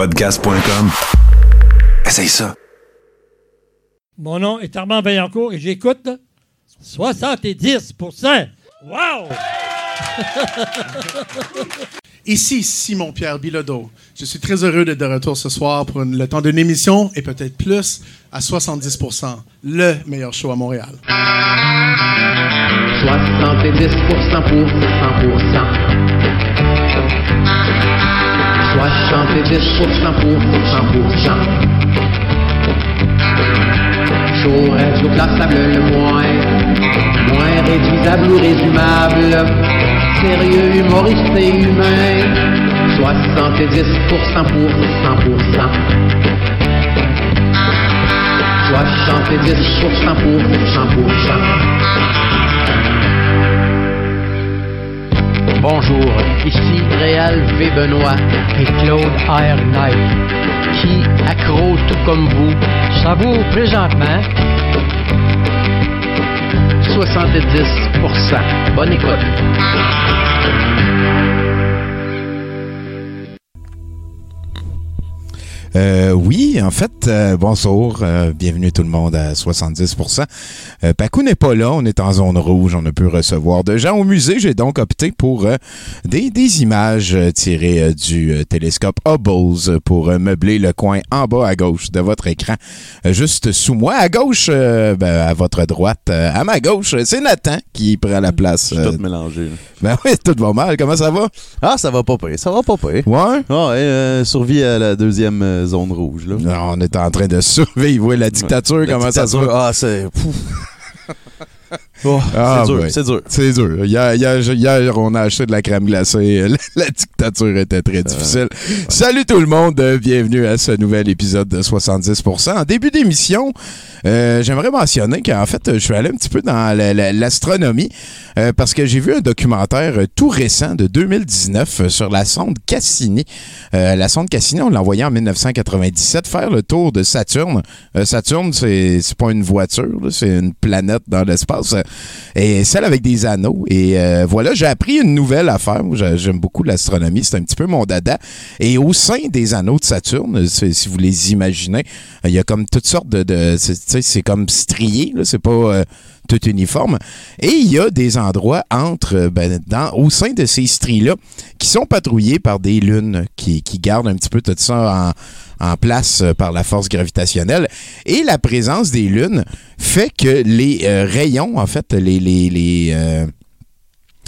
Podcast.com. Essaye ça. Mon nom est Armand Vaillancourt et j'écoute 70% Wow! Ici Simon-Pierre Bilodeau. Je suis très heureux d'être de retour ce soir pour une- le temps d'une émission et peut-être plus à 70% le meilleur show à Montréal. 70% pour 100%. 70% pour 100%. Chaud, radio classable le moins, moins réduisable ou résumable. Sérieux, humoriste et humain. 70% pour 100%. 70% pour 100%. Bonjour, ici Réal V. Benoît et Claude R. Knight, qui, accro tout comme vous, savoure présentement 70%. Bonne écoute. Euh, oui, en fait, euh, bonjour, euh, bienvenue tout le monde à 70%. Euh, Pacou n'est pas là, on est en zone rouge, on ne peut recevoir de gens au musée. J'ai donc opté pour des, des images tirées du télescope Hubble pour meubler le coin en bas à gauche de votre écran, juste sous moi. À gauche, ben, à votre droite, à ma gauche, c'est Nathan qui prend la place. Je suis tout mélangé. ben oui, tout va mal, comment ça va? Ah, ça va pas pire. Ça va pas pire. Ouais? Ah, ouais, euh, survie à la deuxième euh, zone rouge. Là. Non, on est en train de survivre, oui, la dictature, La comment ça se? Ah, c'est. Oh, Ah, c'est dur, ouais. c'est dur. C'est dur. Hier, hier, hier, on a acheté de la crème glacée. La, la dictature était très difficile. Salut tout le monde. euh, Bienvenue à ce nouvel épisode de 70%. En début d'émission, euh, j'aimerais mentionner qu'en fait, je suis allé un petit peu dans la- la- l'astronomie euh, parce que j'ai vu un documentaire euh, tout récent de 2019 euh, sur la sonde Cassini. Euh, la sonde Cassini, on l'a envoyée en 1997 faire le tour de Saturne. Euh, Saturne, c'est pas une voiture, c'est une planète dans l'espace. Et celle avec des anneaux. Et euh, voilà, j'ai appris une nouvelle affaire. J'aime beaucoup l'astronomie, c'est un petit peu mon dada. Et au sein des anneaux de Saturne, si vous les imaginez, il y a comme toutes sortes de... c'est comme strié, c'est pas... euh, tout uniforme. Et il y a des endroits entre, euh, ben, au sein de ces stries-là qui sont patrouillés par des lunes qui, gardent un petit peu tout ça en, place euh, par la force gravitationnelle. Et la présence des lunes fait que les euh, rayons, en fait, les, les, les, euh,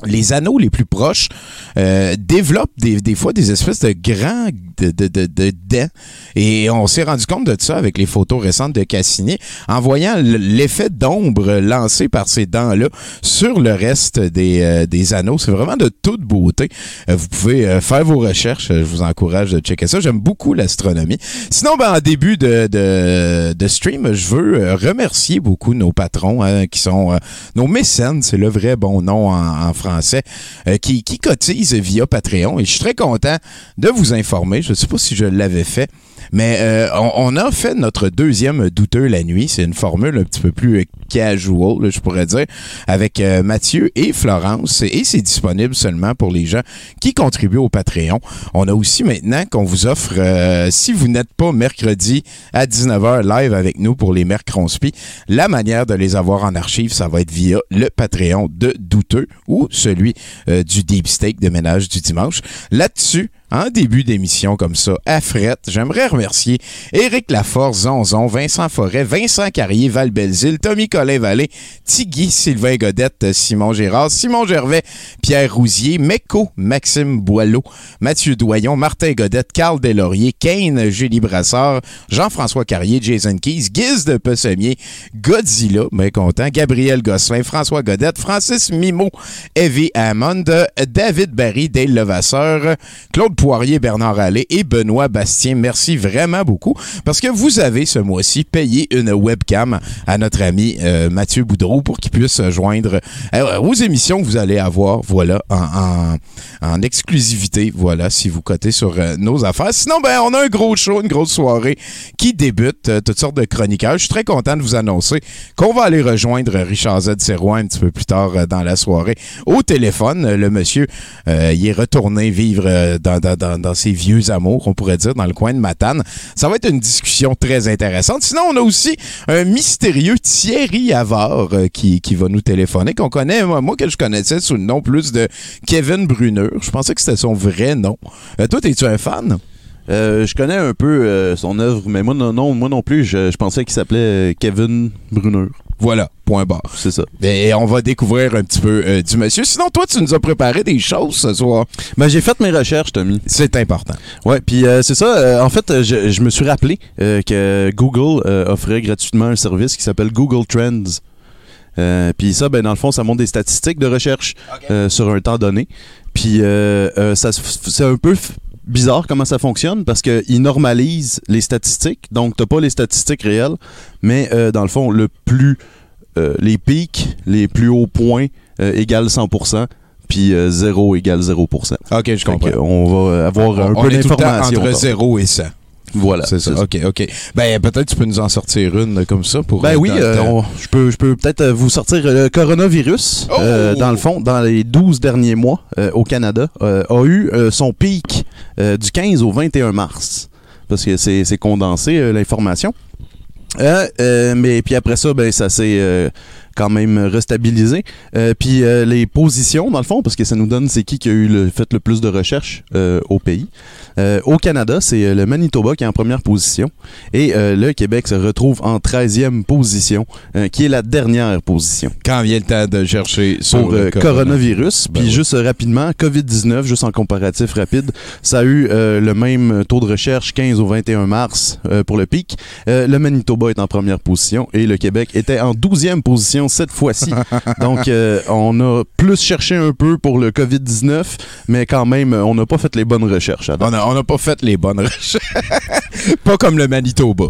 les anneaux les plus proches euh, développent des, des fois des espèces de grands de, de, de, de dents. Et on s'est rendu compte de ça avec les photos récentes de Cassini en voyant l'effet d'ombre lancé par ces dents-là sur le reste des, euh, des anneaux. C'est vraiment de toute beauté. Euh, vous pouvez euh, faire vos recherches. Je vous encourage de checker ça. J'aime beaucoup l'astronomie. Sinon, ben, en début de, de, stream, je veux euh, remercier beaucoup nos patrons hein, qui sont nos mécènes, c'est le vrai bon nom en, en français, euh, qui, qui cotisent via Patreon. Et je suis très content de vous informer. Je ne sais pas si je l'avais fait, mais euh, on, on a fait notre deuxième douteux la nuit. C'est une formule un petit peu plus casual, je pourrais dire, avec euh, Mathieu et Florence. Et c'est disponible seulement pour les gens qui contribuent au Patreon. On a aussi maintenant qu'on vous offre, euh, si vous n'êtes pas mercredi à 19h live avec nous pour les Mercronspi, la manière de les avoir en archive, ça va être via le Patreon de Douteux ou celui euh, du Deep Steak de ménage du dimanche. Là-dessus, en début d'émission comme ça, à Frette, j'aimerais remercier Éric Laforce, Zonzon, Vincent Forêt, Vincent Carrier, Val Belzile, Tommy Colin-Vallée, Tigui, Sylvain Godette, Simon Gérard, Simon Gervais, Pierre Rousier, Mecco, Maxime Boileau, Mathieu Doyon, Martin Godette, Carl Delaurier, Kane, Julie Brassard, Jean-François Carrier, Jason Keys, Guise de Pessemier, Godzilla, bien content, Gabriel Gosselin, François Godette, Francis Mimo, Evie Hammond, David Barry, Dale Levasseur, Claude Poirier, Bernard Allais et Benoît Bastien. Merci vraiment beaucoup parce que vous avez ce mois-ci payé une webcam à notre ami euh, Mathieu Boudreau pour qu'il puisse se joindre euh, aux émissions que vous allez avoir, voilà, en, exclusivité, voilà, si vous cotez sur euh, nos affaires. Sinon, ben, on a un gros show, une grosse soirée qui débute, toutes sortes de chroniqueurs. Je suis très content de vous annoncer qu'on va aller rejoindre Richard Z. Serrois un petit peu plus tard dans la soirée au téléphone. Le monsieur, il est retourné vivre dans, dans- dans, dans- ses vieux amours, on pourrait dire, dans le coin de Matane. Ça va être une discussion très intéressante. Sinon, on a aussi un mystérieux Thierry Havard euh, qui, qui va nous téléphoner, qu'on connaît, moi, moi, que je connaissais sous le nom plus de Kevin Bruneur. Je pensais que c'était son vrai nom. Euh, toi, es-tu un fan? Euh, je connais un peu euh, son œuvre, mais moi non, non, moi non plus, je, je pensais qu'il s'appelait euh, Kevin Brunner. Voilà, point barre. C'est ça. Et on va découvrir un petit peu euh, du monsieur. Sinon, toi, tu nous as préparé des choses ce soir. Ben, j'ai fait mes recherches, Tommy. C'est important. Ouais, puis euh, c'est ça. euh, en fait, je, je me suis rappelé que Google offrait gratuitement un service qui s'appelle Google Trends. Puis ça, ben dans le fond, ça montre des statistiques de recherche sur un temps donné. Puis ça, c'est un peu bizarre comment ça fonctionne parce qu'ils normalisent les statistiques. Donc, t'as pas les statistiques réelles, mais euh, dans le fond, le plus euh, les pics, les plus hauts points euh, égale 100%, puis euh, 0 égale 0%. OK, je comprends. on va avoir un on peu d'informations. entre donc. 0 et 100. Voilà. C'est ça. OK, OK. Ben, peut-être tu peux nous en sortir une euh, comme ça pour. Ben euh, oui, euh, je peux, je peux peut-être vous sortir le coronavirus. Oh! euh, dans le fond, dans les 12 derniers mois euh, au Canada, euh, a eu euh, son pic euh, du 15 au 21 mars. Parce que c'est c'est condensé euh, l'information. Euh, euh, mais puis après ça, ben ça s'est euh, quand même restabilisé. Euh, puis euh, les positions, dans le fond, parce que ça nous donne c'est qui qui a eu le, fait le plus de recherches euh, au pays. Au Canada, c'est le Manitoba qui est en première position. Et le Québec se retrouve en 13e position, qui est la dernière position. Quand vient le temps de chercher sur Pour le coronavirus. Ben Puis oui. juste rapidement, COVID-19, juste en comparatif rapide, ça a eu le même taux de recherche 15 au 21 mars pour le pic. Le Manitoba est en première position et le Québec était en 12e position cette fois-ci. Donc, euh, on a plus cherché un peu pour le COVID-19, mais quand même, on n'a pas fait les bonnes recherches. On n'a pas fait les bonnes recherches. pas comme le Manitoba.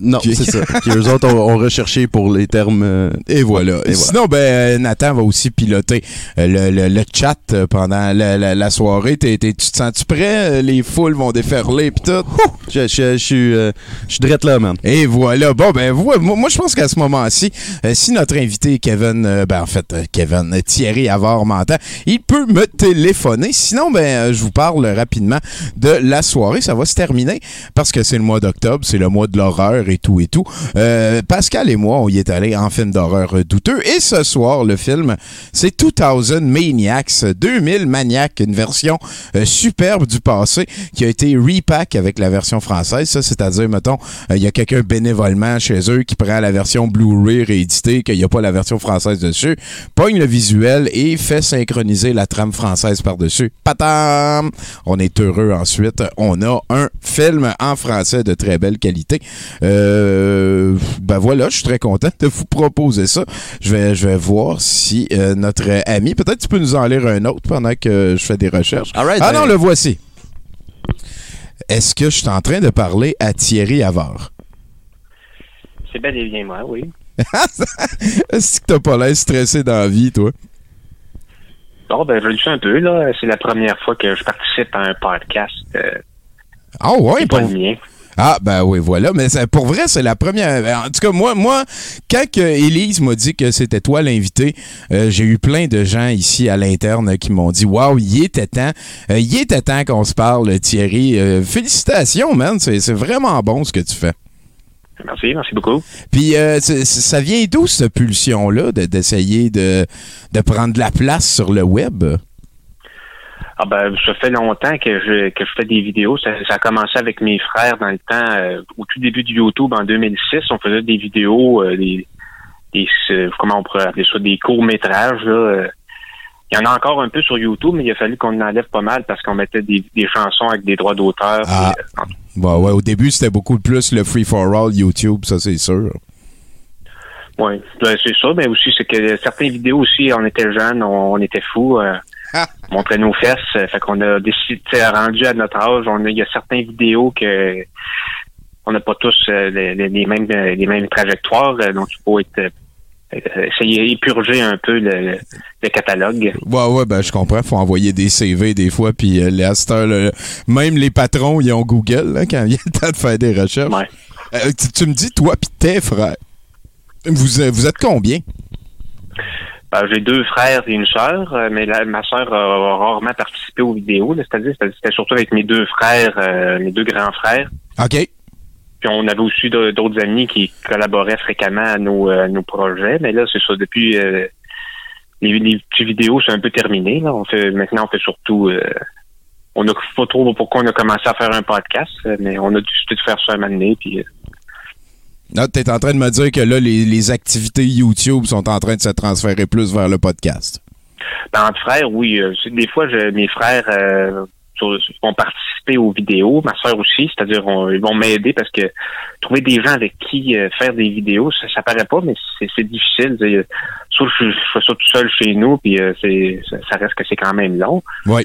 Non, c'est ça. Qui, eux autres ont, ont recherché pour les termes. euh, Et voilà. Et voilà. Sinon, ben, euh, Nathan va aussi piloter euh, le, le- le chat pendant la, la- la soirée. T'es- t'es- tu te sens-tu prêt? Les foules vont déferler pis tout. Je, je- je suis euh, je suis drette là, man. Et voilà. Bon, ben, moi, moi, je pense qu'à ce moment-ci, euh, si notre invité Kevin, ben, en fait, Kevin Thierry Avard m'entend, il peut me téléphoner. Sinon, ben, je vous parle rapidement de la soirée. Ça va se terminer parce que c'est le mois d'octobre, c'est le mois de l'horreur et tout et tout. Euh, Pascal et moi, on y est allé en film d'horreur douteux. Et ce soir, le film, c'est 2000 Maniacs, 2000 Maniacs, une version euh, superbe du passé qui a été repack avec la version française. Ça, c'est-à-dire, mettons, euh, il y a quelqu'un bénévolement chez eux qui prend la version Blu-ray rééditée, qu'il n'y a pas la version française dessus, pogne le visuel et fait synchroniser la trame française par-dessus. Patam! On est heureux ensuite. On a un film en français de très belle qualité. Ben voilà, je suis très content de vous proposer ça. Je vais, je vais voir si euh, notre ami, peut-être tu peux nous en lire un autre pendant que je fais des recherches. Ah ben- non, le voici. Est-ce que je suis en train de parler à Thierry Havard? C'est bel et bien moi, oui. Est-ce que t'as pas l'air stressé dans la vie, toi? Bon, ben, je le suis un peu, là. C'est la première fois que je participe à un podcast. Euh, Ah ouais, c'est pas pour- le mien. Ah ben oui, voilà. Mais ça- pour vrai, c'est la première. ben, En tout cas, moi, moi, quand que Élise m'a dit que c'était toi l'invité, euh, j'ai eu plein de gens ici à l'interne qui m'ont dit Waouh, il était temps. Euh, il était temps qu'on se parle, Thierry. Euh, félicitations, man. C'est vraiment bon ce que tu fais. Merci, merci beaucoup. Puis euh, ça vient d'où cette pulsion-là de- d'essayer de, de prendre de la place sur le web? Ah ben, ça fait longtemps que je que je fais des vidéos. Ça, ça a commencé avec mes frères dans le temps, euh, au tout début de YouTube en 2006. On faisait des vidéos, euh, des, des euh, comment on pourrait appeler ça, des courts métrages. Là. Il y en a encore un peu sur YouTube, mais il a fallu qu'on en enlève pas mal parce qu'on mettait des, des chansons avec des droits d'auteur. Ah. euh, Bon, ouais, au début, c'était beaucoup plus le free-for-all YouTube, ça c'est sûr. Oui, ben, c'est ça, mais aussi c'est que certaines vidéos aussi, on était jeunes, on, on était fous, euh, On montrait nos fesses, euh, fait qu'on a décidé, rendu à notre âge, on a, il y a certaines vidéos que on n'a pas tous euh, les, mêmes euh, les mêmes trajectoires, donc il faut être essayer épurger un peu le, catalogue. Ouais, ouais, ben je comprends. Faut envoyer des CV des fois, puis euh, les heure, là, même les patrons, ils ont Google là, quand vient le temps de faire des recherches. Ouais. Euh, tu, tu me dis, toi puis tes frères, vous, vous êtes combien? Ben, j'ai deux frères et une sœur, euh, mais la- ma sœur a rarement participé aux vidéos. C'est-à-dire, c'était c'était surtout avec mes deux frères, euh, mes deux grands frères. OK. Puis on avait aussi d'autres amis qui collaboraient fréquemment à nos, euh, nos projets. Mais là, c'est ça, depuis euh, les, les petites vidéos, c'est un peu terminé. Là. On fait, maintenant, on fait surtout... euh, on a pas trop pourquoi on a commencé à faire un podcast, mais on a décidé de faire ça un moment donné. Puis, euh, Là, tu es en train de me dire que là, les, les activités YouTube sont en train de se transférer plus vers le podcast. Ben, entre frères, oui. euh, des fois, je, mes frères euh, vont participer aux vidéos, ma soeur aussi, c'est-à-dire ils vont m'aider parce que trouver des gens avec qui euh, faire des vidéos, ça, ça paraît pas, mais c'est, difficile. C'est- Soit je, je fais ça tout seul chez nous, puis euh, ça, ça reste que c'est quand même long. Oui.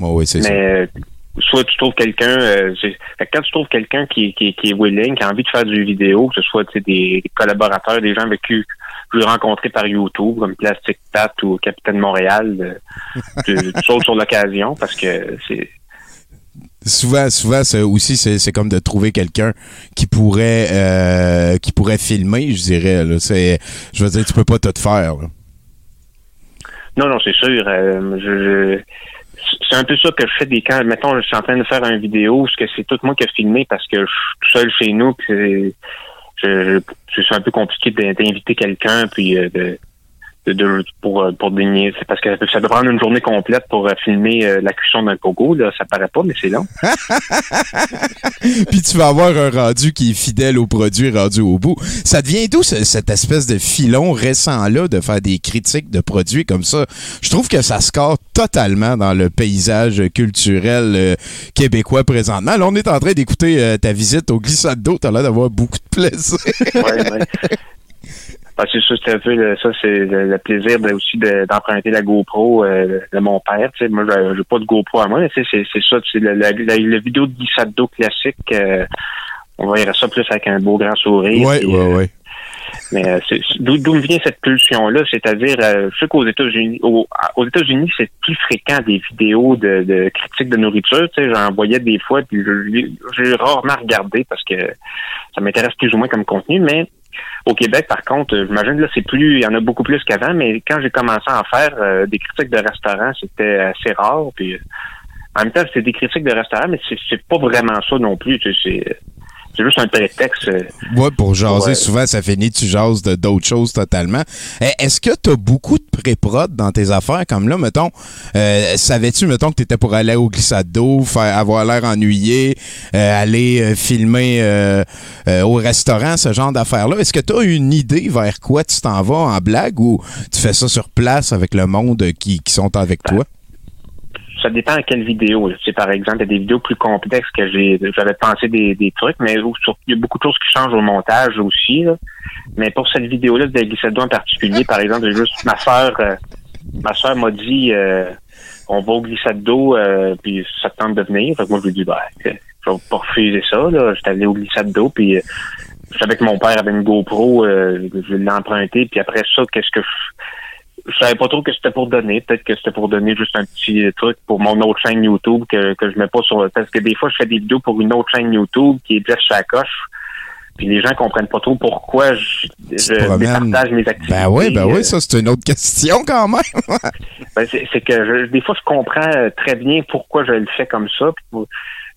Oui, oui, c'est ça. Mais euh, soit tu trouves quelqu'un, euh, quand tu trouves quelqu'un qui, qui, qui est willing, qui a envie de faire du vidéo, que ce soit des collaborateurs, des gens avec qui j'ai rencontré par YouTube, comme Plastic Pat ou Capitaine Montréal, euh, tu, tu sautes sur l'occasion parce que c'est Souvent, souvent, c'est aussi, c'est, comme de trouver quelqu'un qui pourrait, euh, qui pourrait filmer, je dirais. Là. Je veux dire, tu peux pas tout faire. là. non non c'est sûr. euh, je, je- c'est un peu ça que je fais des quand mettons je suis en train de faire une vidéo, ce que c'est tout moi qui ai filmé parce que je suis tout seul chez nous, puis c'est- un peu compliqué d'in- d'inviter quelqu'un puis euh, de, pour euh, pour dénier c'est parce que ça peut prendre une journée complète pour euh, filmer euh, la cuisson d'un pogo là ça paraît pas mais c'est long Puis tu vas avoir un rendu qui est fidèle au produit rendu au bout. Ça devient d'où ce- cette espèce de filon récent-là de faire des critiques de produits comme ça? Je trouve que ça score totalement dans le paysage culturel euh, québécois présentement. Là, on est en train d'écouter euh, ta visite au glissade d'eau. T'as l'air d'avoir beaucoup de plaisir. ouais, ouais. Parce que ça, c'est un peu le- ça, c'est le, le plaisir de- aussi de- d'emprunter la GoPro euh, de mon père. Tu sais, moi, j'ai j'ai pas de GoPro à moi, mais tu sais, c'est c'est ça, c'est le, la, la, la vidéo de d'eau classique. euh, on verra ça plus avec un beau grand sourire. puis, ouais, euh, ouais. Mais euh, c'est- d'où d'où me vient cette pulsion-là? C'est-à-dire, euh, je sais qu'aux États-Unis, aux, aux États-Unis, c'est plus fréquent des vidéos de, de critiques de nourriture. Tu sais, j'en voyais des fois, puis je- j'ai rarement regardé parce que ça m'intéresse plus ou moins comme contenu. Mais au Québec, par contre, euh, j'imagine là, c'est plus, il y en a beaucoup plus qu'avant. Mais quand j'ai commencé à en faire euh, des critiques de restaurants, c'était assez rare. Puis euh, en même temps, c'était des critiques de restaurants, mais c'est c'est pas vraiment ça non plus. Tu c'est juste un prétexte. euh, Ouais, pour jaser, Ouais. souvent, ça finit, tu jases de d'autres choses totalement. Eh, Est-ce que tu as beaucoup de pré-prod dans tes affaires? Comme là, mettons, euh, savais-tu, mettons, que tu étais pour aller au glissade d'eau, faire avoir l'air ennuyé, euh, aller euh, filmer euh, euh, au restaurant, ce genre d'affaires-là? Est-ce que tu as une idée vers quoi tu t'en vas en blague ou tu fais ça sur place avec le monde qui, qui sont avec toi? Ça dépend à quelle vidéo. Tu sais, par exemple, il y a des vidéos plus complexes que j'ai j'avais pensé des, des trucs, mais il y a beaucoup de choses qui changent au montage aussi. là. Mais pour cette vidéo-là de glissade d'eau en particulier, par exemple, juste ma soeur ma soeur m'a dit euh, on va au glissade d'eau euh, puis ça te tente de venir. Fait que moi je lui ai dit que je vais pas refuser ça. Là. J'étais allé au glissade d'eau puis euh, je savais que mon père avait une GoPro, euh, je l'ai emprunté, puis après ça, qu'est-ce que je je savais pas trop que c'était pour donner. Peut-être que c'était pour donner juste un petit euh, truc pour mon autre chaîne YouTube que, que je mets pas sur parce que des fois je fais des vidéos pour une autre chaîne YouTube qui est Jeff Sacoche. Puis les gens comprennent pas trop pourquoi je, je départage mes activités. Ben oui, ben euh, oui, ça c'est une autre question quand même. ben, c'est que je- des fois, je comprends euh, très bien pourquoi je le fais comme ça. puis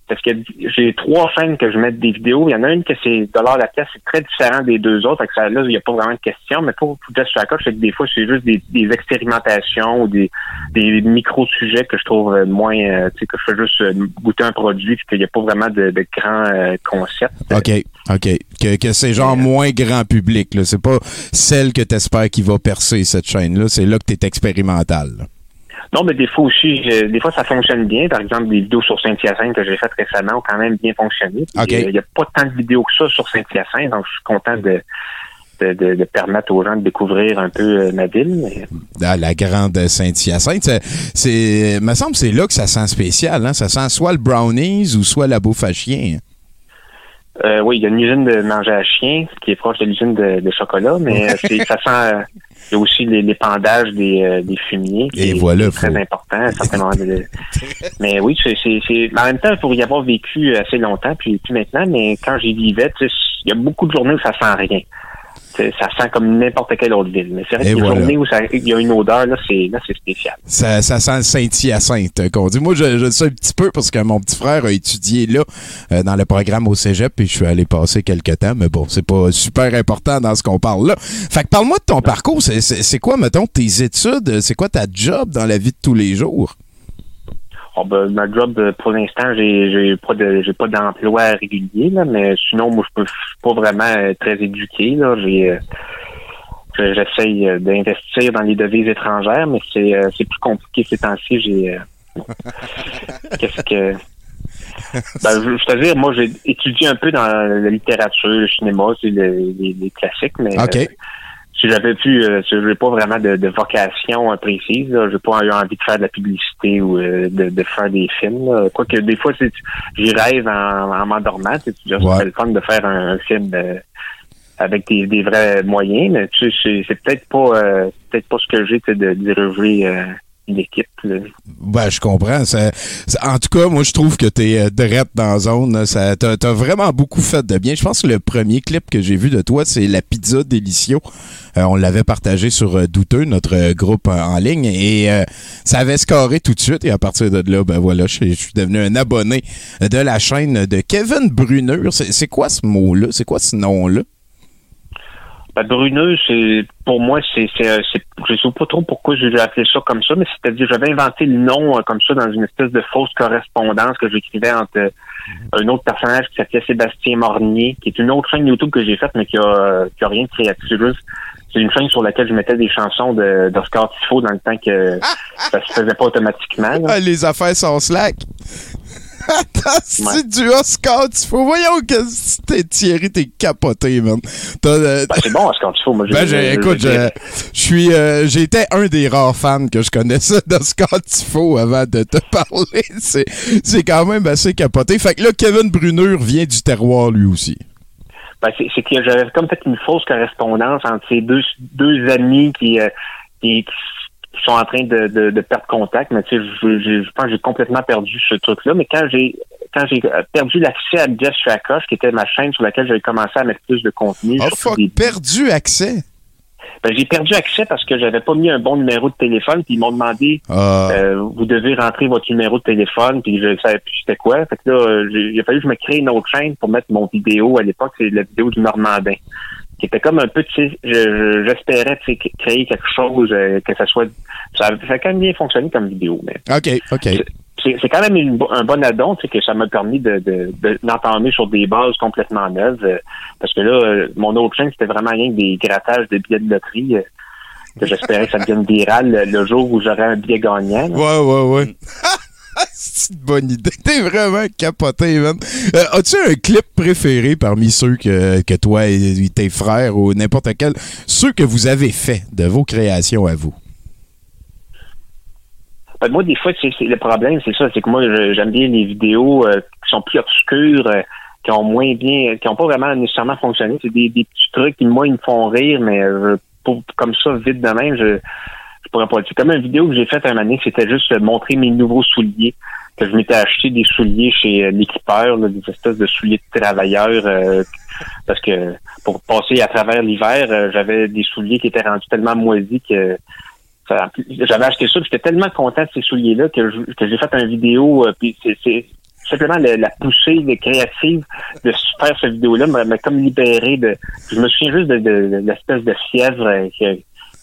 Parce que j'ai trois chaînes que je mets des vidéos. Il y en a une que c'est dollar la pièce, c'est très différent des deux autres. Fait que ça, là, il n'y a pas vraiment de question. Mais pour pour Just Tracker, c'est que des fois, c'est juste des, expérimentations ou des, des micro-sujets que je trouve euh, moins, euh, tu sais, que je fais juste euh, goûter un produit puis qu'il n'y a pas vraiment de, de grands. OK, OK. Que, que c'est genre moins grand public. Là. C'est pas celle que t'espères qui va percer cette chaîne-là. C'est là que t'es expérimental. là. Non, mais des fois aussi, euh, des fois ça fonctionne bien. Par exemple, des vidéos sur Saint-Hyacinthe que j'ai faites récemment ont quand même bien fonctionné. Euh, Il n'y a pas tant de vidéos que ça sur Saint-Hyacinthe, donc je suis content de, de, de, de permettre aux gens de découvrir un peu euh, ma ville. Mais, la grande Saint-Hyacinthe. C'est, me semble que c'est là que ça sent spécial. Hein? Ça sent soit le brownies ou soit la bouffe à chien. euh, oui, il y a une usine de manger à chien qui est proche de l'usine de, de chocolat, mais ça sent. Euh, il y a aussi les- l'épandage des, euh, des fumiers. qui Et est- voilà, très faut- important de- Mais oui, c'est, c'est, en même temps, il faut y avoir vécu assez longtemps, puis, puis maintenant, mais quand j'y vivais, il y a beaucoup de journées où ça sent rien. Ça sent comme n'importe quelle autre ville. Mais c'est vrai les voilà. journées où il y a une odeur, là, c'est là, c'est spécial. Ça, ça sent le Saint-Hyacinthe euh, qu'on dit. Moi, je, je le sais un petit peu parce que mon petit frère a étudié là, euh, dans le programme au cégep, et je suis allé passer quelques temps, mais bon, c'est pas super important dans ce qu'on parle là. Fait que parle-moi de ton parcours. C'est- C'est c'est quoi, mettons, tes études? C'est quoi ta job dans la vie de tous les jours? Oh, ben, ma job, euh, pour l'instant, j'ai j'ai pas de j'ai pas d'emploi régulier, là, mais sinon, moi, je peux suis pas vraiment euh, très éduqué. Là. J'ai euh, je- j'essaye d'investir dans les devises étrangères, mais c'est euh, c'est plus compliqué ces temps-ci. J'ai euh, qu'est-ce que ben, je, je te dire, moi j'ai étudié un peu dans la littérature, le cinéma, c'est le- les, les classiques, mais OK. euh, si j'avais pu, euh, j'ai pas vraiment de, de vocation euh, précise, là, j'ai pas eu envie de faire de la publicité ou euh, de, de faire des films. là. Quoique des fois, c'est- j'y rêve en, en m'endormant. Tu dis, Ouais. c'est le fun de faire un, un film euh, avec des, des vrais moyens, mais tu sais, c'est, c'est peut-être pas, euh, peut-être pas ce que j'ai sais, de diriger une équipe. là. Ben, je comprends. Ça- en tout cas, moi, je trouve que t'es euh, drette dans la zone. Ça, t'as, vraiment beaucoup fait de bien. Je pense que le premier clip que j'ai vu de toi, c'est la pizza Delicio. Euh, on l'avait partagé sur euh, Douteux, notre euh, groupe en ligne, et ça avait scoré tout de suite. Et à partir de là, ben voilà, je, suis- devenu un abonné de la chaîne de Kevin Bruneur. C'est quoi ce mot-là? C'est quoi ce nom-là? Ben, Bruneux, c'est pour moi, c'est, c'est, euh, c'est, je sais pas trop pourquoi j'ai appelé ça comme ça, mais c'est-à-dire j'avais inventé le nom euh, comme ça dans une espèce de fausse correspondance que j'écrivais entre euh, un autre personnage qui s'appelait Sébastien Mornier, qui est une autre chaîne YouTube que j'ai faite, mais qui a, euh, qui a rien de créatif. C'est une chaîne sur laquelle je mettais des chansons de, d'Oscar Tifo dans le temps que ça se faisait pas automatiquement. là. Ah, les affaires sont slack. Attends, c'est du Oscar, faut. Voyons que t'es Thierry, t'es capoté, man. Euh, Ben, c'est bon, Oscar Tifo. Moi, Ben, j'ai- écoute, je, je suis, euh, j'étais un des rares fans que je connaissais d'Oscar Tifo avant de te parler. C'est, c'est quand même assez capoté. Fait que là, Kevin Bruneur vient du terroir lui aussi. Ben, c'est, que j'avais comme fait une fausse correspondance entre ces deux, deux amis qui, euh, qui, qui sont en train de, de, de perdre contact. Mais tu sais, je, je, je pense que j'ai complètement perdu ce truc-là. Mais quand j'ai quand j'ai perdu l'accès à Jess Shakosh, qui était ma chaîne sur laquelle j'avais commencé à mettre plus de contenu, Oh fuck, des- perdu accès? ben, j'ai perdu accès parce que j'avais pas mis un bon numéro de téléphone. Puis ils m'ont demandé Ah, euh, vous devez rentrer votre numéro de téléphone, puis je savais plus c'était quoi. Fait que là, euh, il a fallu que je me crée une autre chaîne pour mettre mon vidéo. À l'époque, c'est la vidéo du Normandin. Qui était comme un peu, tu sais, je- je- j'espérais tu sais, c- créer quelque chose, euh, que ça soit... Ça, ça a quand même bien fonctionné comme vidéo, mais ok, ok. c'est c'est quand même une un bon addon, tu sais, que ça m'a permis de, de, de- d'entamer sur des bases complètement neuves. euh, parce que là, euh, mon autre chaîne, c'était vraiment rien que des grattages de billets de loterie. euh, que j'espérais que ça devienne viral le, le jour où j'aurais un billet gagnant. là. Ouais, ouais, ouais. c'est une bonne idée. T'es vraiment capoté, man. Euh, As-tu un clip préféré parmi ceux que, que toi et tes frères ou n'importe quel, ceux que vous avez fait de vos créations à vous? Ben, moi, des fois, le problème, c'est ça, c'est que moi, j'aime bien les vidéos euh, qui sont plus obscures, euh, qui ont moins bien, qui ont pas vraiment nécessairement fonctionné. C'est des, petits trucs qui, moi, ils me font rire, mais pour- comme ça, vite de même, je, pourrais pas dire. Comme une vidéo que j'ai faite un donné, c'était juste montrer mes nouveaux souliers. Que je m'étais acheté des souliers chez euh, l'équipeur, des espèces de souliers de travailleurs, euh, parce que pour passer à travers l'hiver, euh, j'avais des souliers qui étaient rendus tellement moisis que j'avais acheté ça, j'étais tellement content de ces souliers-là que, j'ai fait une vidéo, euh, c'est, c'est simplement le- la poussée de créative de faire cette vidéo-là m'a, comme libéré de. Je me souviens juste de, de- de l'espèce de fièvre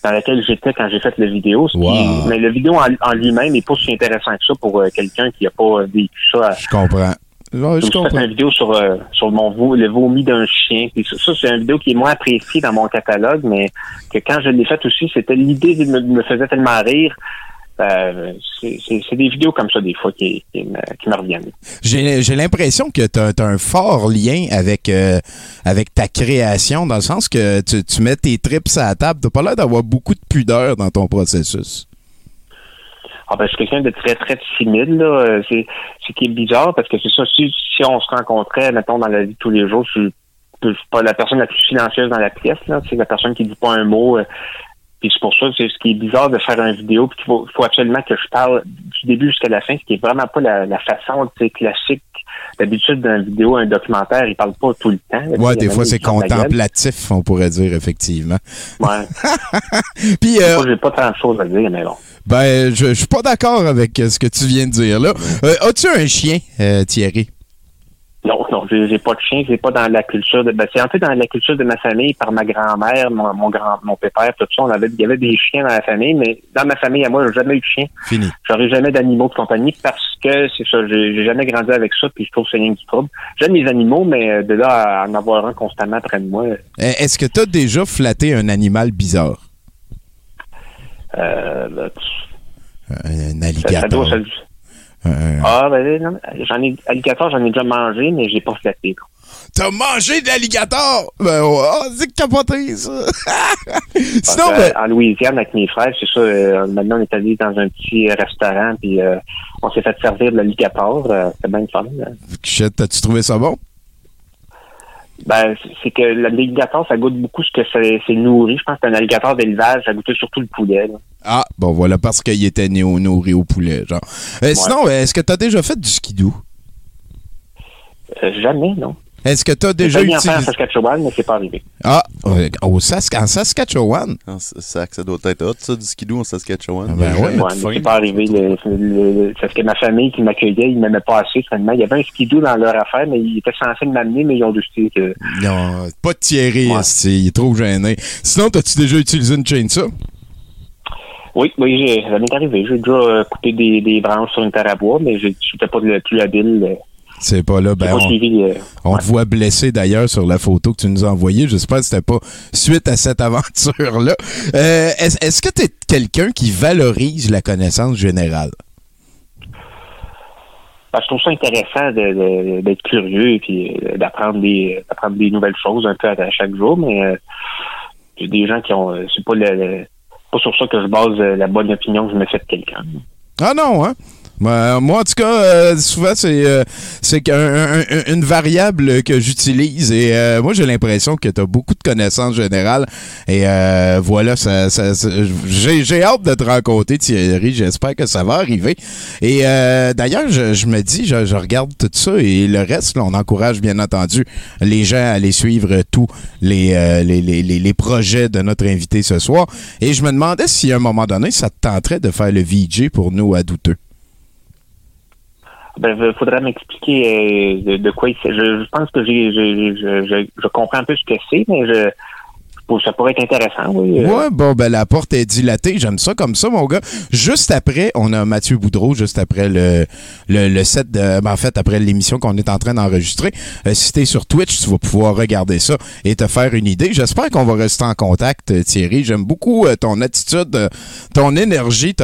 dans laquelle j'étais quand j'ai fait la vidéo. Qui- mais le vidéo en, en lui-même n'est pas si intéressant que ça pour euh, quelqu'un qui n'a pas euh, vécu ça. à- Je comprends. Je fait une vidéo sur, euh, sur mon vo- le vomi d'un chien. Puis ça, ça, c'est une vidéo qui est moins appréciée dans mon catalogue, mais que quand je l'ai faite aussi, c'était l'idée me, me faisait tellement rire. C'est des vidéos comme ça, des fois, qui, qui, me, qui me reviennent. J'ai j'ai l'impression que tu as, un fort lien avec, euh, avec ta création, dans le sens que tu, tu mets tes trips à la table. Tu pas l'air d'avoir beaucoup de pudeur dans ton processus. Ah ben, je suis quelqu'un de très, très timide, là. Euh, C'est ce qui est bizarre, parce que c'est ça, si, si on se rencontrait, mettons, dans la vie de tous les jours, je suis, je suis pas la personne la plus silencieuse dans la pièce, là. C'est la personne qui dit pas un mot. euh, Puis c'est pour ça, c'est ce qui est bizarre de faire une vidéo, puis il faut, faut absolument que je parle du début jusqu'à la fin, ce qui est vraiment pas la, la façon classique. D'habitude, dans une vidéo, un documentaire, il parle pas tout le temps. Ouais, des fois, c'est contemplatif, on pourrait dire, effectivement. Ouais. Puis, euh, j'ai pas tant de choses à dire, mais bon. ben, je, je suis pas d'accord avec ce que tu viens de dire là. Euh, As-tu un chien, euh, Thierry? Non, non, j'ai pas de chien, c'est pas dans la culture de. Ben, c'est un peu dans la culture de ma famille, par ma grand-mère, mon, mon grand, mon pépère, tout ça. On avait, il y avait des chiens dans la famille, mais dans ma famille, à moi, j'ai jamais eu de chien. Fini. J'aurais jamais d'animaux de compagnie parce que c'est ça, j'ai jamais grandi avec ça, puis je trouve que c'est rien qui trouble. J'aime les animaux, mais euh, de là à en avoir un constamment près de moi, Euh, Est-ce que tu as déjà flatté un animal bizarre? euh, ben, Un ça, ça alligator? doit Un- Ah, ben non, j'en ai alligator, j'en ai déjà mangé, mais j'ai pas flatté. quoi. T'as mangé de l'alligator? Ben, oh, c'est capoté, ça! Sinon, Parce ben, en Louisiane, avec mes frères, c'est ça. euh, maintenant, on est allé dans un petit restaurant, puis euh, on s'est fait servir de l'alligator. Euh, C'était bien fun. là. shit, t'as-tu trouvé ça bon? Ben, c'est- que l'alligator, ça goûte beaucoup ce que c'est nourri. Je pense que c'est un alligator d'élevage, ça goûtait surtout le poulet. là. Ah, bon, voilà, parce qu'il était néo nourri au poulet, genre. Euh, Sinon, est-ce que t'as déjà fait du skidoo? Euh, jamais, non. Est-ce que t'as J'ai déjà failli en faire en utilisé... Saskatchewan, mais c'est pas arrivé. Ah, euh, au Sask- en Saskatchewan? Ah, ça, ça, ça doit être hot, ça, du skidoo en Saskatchewan. Ah, ben ouais. Ouais, c'est pas arrivé. Le, le- parce que ma famille qui m'accueillait, ils m'aimaient pas assez, finalement. Il y avait un skidoo dans leur affaire, mais ils étaient censés m'amener, mais ils ont décidé que... Non, pas de Thierry, Ouais. il est trop gêné. Sinon, t'as-tu déjà utilisé une chainsaw? Oui, oui, j'ai- ça m'est arrivé. J'ai déjà euh, coupé des, des branches sur une terre à bois, mais j'ai- j'étais pas le plus habile. C'est pas là, ben pas on, suivi... euh, on ouais. te voit blessé d'ailleurs sur la photo que tu nous as envoyée. J'espère que c'était pas suite à cette aventure-là. Euh, est-ce, que t'es quelqu'un qui valorise la connaissance générale? Ben, je trouve ça intéressant d'être curieux et puis euh, d'apprendre des des nouvelles choses un peu à, à chaque jour, mais euh, des gens qui ont c'est pas le, le- pas sur ça que je base la bonne opinion que je me fais de quelqu'un. Ah non, hein? Ben, moi, en tout cas, euh, souvent, c'est euh, c'est une variable que j'utilise et euh, moi, j'ai l'impression que tu as beaucoup de connaissances générales et euh, voilà, ça, j'ai hâte de te rencontrer, Thierry. J'espère que ça va arriver. Et euh, d'ailleurs, je, je me dis, je, regarde tout ça et le reste, on encourage bien entendu les gens à aller suivre tous les, euh, les, les, les, les projets de notre invité ce soir. Et je me demandais si à un moment donné, ça te tenterait de faire le VJ pour nous à douteux. Ben, il faudrait m'expliquer euh, de, de quoi il s'agit. Je, je pense que j'ai, je, je, je comprends un peu ce que c'est, mais je, ça pourrait être intéressant, oui. euh. Ouais, bon, ben la porte est dilatée. J'aime ça comme ça, mon gars. Juste après, on a Mathieu Boudreau, juste après le, le, le set de. ben, en fait, après l'émission qu'on est en train d'enregistrer. Euh, si t'es sur Twitch, tu vas pouvoir regarder ça et te faire une idée. J'espère qu'on va rester en contact, euh, Thierry. J'aime beaucoup euh, ton attitude, ton énergie.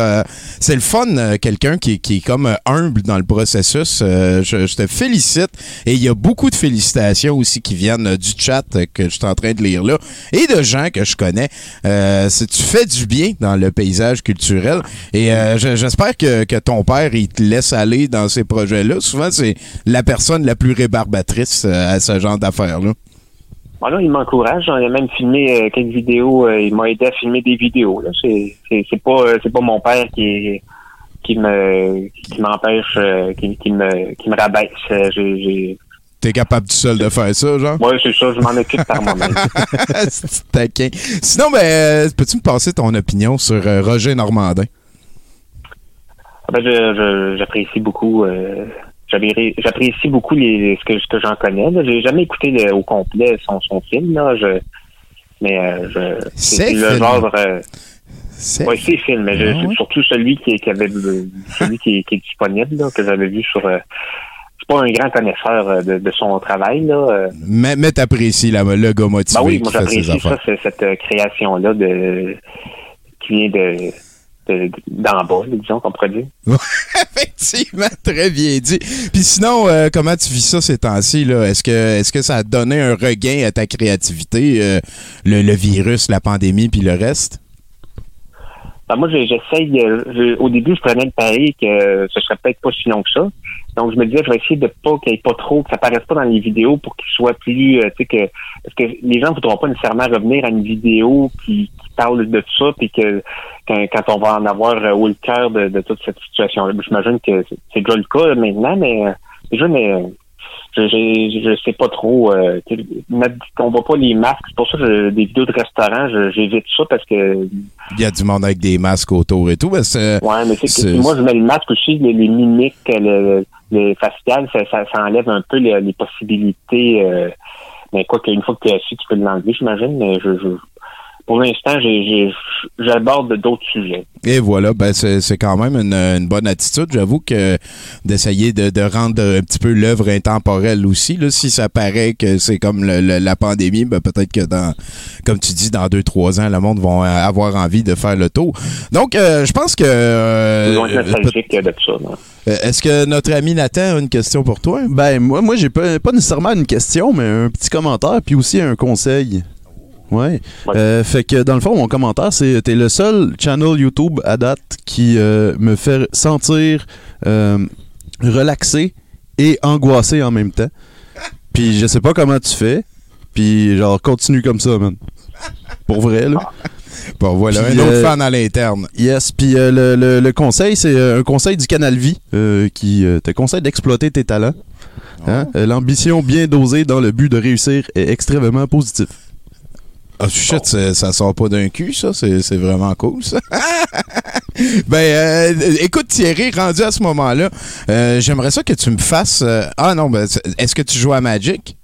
C'est le fun, quelqu'un qui, qui est comme humble dans le processus. Je, je te félicite. Et il y a beaucoup de félicitations aussi qui viennent du chat que je suis en train de lire là. Et de gens que je connais. Euh, tu fais du bien dans le paysage culturel. Et euh, je- j'espère que, que ton père, il te laisse aller dans ces projets-là. Souvent, c'est la personne la plus rébarbatrice euh, à ce genre d'affaires-là. Voilà, il m'encourage. J'en ai même filmé euh, quelques vidéos. il m'a aidé à filmer des vidéos. C'est, pas pas mon père qui qui me qui m'empêche qui, me qui me rabaisse. J'ai... T'es capable tout seul de faire ça, genre? Ouais, c'est ça, je m'en occupe par moi-même. C'est taquin. Sinon, ben, euh, peux-tu me passer ton opinion sur euh, Roger Normandin? Ah Ben, j'apprécie beaucoup. Euh, j'apprécie beaucoup les, ce que, ce que j'en connais. J'ai jamais écouté le- au complet son, son film. Là. Je, mais euh, je, C'est le film. genre. Euh, C'est... film, mais je- Ah surtout celui qui, qui avait celui qui, est- qui est disponible, là, que j'avais vu sur. Pas un grand connaisseur euh, de, de son travail. Là. Euh, Mais, mais t'apprécies le gars motivé ben oui, moi j'apprécie ça, cette euh, création-là de qui vient de de- d'en bas, disons qu'on pourrait dire. Effectivement, très bien dit. Puis sinon, euh, comment tu vis ça ces temps-ci? là? Est-ce que, est-ce que ça a donné un regain à ta créativité, euh, le, le virus, la pandémie, puis le reste? Ben, moi, j'essaye. euh, je- au début, je prenais le pari que ce serait peut-être pas si long que ça. Donc, je me disais, je vais essayer de pas qu'il n'y ait pas trop, que ça paraisse pas dans les vidéos pour qu'il soit plus, euh, tu sais, que parce que les gens ne voudront pas nécessairement revenir à une vidéo qui, qui parle de ça, puis que quand, quand on va en avoir euh, le cœur de, de toute cette situation-là. J'imagine que c'est c'est déjà le cas maintenant, mais euh, déjà, mais euh, je, je sais pas trop. Euh, on voit pas les masques. C'est pour ça que je- des vidéos de restaurants, j'évite ça parce que Il y a du monde avec des masques autour et tout. Ben, Ouais, mais c'est que moi je mets le masque aussi, les, les mimiques, le, les faciales, ça, ça, ça enlève un peu les, les possibilités. Euh, mais quoi qu'une fois que tu es assis, tu peux l'enlever, j'imagine. Mais je, je, pour l'instant, j'ai, j'ai, j'aborde d'autres sujets. Et voilà, ben c'est c'est quand même une, une bonne attitude. J'avoue que d'essayer de, de rendre un petit peu l'œuvre intemporelle aussi. Là, si ça paraît que c'est comme le- le- la pandémie, ben peut-être que dans, comme tu dis, dans deux trois ans, le monde va avoir envie de faire le tour. Donc, euh, je pense que. euh, Ils vont être euh, nostalgiques de ça. là. peut- Est-ce que notre ami Nathan a une question pour toi? Ben, moi, moi j'ai pas, pas nécessairement une question, mais un petit commentaire, puis aussi un conseil. Ouais. Ouais. Euh, fait que dans le fond, mon commentaire, c'est t'es le seul channel YouTube à date qui euh, me fait sentir euh, relaxé et angoissé en même temps. Puis je sais pas comment tu fais. Puis genre, continue comme ça, man. Pour vrai, là. Bon, voilà, un autre euh, fan à l'interne. Yes, puis euh, le, le- le conseil, c'est euh, un conseil du Canal Vie euh, qui euh, te conseille d'exploiter tes talents. Hein? Euh, L'ambition bien dosée dans le but de réussir est extrêmement positif. Ah, shit, ça, ça sort pas d'un cul, ça. C'est c'est vraiment cool, ça. ben, euh, écoute, Thierry, rendu à ce moment-là, euh, j'aimerais ça que tu me fasses. euh, ah non, ben, est-ce que tu joues à Magic?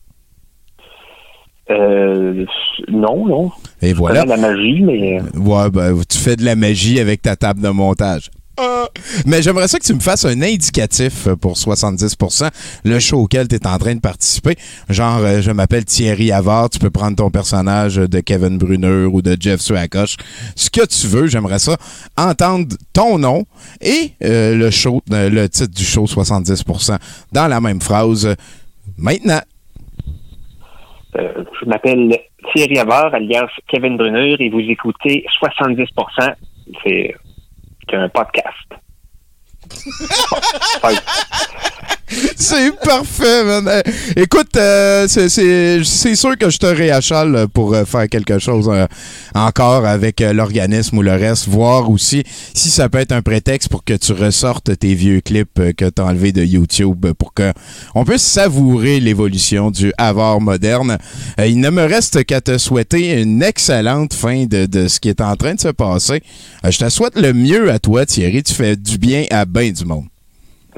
Euh, non, non. Et Je voilà. connais la magie, mais Ouais, ben, tu fais de la magie avec ta table de montage. Ah! Mais j'aimerais ça que tu me fasses un indicatif pour 70%, le show auquel tu es en train de participer. Genre, euh, je m'appelle Thierry Havard, tu peux prendre ton personnage de Kevin Brunner ou de Jeff Swakosh. Ce que tu veux, j'aimerais ça entendre ton nom et euh, le show, euh, le titre du show 70% dans la même phrase. Maintenant. je m'appelle Thierry Havard, alias Kevin Brunner, et vous écoutez 70%. C'est c'est un podcast. C'est parfait, man. Euh, Écoute, euh, c'est- sûr que je te réachale pour euh, faire quelque chose encore avec l'organisme ou le reste, voir aussi si ça peut être un prétexte pour que tu ressortes tes vieux clips que tu as enlevés de YouTube pour que on puisse savourer l'évolution du avoir moderne. Il ne me reste qu'à te souhaiter une excellente fin de, de ce qui est en train de se passer. Je te souhaite le mieux à toi, Thierry. Tu fais du bien à bien du monde.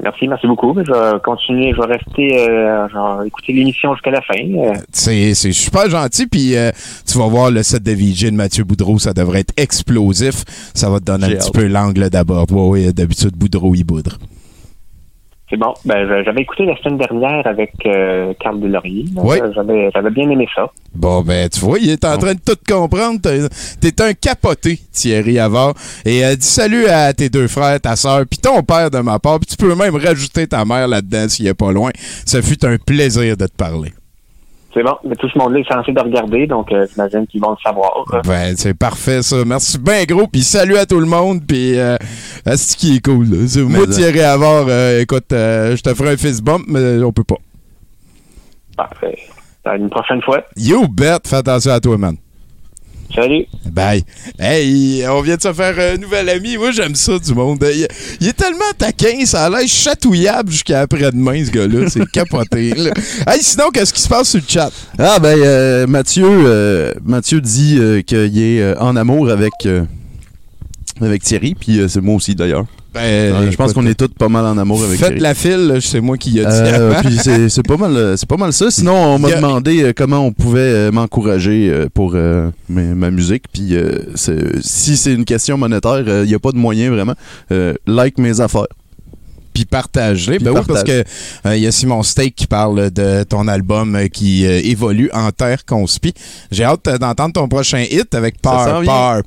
Merci, merci beaucoup. Je vais continuer, je vais rester, euh, genre, écouter l'émission jusqu'à la fin. Euh, C'est c'est super gentil. Puis euh, tu vas voir le set de VJ de Mathieu Boudreau, ça devrait être explosif. Ça va te donner un petit peu l'angle d'abord. Ouais, ouais, d'habitude, Boudreau, il boudre. C'est bon. Ben, j'avais écouté la semaine dernière avec euh, Carl Delaurier. Oui. J'avais, j'avais bien aimé ça. Bon, ben, tu vois, il est en train de tout comprendre. T'es- T'es un capoté, Thierry Avard. Et euh, dis salut à tes deux frères, ta soeur, puis ton père de ma part. Puis tu peux même rajouter ta mère là-dedans s'il est pas loin. Ça fut un plaisir de te parler. C'est bon. Mais tout ce monde-là est censé de regarder, donc euh, j'imagine qu'ils vont le savoir. Ben, c'est parfait, ça. Merci bien gros. Puis salut à tout le monde. Puis, euh, c'est ce qui est cool. là? Moi, Thierry Avard, euh, écoute, euh, je te ferai un fist bump, mais on peut pas. Parfait. À une prochaine fois. You bet. Fais attention à toi, man. Salut. Bye. Hey, on vient de se faire un nouvel ami. Moi, j'aime ça du monde. Il, il est tellement taquin, ça a l'air chatouillable jusqu'à après-demain, ce gars-là. C'est capoté. là. Hey, sinon, qu'est-ce qui se passe sur le chat? Ah ben euh, Mathieu euh, Mathieu dit euh, qu'il est euh, en amour avec euh, avec Thierry puis euh, c'est moi aussi d'ailleurs. Ben, Euh, je pense qu'on est tous pas mal en amour avec Faites la file, c'est moi qui y a dit Euh, puis c'est c'est pas mal euh, c'est pas mal ça. Sinon on m'a demandé euh, comment on pouvait m'encourager pour euh, ma musique puis euh, c'est- si c'est une question monétaire, il n'y a pas de moyen vraiment. Euh, like mes affaires. puis partage-les. Puis Ben oui, parce que il y a Simon Steak qui parle de ton album euh, qui euh, évolue en terre conspie. J'ai hâte d'entendre ton prochain hit avec Ça Peur, s'en vient.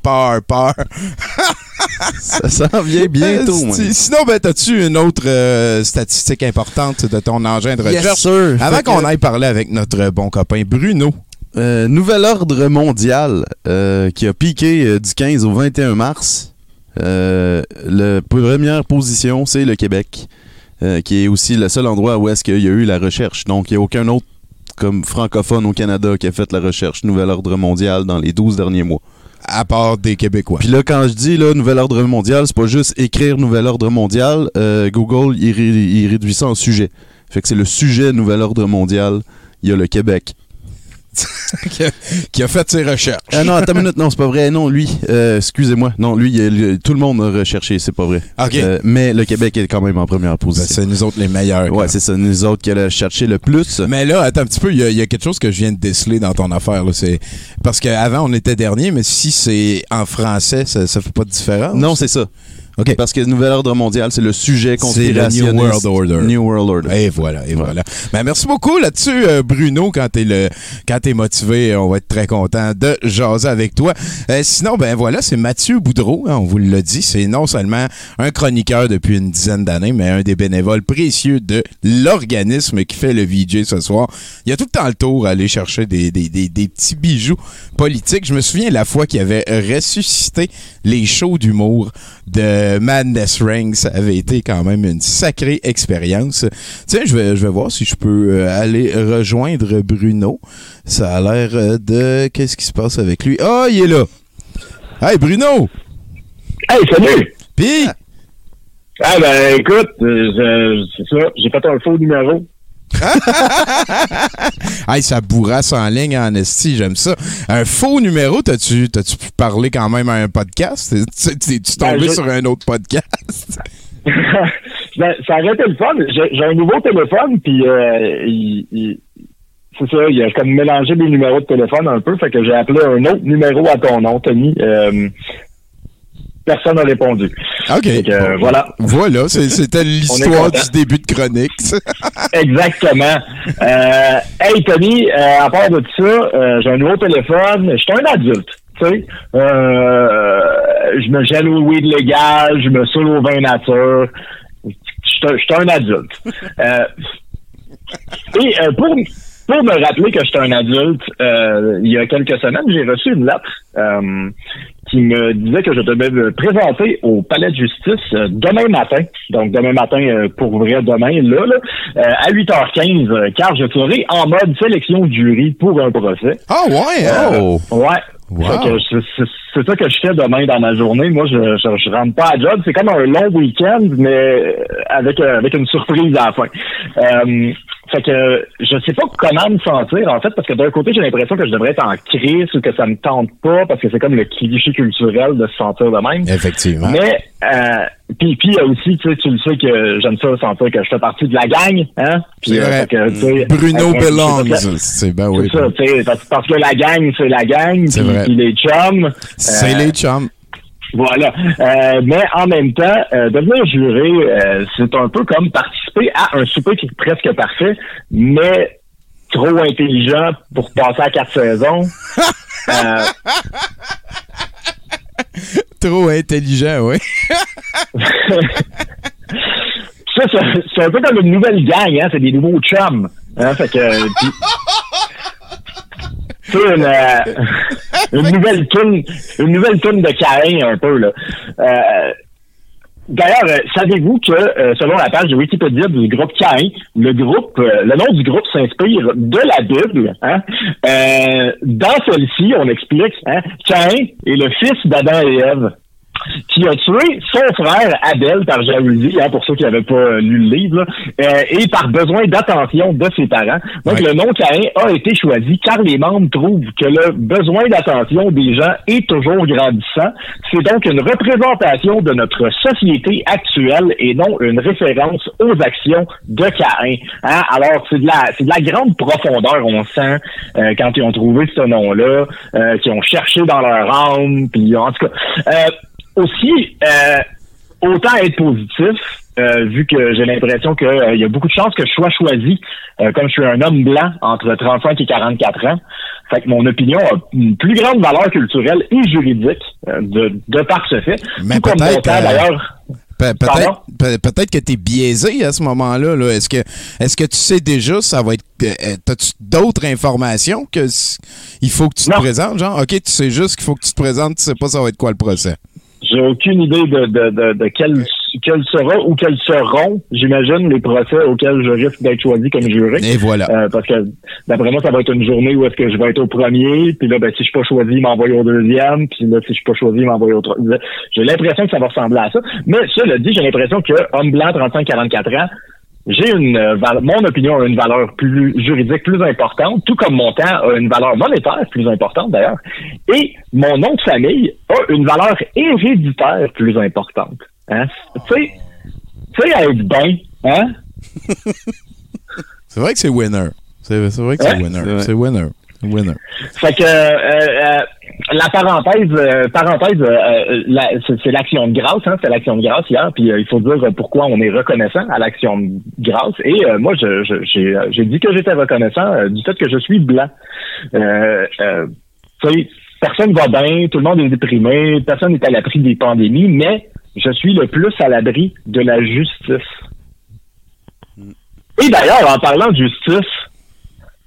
Ça s'en vient bientôt. Moi. Sinon, ben, as-tu une autre euh, statistique importante de ton engin de Yes, recherche? sir. Avant Fait qu'on que- aille parler avec notre bon copain Bruno. Euh, nouvel ordre mondial euh, qui a piqué du 15 au 21 mars. La première position, c'est le Québec, qui est aussi le seul endroit où est-ce qu'il y a eu la recherche. Donc, il n'y a aucun autre comme francophone au Canada qui a fait la recherche Nouvel Ordre Mondial dans les 12 derniers mois. À part des Québécois. Puis là, quand je dis là, Nouvel Ordre Mondial, c'est pas juste écrire Nouvel Ordre Mondial. Euh, Google, il, il réduit ça en sujet. Fait que c'est le sujet Nouvel Ordre Mondial. Il y a le Québec. qui, a, a fait ses recherches. Ah non, attends une minute, non, c'est pas vrai. Non, lui, euh, excusez-moi. Non, lui, il- tout le monde a recherché, c'est pas vrai. OK. Euh, mais le Québec est quand même en première Ben, position. c'est nous autres les meilleurs. ouais, c'est ça, nous autres qui allons chercher le plus. Mais là, attends un petit peu, il y, a- y a quelque chose que je viens de déceler dans ton affaire. Là. C'est... Parce qu'avant, on était dernier, mais si c'est en français, ça, ça fait pas de différence. Non, c'est ça. OK. Parce que Nouvel Ordre Mondial, c'est le sujet C'est le New conspirationniste. World Order. New World Order. Et voilà, et voilà. Ben, merci beaucoup là-dessus, euh, Bruno. Quand t'es le, quand t'es motivé, on va être très content de jaser avec toi. Euh, sinon, ben voilà, c'est Mathieu Boudreau. hein, on vous l'a dit, c'est non seulement un chroniqueur depuis une dizaine d'années, mais un des bénévoles précieux de l'organisme qui fait le VJ ce soir. Il y a tout le temps le tour à aller chercher des, des, des, des petits bijoux politiques. Je me souviens la fois qu'il avait ressuscité les shows d'humour de Madness Ring. Ça avait été quand même une sacrée expérience. Tiens, je vais, je vais voir si je peux euh, aller rejoindre Bruno. Ça a l'air euh, de... Qu'est-ce qui se passe avec lui? Ah, il est là! Hey, Bruno! Hey, salut! Pis, Ah ben écoute, euh, c'est ça, j'ai fait un faux numéro. hey, ça bourrasse en ligne en esti, j'aime ça. Un faux numéro, t'as-tu, t'as-tu pu parler quand même à un podcast? T'es- T'es-tu tombé Ben, je- sur un autre podcast? Ben, ça aurait été le fun. J'ai un nouveau téléphone, puis euh, il, il- c'est ça, il a comme mélangé des numéros de téléphone un peu, fait que j'ai appelé un autre numéro à ton nom, Tony. Euh, personne n'a répondu. OK. Euh, voilà. Voilà, c'était l'histoire du début de chronique. Exactement. Euh, hey Tony, euh, à part de ça, j'ai un nouveau téléphone. Je suis un adulte. Tu sais, je me gèle au weed légal, je me saoule au vin nature. Je suis un- adulte. Et pour, pour me rappeler que je suis un adulte, euh, il y a quelques semaines, j'ai reçu une lettre euh, qui me disait que je devais me présenter au palais de justice euh, demain matin. Donc demain matin, euh, pour vrai, demain, là, là à 8h15, euh, car je serai en mode sélection de jury pour un procès. Ah ouais, hein? Oh! Ouais. Wow. C'est- ça que je fais demain dans ma journée. Moi, je, je, je rentre pas à job. C'est comme un long week-end, mais euh, avec euh, avec une surprise à la fin. Euh, fait que je sais pas comment me sentir en fait, parce que d'un côté, j'ai l'impression que je devrais être en crise ou que ça me tente pas, parce que c'est comme le cliché culturel de se sentir de même. Effectivement. Mais euh, puis puis il y a aussi, tu sais, tu le sais que j'aime ça sentir que je fais partie de la gang, hein. Puis, C'est euh, que, Bruno belongs. c'est ben oui. C'est ça, tu sais, parce, parce que la gang, c'est la gang, puis les chums. C'est euh, les chums. Voilà. Euh, mais en même temps, euh, devenir juré, euh, c'est un peu comme participer à un souper qui est presque parfait, mais trop intelligent pour passer à quatre saisons. Euh, Trop intelligent, oui. ça, c'est un peu comme une nouvelle gang, hein, c'est des nouveaux chums. Hein, fait que, une, euh, une nouvelle tune, une nouvelle tune de Caïn un peu là. Euh, D'ailleurs, euh, savez-vous que selon la page de Wikipédia du groupe Caïn, le groupe, le nom du groupe s'inspire de la Bible. Hein? Euh, dans celle-ci, on explique, hein, Caïn est le fils d'Adam et Ève qui a tué son frère Abel par jalousie, hein, pour ceux qui n'avaient pas euh, lu le livre, là, euh, et par besoin d'attention de ses parents. Donc Ouais. le nom Caïn a été choisi car les membres trouvent que le besoin d'attention des gens est toujours grandissant. C'est donc une représentation de notre société actuelle et non une référence aux actions de Caïn. Hein? Alors c'est de la c'est de la grande profondeur, on sent, euh, quand ils ont trouvé ce nom-là, euh, qu'ils ont cherché dans leur âme, puis en tout cas. euh, aussi, euh, autant être positif, euh, vu que j'ai l'impression qu'il y a beaucoup de chances que je sois choisi, euh, comme je suis un homme blanc entre 35 et 44 ans. Fait que mon opinion a une plus grande valeur culturelle et juridique euh, de, de par ce fait. Mais Tout comme mon peut-être, euh, d'ailleurs. Pe-? Peut-être pe- peut-être que tu es biaisé à ce moment-là. Là. Est-ce que est-ce que tu sais déjà ça va être euh, euh, t'as-tu d'autres informations que il faut que tu te présentes genre? OK, tu sais juste qu'il faut que tu te présentes, tu sais pas ça va être quoi le procès. J'ai aucune idée de, de, de, de quel, quel sera ou quels seront, j'imagine, les procès auxquels je risque d'être choisi comme juré. Et voilà. Euh, parce que d'après moi, ça va être une journée où est-ce que je vais être au premier, puis là, ben, si je suis pas choisi, il m'envoie au deuxième, puis là, si je suis pas choisi, il m'envoie au troisième. J'ai l'impression que ça va ressembler à ça. Mais cela dit, j'ai l'impression que homme blanc, 35-44 ans, j'ai une euh, mon opinion a une valeur plus juridique plus importante, tout comme mon temps a une valeur monétaire plus importante d'ailleurs, et mon nom de famille a une valeur héréditaire plus importante. Hein? Tu sais, tu sais, être bien, hein? C'est vrai que c'est winner. C'est vrai que c'est Ouais. winner. C'est winner. Winner. Fait que euh, euh, la parenthèse, euh, parenthèse, euh, la- c'est l'action de grâce, hein, c'est l'action de grâce hier, puis euh, il faut dire pourquoi on est reconnaissant à l'action de grâce. Et euh, moi, je- je- j'ai j'ai dit que j'étais reconnaissant euh, du fait que je suis blanc. Euh, euh, tu sais, personne va bien, tout le monde est déprimé, personne n'est à l'abri des pandémies, mais je suis le plus à l'abri de la justice. Et d'ailleurs, en parlant de justice,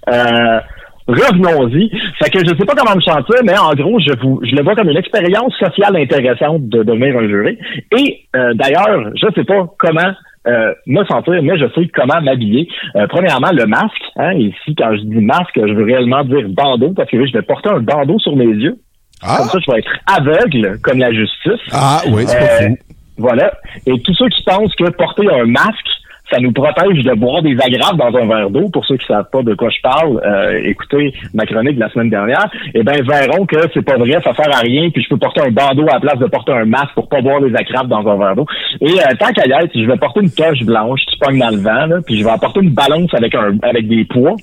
euh, revenons-y. Fait que je sais pas comment me sentir, mais en gros, je vous, je le vois comme une expérience sociale intéressante de devenir un juré. Et euh, d'ailleurs, je sais pas comment euh, me sentir, mais je sais comment m'habiller. Euh, premièrement, le masque. Hein, ici, quand je dis masque, je veux réellement dire bandeau, parce que là, je vais porter un bandeau sur mes yeux. Ah, Comme ça, je vais être aveugle, comme la justice. ah oui, c'est pas Euh, fou. Voilà. Et tous ceux qui pensent que porter un masque, ça nous protège de boire des agrafes dans un verre d'eau. Pour ceux qui savent pas de quoi je parle, euh, écoutez ma chronique de la semaine dernière. Eh ben, verront que c'est pas vrai, ça sert à rien. Puis je peux porter un bandeau à la place de porter un masque pour pas boire des agrafes dans un verre d'eau. Et euh, tant qu'à y être, je vais porter une toche blanche qui pogne dans le vent, là, puis je vais apporter une balance avec un avec des poids.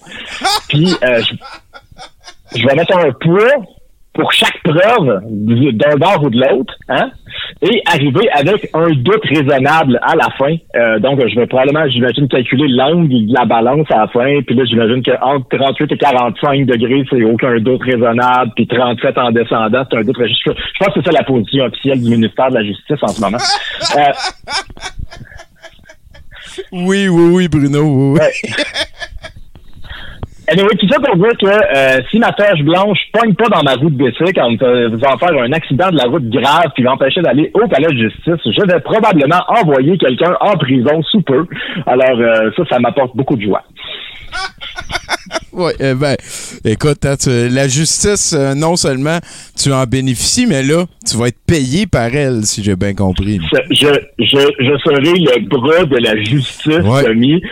Puis euh, je, je vais mettre un poids pour chaque preuve du- d'un bord ou de l'autre, hein, et arriver avec un doute raisonnable à la fin. Euh, donc, je vais probablement, j'imagine, calculer l'angle de la balance à la fin, puis là, j'imagine qu'entre 38 et 45 degrés, c'est aucun doute raisonnable, puis 37 en descendant, c'est un doute... Je, je pense que c'est ça la position officielle du ministère de la Justice en ce moment. Euh, Oui, oui, oui, Bruno, oui, oui. Ouais. Anyway, tout ça pour dire que euh, si ma toche blanche pogne pas dans ma route de bicycle en faisant faire un accident de la route grave qui m'empêchait d'aller au palais de justice, je vais probablement envoyer quelqu'un en prison sous peu. Alors euh, ça, ça m'apporte beaucoup de joie. Ouais, euh, ben, écoute, hein, tu- la justice, euh, non seulement tu en bénéficies, mais là, tu vas être payé par elle, si j'ai bien compris. Je, je, je, je serai le bras de la justice, Ouais. Tommy.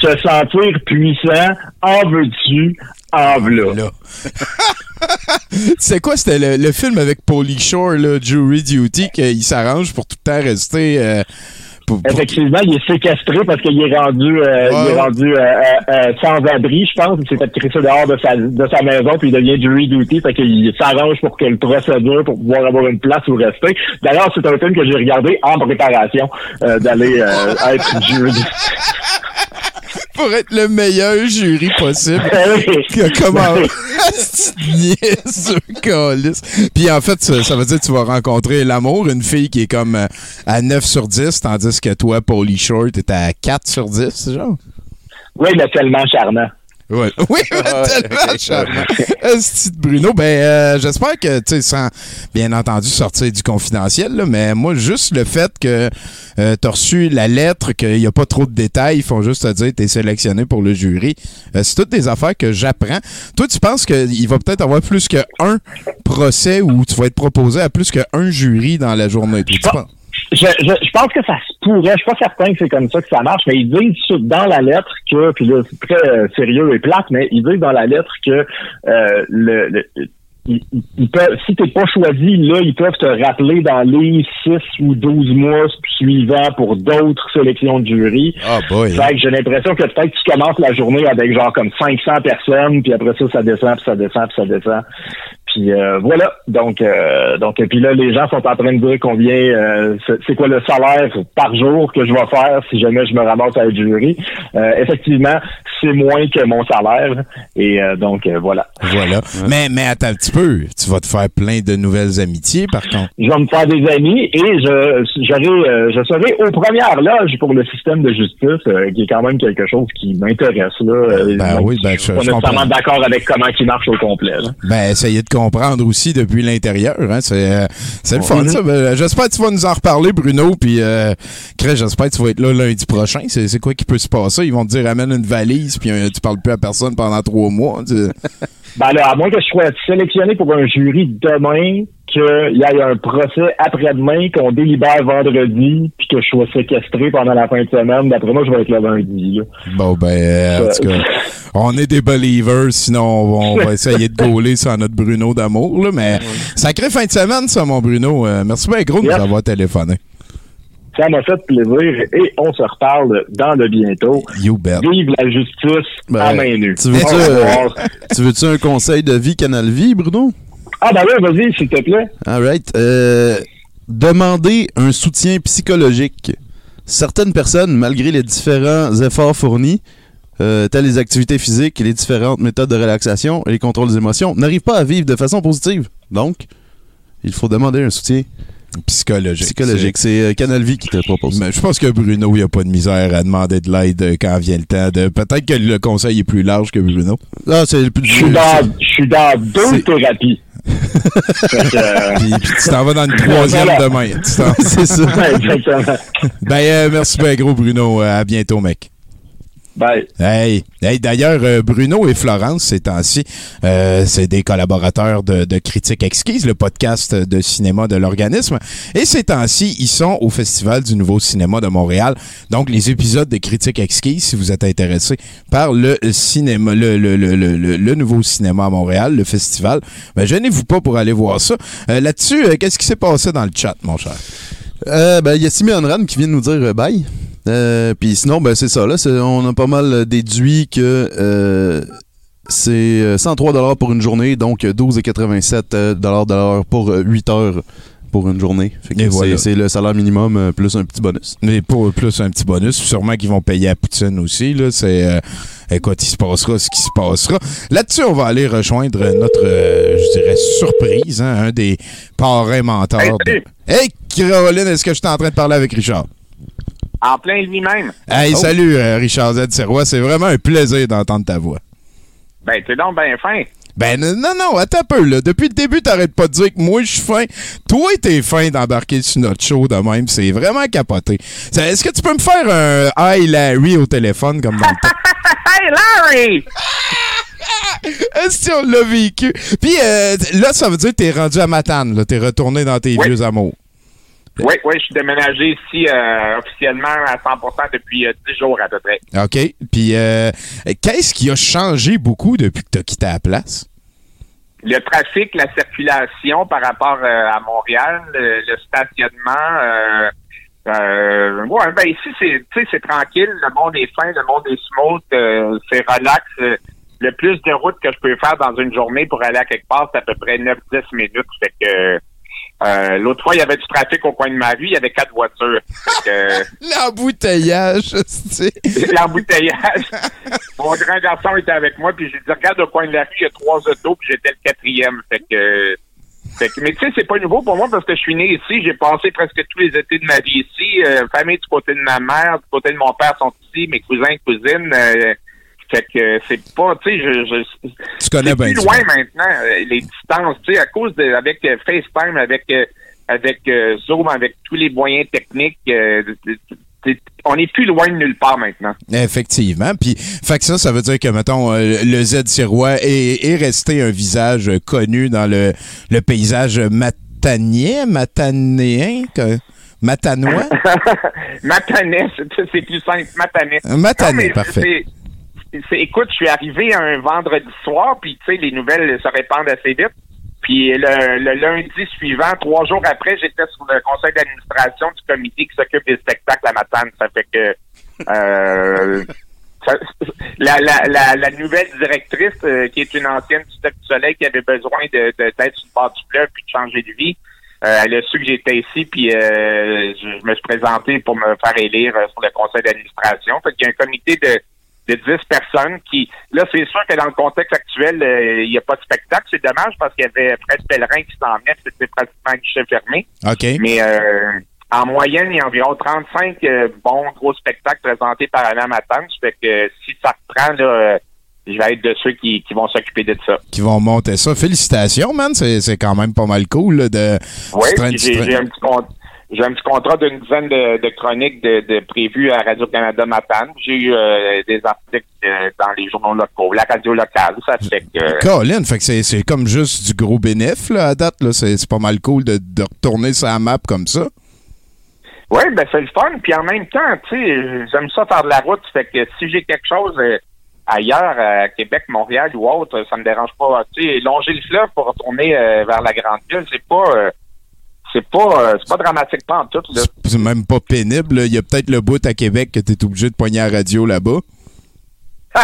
Se sentir puissant, en veux-tu, en. C'est quoi, c'était le, le film avec Paulie Shore, là, Jury Duty, qu'il s'arrange pour tout le temps rester. euh, pour- pour- Effectivement, il est séquestré parce qu'il est rendu, euh, il est rendu euh, euh, euh, sans abri, je pense. Il s'est fait crisser dehors de sa, de sa maison, puis il devient jury duty, fait qu'il s'arrange pour que le procédure, pour pouvoir avoir une place où rester. D'ailleurs, c'est un film que j'ai regardé en préparation euh, d'aller euh, être jury duty. Pour être le meilleur jury possible. Que- Comment? Niaiseux, câlisse. Puis en fait, ça, ça veut dire que tu vas rencontrer l'amour, une fille qui est comme euh, à 9 sur 10, tandis que toi, Paulie Short, t'es à 4 sur 10, genre? oui, il est tellement charmant. Ouais. Oui, tellement charmant. Esti de Bruno, ben euh, j'espère que tu sais sans bien entendu sortir du confidentiel là, mais moi juste le fait que euh, t'as reçu la lettre qu'il y a pas trop de détails, ils font juste te dire t'es sélectionné pour le jury. Euh, c'est toutes des affaires que j'apprends. Toi tu penses qu'il va peut-être avoir plus qu'un procès où tu vas être proposé à plus qu'un jury dans la journée. Tu penses? Je, je, je pense que ça se pourrait. Je suis pas certain que c'est comme ça que ça marche, mais ils disent dans la lettre que, puis là, c'est très euh, sérieux et plate, mais ils disent dans la lettre que euh, le, le- ils, peuvent, si t'es pas choisi, là, ils peuvent te rappeler dans les 6 ou 12 mois suivants pour d'autres sélections de jury. Ah boy. Fait que j'ai l'impression que peut-être tu commences la journée avec genre comme 500 personnes, puis après ça, ça descend, puis ça descend, puis ça descend. Puis euh, voilà. Donc, euh, donc, et puis là, les gens sont en train de dire combien, euh, c'est- quoi le salaire par jour que je vais faire si jamais je me ramasse à être jury. Euh, effectivement, c'est moins que mon salaire. Et euh, donc, euh, voilà. Voilà. Mais mais attends un petit peu, tu vas te faire plein de nouvelles amitiés par contre. Je vais me faire des amis et je j'aurai euh, je serai aux premières loges pour le système de justice, euh, qui est quand même quelque chose qui m'intéresse là. Euh, Ben donc, oui, ben, je suis pas je nécessairement comprends. d'accord avec comment il marche au complet. là. Ben, essayer de comprendre aussi depuis l'intérieur. Hein. C'est euh, c'est le fun, ça. Ben, J'espère que tu vas nous en reparler, Bruno. Puis, euh, j'espère que tu vas être là lundi prochain. C'est c'est quoi qui peut se passer? Ils vont te dire, amène une valise, puis euh, tu parles plus à personne pendant trois mois. Tu- Ben là, à moins que je sois sélectionné pour un jury demain, qu'il y ait un procès après-demain, qu'on délibère vendredi, puis que je sois séquestré pendant la fin de semaine, d'après moi, je vais être là lundi. Là. Bon, ben, euh, en tout cas, on est des believers, sinon on va, on va essayer de gauler sur notre Bruno d'amour, là, mais sacré fin de semaine, ça, mon Bruno. Euh, merci bien gros de nous avoir téléphoné. Ça m'a fait plaisir et on se reparle dans le bientôt. You bet. Vive la justice Ben, à main nue. veux-tu. Tu veux-tu un conseil de vie Canal Vie, Bruno? Ah ben oui, vas-y, s'il te plaît. All right. Euh, demandez un soutien psychologique. Certaines personnes, malgré les différents efforts fournis, euh, tels les activités physiques, les différentes méthodes de relaxation et les contrôles des émotions, n'arrivent pas à vivre de façon positive. Donc, il faut demander un soutien Psychologique. psychologique. C'est euh, Canal Vie qui te propose. Mais je pense que Bruno, il n'y a pas de misère à demander de l'aide euh, quand vient le temps. de Peut-être que le conseil est plus large que Bruno. Ah, c'est le plus Je suis dans, je suis dans deux thérapies. Que, euh, Puis, puis tu t'en vas dans une troisième demain. C'est ça. exactement. ben, euh, merci bien gros, Bruno. Euh, à bientôt, mec. Bye. Hey, hey d'ailleurs, euh, Bruno et Florence, ces temps-ci, euh, c'est des collaborateurs de, de Critique Exquise, le podcast de cinéma de l'organisme. Et ces temps-ci, ils sont au Festival du Nouveau Cinéma de Montréal. Donc, les épisodes de Critique Exquise, si vous êtes intéressé par le cinéma, le, le, le, le, le- le Nouveau Cinéma à Montréal, le festival, ben, gênez-vous pas pour aller voir ça. Euh, Là-dessus, euh, qu'est-ce qui s'est passé dans le chat, mon cher? Euh, ben, il y a Simeon Ran qui vient de nous dire euh, bye. Euh, Puis sinon, ben, c'est ça. Là, on a pas mal euh, déduit que euh, c'est euh, 103 pour une journée, donc euh, 12,87 euh, dollars de l'heure pour euh, 8 heures pour une journée. C'est, voilà. le salaire minimum euh, plus un petit bonus. Mais pour plus un petit bonus, sûrement qu'ils vont payer à Poutine aussi. Là, c'est, euh, écoute, il se passera ce qui se passera. Là-dessus, on va aller rejoindre notre, euh, je dirais, surprise, hein, un des parrains mentors. Hey, de-. Hey, Caroline, est-ce que je suis en train de parler avec Richard? En plein lui-même. Hey, Oh. salut, euh, Richard Z. Serrois. C'est vraiment un plaisir d'entendre ta voix. Ben, t'es donc bien fin. Ben non, non, attends un peu, là. Depuis le début, t'arrêtes pas de dire que moi, je suis fin. Toi, t'es fin d'embarquer sur notre show de même. C'est vraiment capoté. Est-ce que tu peux me faire un Hi Larry au téléphone comme dans le temps? Hey, Larry! Est-ce qu'on l'a vécu? Puis euh, là, ça veut dire que t'es rendu à Matane, là. T'es retourné dans tes Oui. vieux amours. Oui, oui, je suis déménagé ici euh, officiellement à 100% depuis euh, 10 jours à peu près. OK. Puis euh, qu'est-ce qui a changé beaucoup depuis que t'as quitté la place? Le trafic, la circulation par rapport euh, à Montréal, le, le stationnement, euh, euh, ouais, ben ici c'est, tu sais, c'est tranquille, le monde est fin, le monde est smooth, euh, c'est relax. le plus de route que je peux faire dans une journée pour aller à quelque part, c'est à peu près 9-10 minutes. Fait que euh, l'autre fois, il y avait du trafic au coin de ma rue, il y avait quatre voitures. Que, L'embouteillage, l'embouteillage. Mon grand garçon était avec moi, puis j'ai dit, regarde au coin de la rue, il y a trois autos, puis j'étais le quatrième. Fait que, fait que mais tu sais, c'est pas nouveau pour moi parce que je suis né ici, j'ai passé presque tous les étés de ma vie ici. Euh, famille du côté de ma mère, du côté de mon père sont ici, mes cousins et cousines. Fait que c'est pas, tu sais, je, je Tu connais bien plus ça. loin maintenant, euh, les distances, tu sais, à cause de, avec euh, FaceTime, avec, euh, avec Zoom, avec tous les moyens techniques, on est plus loin de nulle part maintenant. Effectivement. Puis, fait que ça, ça veut dire que, mettons, le Z Sirois est, est resté un visage connu dans le, le paysage matanien, matanéen, que- matanois? Matanais, c'est plus simple, Matanais. Matanais, parfait. Écoute, je suis arrivé un vendredi soir, puis tu sais, les nouvelles se répandent assez vite. Puis le, le lundi suivant, trois jours après, j'étais sur le conseil d'administration du comité qui s'occupe des spectacles à Matane. Ça fait que euh, ça- la, la, la, la nouvelle directrice, euh, qui est une ancienne du Stade du Soleil, qui avait besoin de d'être sur le bord du fleuve puis de changer de vie, euh, elle a su que j'étais ici, puis euh, je, je me suis présenté pour me faire élire sur le conseil d'administration. Fait qu'il y a un comité de, de 10 personnes qui... Là, c'est sûr que dans le contexte actuel, euh, il n'y a pas de spectacle. C'est dommage parce qu'il y avait Fred Pellerin qui s'en venait, c'était pratiquement un guichet fermé. OK. Mais euh, en moyenne, il y a environ 35 euh, bons gros spectacles présentés par Anna Matane. Ça fait que si ça reprend, là, euh, je vais être de ceux qui, qui vont s'occuper de ça. Qui vont monter ça. Félicitations, man. C'est quand même pas mal cool là, de. Oui, j'ai un petit con- j'ai un petit contrat d'une dizaine de, de chroniques de, de prévues à Radio-Canada Matane. J'ai eu euh, des articles euh, dans les journaux locaux, la radio locale. Ça fait que... Colin, fait que c'est comme juste du gros bénéf là, à date. là. C'est pas mal cool de, de retourner la map comme ça. Oui, ben c'est le fun. Puis en même temps, tu sais, j'aime ça faire de la route. Fait que si j'ai quelque chose euh, ailleurs, à Québec, Montréal ou autre, ça me dérange pas. Tu sais, longer le fleuve pour retourner euh, vers la grande ville, c'est pas... c'est pas, euh, c'est pas dramatique pas en tout. Là. C'est même pas pénible. là. Il y a peut-être le bout à Québec que t'es obligé de pogner la radio là-bas.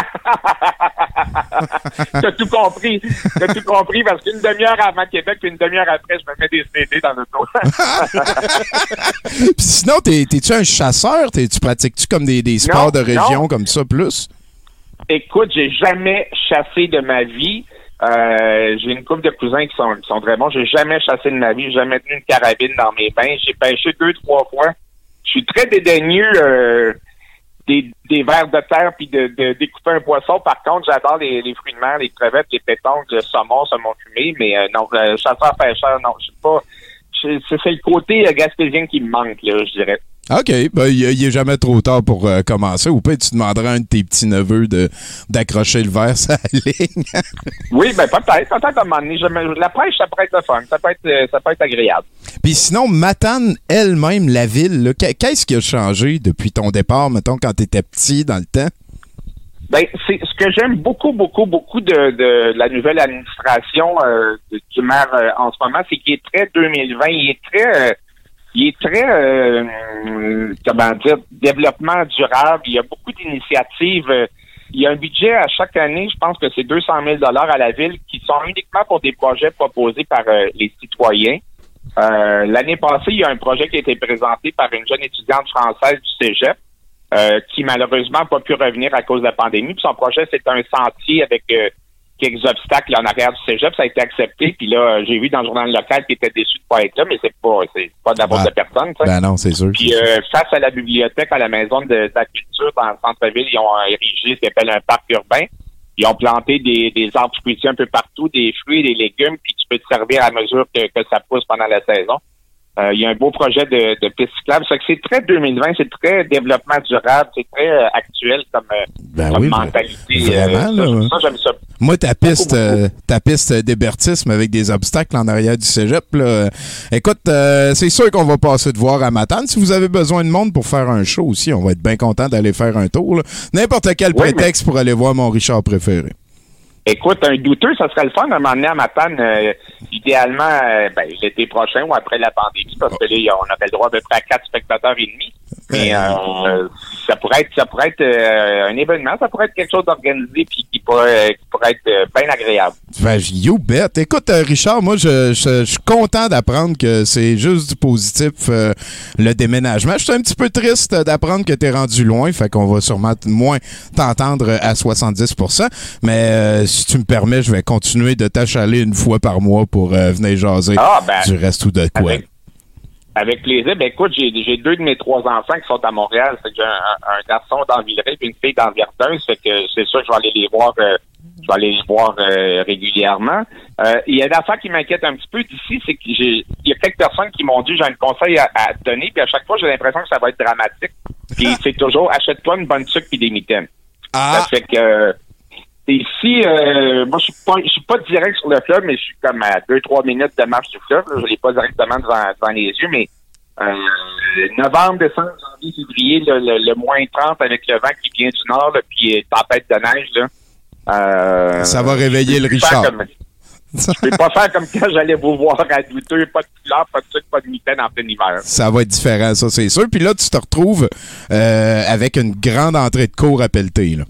T'as tout compris. T'as tout compris parce qu'une demi-heure avant Québec puis une demi-heure après, je me mets des CD dans le dos. Sinon, t'es- t'es-tu un chasseur? T'es- Tu pratiques-tu comme des, des sports Non, de région non. comme ça plus? Écoute, j'ai jamais chassé de ma vie. Euh, j'ai une couple de cousins qui sont, très bons. J'ai jamais chassé de ma vie. Jamais tenu une carabine dans mes bains. J'ai pêché deux, trois fois. Je suis très dédaigneux euh, des, vers de terre puis de, découper un poisson. Par contre, j'adore les, fruits de mer, les crevettes, les pétanques, le saumon, saumon fumé. Mais euh, non, euh, chasseur, pêcheur, non, je suis pas. C'est le côté gaspésien qui me manque, là, je dirais. OK, ben il il est jamais trop tard pour euh, commencer. Ou peut-être tu demanderas à un de tes petits-neveux d'accrocher le verre sur la ligne. Oui, ben peut-être, peut-être à un moment donné. La pêche, ça pourrait être le fun. Ça peut être, euh, ça peut être agréable. Puis sinon, Matane elle-même, la ville, qu'est-ce qui a changé depuis ton départ, mettons, quand t'étais petit dans le temps? Ben, c'est ce que j'aime beaucoup, beaucoup, beaucoup de, de la nouvelle administration euh, du maire euh, en ce moment, c'est qu'il est très 2020. Il est très, il est très, euh, comment dire, développement durable. Il y a beaucoup d'initiatives. il y a un budget à chaque année, je pense que c'est 200 000 dollars à la ville, qui sont uniquement pour des projets proposés par euh, les citoyens. Euh, L'année passée, il y a un projet qui a été présenté par une jeune étudiante française du Cégep, euh, qui malheureusement n'a pas pu revenir à cause de la pandémie. Puis son projet, c'est un sentier avec quelques obstacles en arrière du Cégep. Ça a été accepté. Puis là, j'ai vu dans le journal local qu'il était déçu de pas être là, mais c'est pas, c'est pas de la faute de personne. ça. Ben non, c'est sûr. Puis euh, face à la bibliothèque, à la maison de, de la culture dans le centre-ville, ils ont érigé ce qu'on appelle un parc urbain. Ils ont planté des, des arbres fruitiers un peu partout, des fruits, des légumes, puis tu peux te servir à mesure que, que ça pousse pendant la saison. Euh, il y a un beau projet de, de piste cyclable. C'est très 2020, c'est très développement durable, c'est très euh, actuel comme, Ben comme oui, mentalité. vraiment, Euh, là, ça, ça, j'aime ça. Moi, ta piste, beaucoup. euh, ta piste d'hébertisme avec des obstacles en arrière du cégep, là, écoute, euh, c'est sûr qu'on va passer te voir à Matane. Si vous avez besoin de monde pour faire un show aussi, on va être bien content d'aller faire un tour. là. N'importe quel Oui, prétexte pour aller voir mon Richard préféré. Écoute, un douteux, ça serait le fun de m'emmener à Matane, euh, idéalement euh, ben, l'été prochain ou après la pandémie, parce que là, on avait le droit à peu près à quatre spectateurs et demi. Mais euh, ça pourrait être ça pourrait être euh, un événement, ça pourrait être quelque chose d'organisé puis qui pourrait, qui pourrait être euh, bien agréable. Ben, you bet. Écoute, euh, Richard, moi, je, je- je suis content d'apprendre que c'est juste du positif, euh, le déménagement. Je suis un petit peu triste d'apprendre que tu es rendu loin, fait qu'on va sûrement moins t'entendre à 70% Mais euh, si tu me permets, je vais continuer de t'achaler une fois par mois pour euh, venir jaser Ah, ben, du reste ou de quoi. avec, avec plaisir. Ben écoute, j'ai j'ai deux de mes trois enfants qui sont à Montréal. C'est que j'ai un, un garçon dans Villeray et une fille dans Verdeuse. Fait que c'est sûr que je vais aller les voir. euh, je vais aller les voir euh, régulièrement. Euh, il y a une affaire qui m'inquiète un petit peu d'ici, c'est que j'ai il y a quelques personnes qui m'ont dit j'ai un conseil à, à te donner, puis à chaque fois j'ai l'impression que ça va être dramatique. Puis c'est toujours achète-toi une bonne sucre et des mitaines. Ah, Ça fait que euh, ici, euh, moi je suis pas je suis pas direct sur le fleuve, mais je suis comme à deux, trois minutes de marche du fleuve. là. Je l'ai pas directement devant, devant les yeux, mais euh, novembre, décembre, janvier, février, le, le- le moins 30 avec le vent qui vient du nord, là, puis euh, tempête de neige, là. Euh, Ça va réveiller le Richard. comme- Je peux pas faire comme quand j'allais vous voir à douteux, pas de couleur, pas de sucre, pas de mitaine en plein hiver. ça va être différent, ça, c'est sûr. Puis là, tu te retrouves euh, avec une grande entrée de cours à pelleter. Là.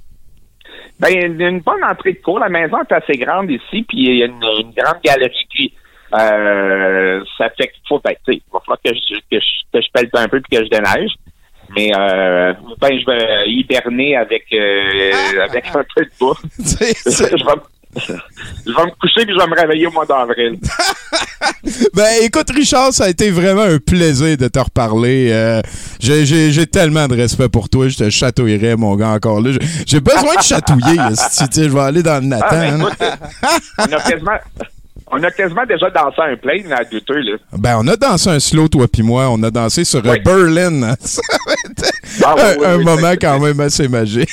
Ben, une bonne entrée de cours. La maison est assez grande ici, puis il y a une, une grande galerie. Puis, euh, ça fait qu'il faut sais, il va falloir que je, que je, que je pèle un peu puis que je déneige. Mais, euh, ben, je vais hiberner avec, euh, avec un peu de sais, je, vais, je vais me coucher puis je vais me réveiller au mois d'avril. Ben, écoute, Richard, ça a été vraiment un plaisir de te reparler. Euh, j'ai- tellement de respect pour toi. Je te chatouillerai, mon gars, encore là. J'ai- besoin de chatouiller. je vais aller dans le Nathan. Ah, ben, hein. écoute, on a quasiment, on a quasiment déjà dansé un plane à deux, deux, là. Ben, on a dansé un slow, toi puis moi. On a dansé sur euh, Oui. Berlin. Ça Ah, oui, un, oui, un moment quand même assez magique.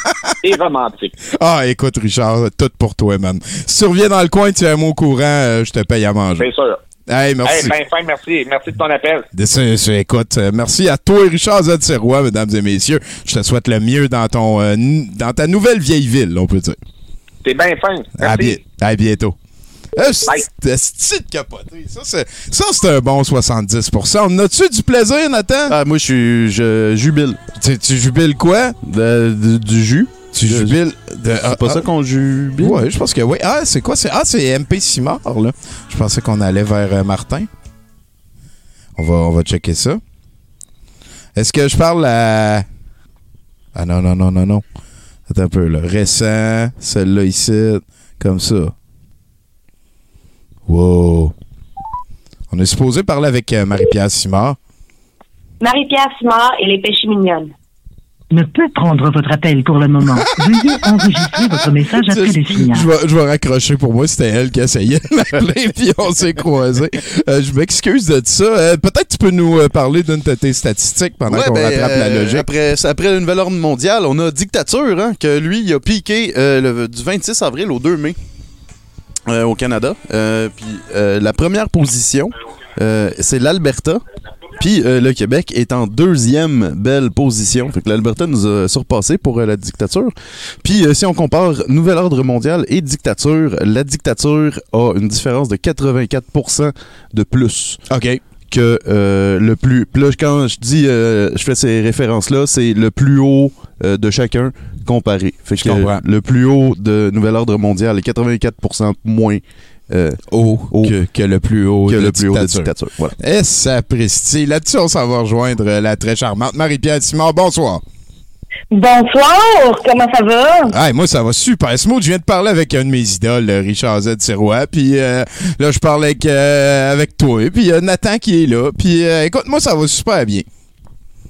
Et romantique. Ah, écoute, Richard, tout pour toi, man. Si tu reviens dans le coin, tu es au courant, euh, je te paye à manger. C'est sûr. Hey, merci. Hey, ben fin, merci. Merci de ton appel. Écoute, euh, merci à toi, Richard Z. Mesdames et messieurs. Je te souhaite le mieux dans ton euh, dans ta nouvelle vieille ville, on peut dire. T'es bien fin. À, Merci. bi- à bientôt. De capoté. Ça, c'est un bon 70% On a-tu du plaisir, Nathan? Ah, moi, je suis. Je jubile. Tu, tu jubiles quoi? De- de- du jus. Tu Je- jubiles de. C'est pas ça qu'on jubile? Ouais, je pense que oui. Ah, c'est quoi? Ah, c'est MP Simard, là. Je pensais qu'on allait vers euh, Martin. On va, on va checker ça. Est-ce que je parle à. Ah non, non, non, non, non. Attends un peu, là. Récent, celle-là ici, comme ça. Wow. On est supposé parler avec euh, Marie-Pierre Simard. Marie-Pierre Simard et les péchés mignonnes. ne peut prendre votre appel pour le moment. Veuillez enregistrer votre message après le signal. Je vais, je vais raccrocher pour moi, c'était elle qui essayait de m'appeler, puis on s'est croisés. Euh, je m'excuse de ça. Euh, Peut-être tu peux nous euh, parler d'une de tes statistiques pendant Ouais, qu'on ben, rattrape la logique. Après, après le nouvel ordre mondial, on a Dictature, hein, que lui, il a piqué euh, le- du 26 avril au 2 mai euh, au Canada. Euh, puis euh, la première position, c'est l'Alberta. Puis le Québec est en deuxième belle position. Fait que l'Alberta nous a surpassé pour la dictature. Puis si on compare nouvel ordre mondial et dictature, la dictature a une différence de 84% de plus OK. Que euh, le plus. Puis là, quand je dis, euh, je fais ces références-là, c'est le plus haut euh, de chacun comparé. Fait Je que comprends. le plus haut de Nouvel Ordre Mondial est 84% moins euh, Haut haut que, que le plus haut que de le plus haut de dictature. dictature. Voilà. Et ça presti. Là-dessus, on s'en va rejoindre la très charmante Marie-Pierre Simard. Bonsoir. Bonsoir, comment ça va? Moi, ça va super smooth. Je viens de parler avec un de mes idoles, Richard Z. Sirois. Puis euh, là, je parle avec, euh, avec toi. Puis il y a Nathan qui est là. Puis euh, écoute, moi, ça va super bien.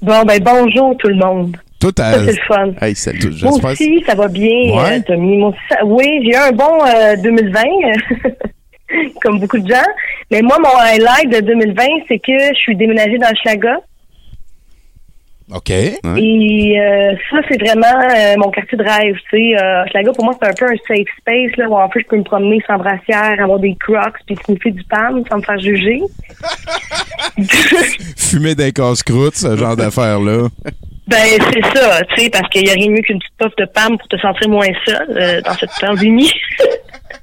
Bon, ben bonjour tout le monde. Tout à... Ça, c'est le fun. Hey. Moi aussi, ça va bien, Ouais. Tommy. Moi aussi, ça- Oui, j'ai eu un bon euh, 2020, comme beaucoup de gens. Mais moi, mon highlight de 2020, c'est que je suis déménagée dans Schlaga. OK. Et euh, ça, c'est vraiment euh, mon quartier de rêve. Tu sais, euh, Schlaga, pour moi, c'est un peu un safe space là, où en fait, je peux me promener sans brassière, avoir des crocs, puis sniffer du pan sans me faire juger. Fumer des casse-croûtes, ce genre d'affaires-là. Ben, c'est ça, tu sais, parce qu'il n'y a rien de mieux qu'une petite puff de PAM pour te sentir moins seul euh, dans cette pandémie.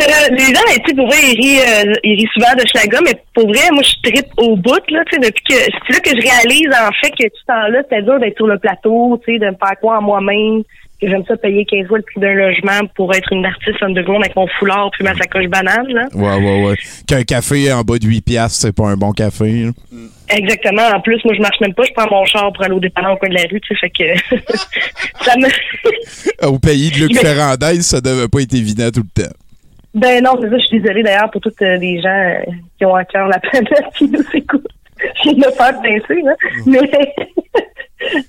Euh, Les gens, tu sais, pour vrai, ils rient, euh, ils rient souvent de Schlaga, mais pour vrai, moi, je tripe au bout, là, tu sais, depuis que, c'est là que je réalise, en fait, que tout ce temps-là, c'était dur d'être sur le plateau, tu sais, de me faire quoi en moi-même, que j'aime ça payer 15 fois le prix d'un logement pour être une artiste underground avec mon foulard puis ma sacoche banane, là. Ouais, ouais, ouais. Qu'un café en bas de 8 piastres, c'est pas un bon café. là. Exactement. En plus, moi, je marche même pas. Je prends mon char pour aller au dépanneur au coin de la rue, tu sais. Fait que ça me. Au pays de Luc Mais- Ferrandez, ça devait pas être évident tout le temps. Ben non, c'est ça. Je suis désolée d'ailleurs pour toutes euh, les gens euh, qui ont à cœur la planète qui nous écoutent. Je me faire pincer, là. Mais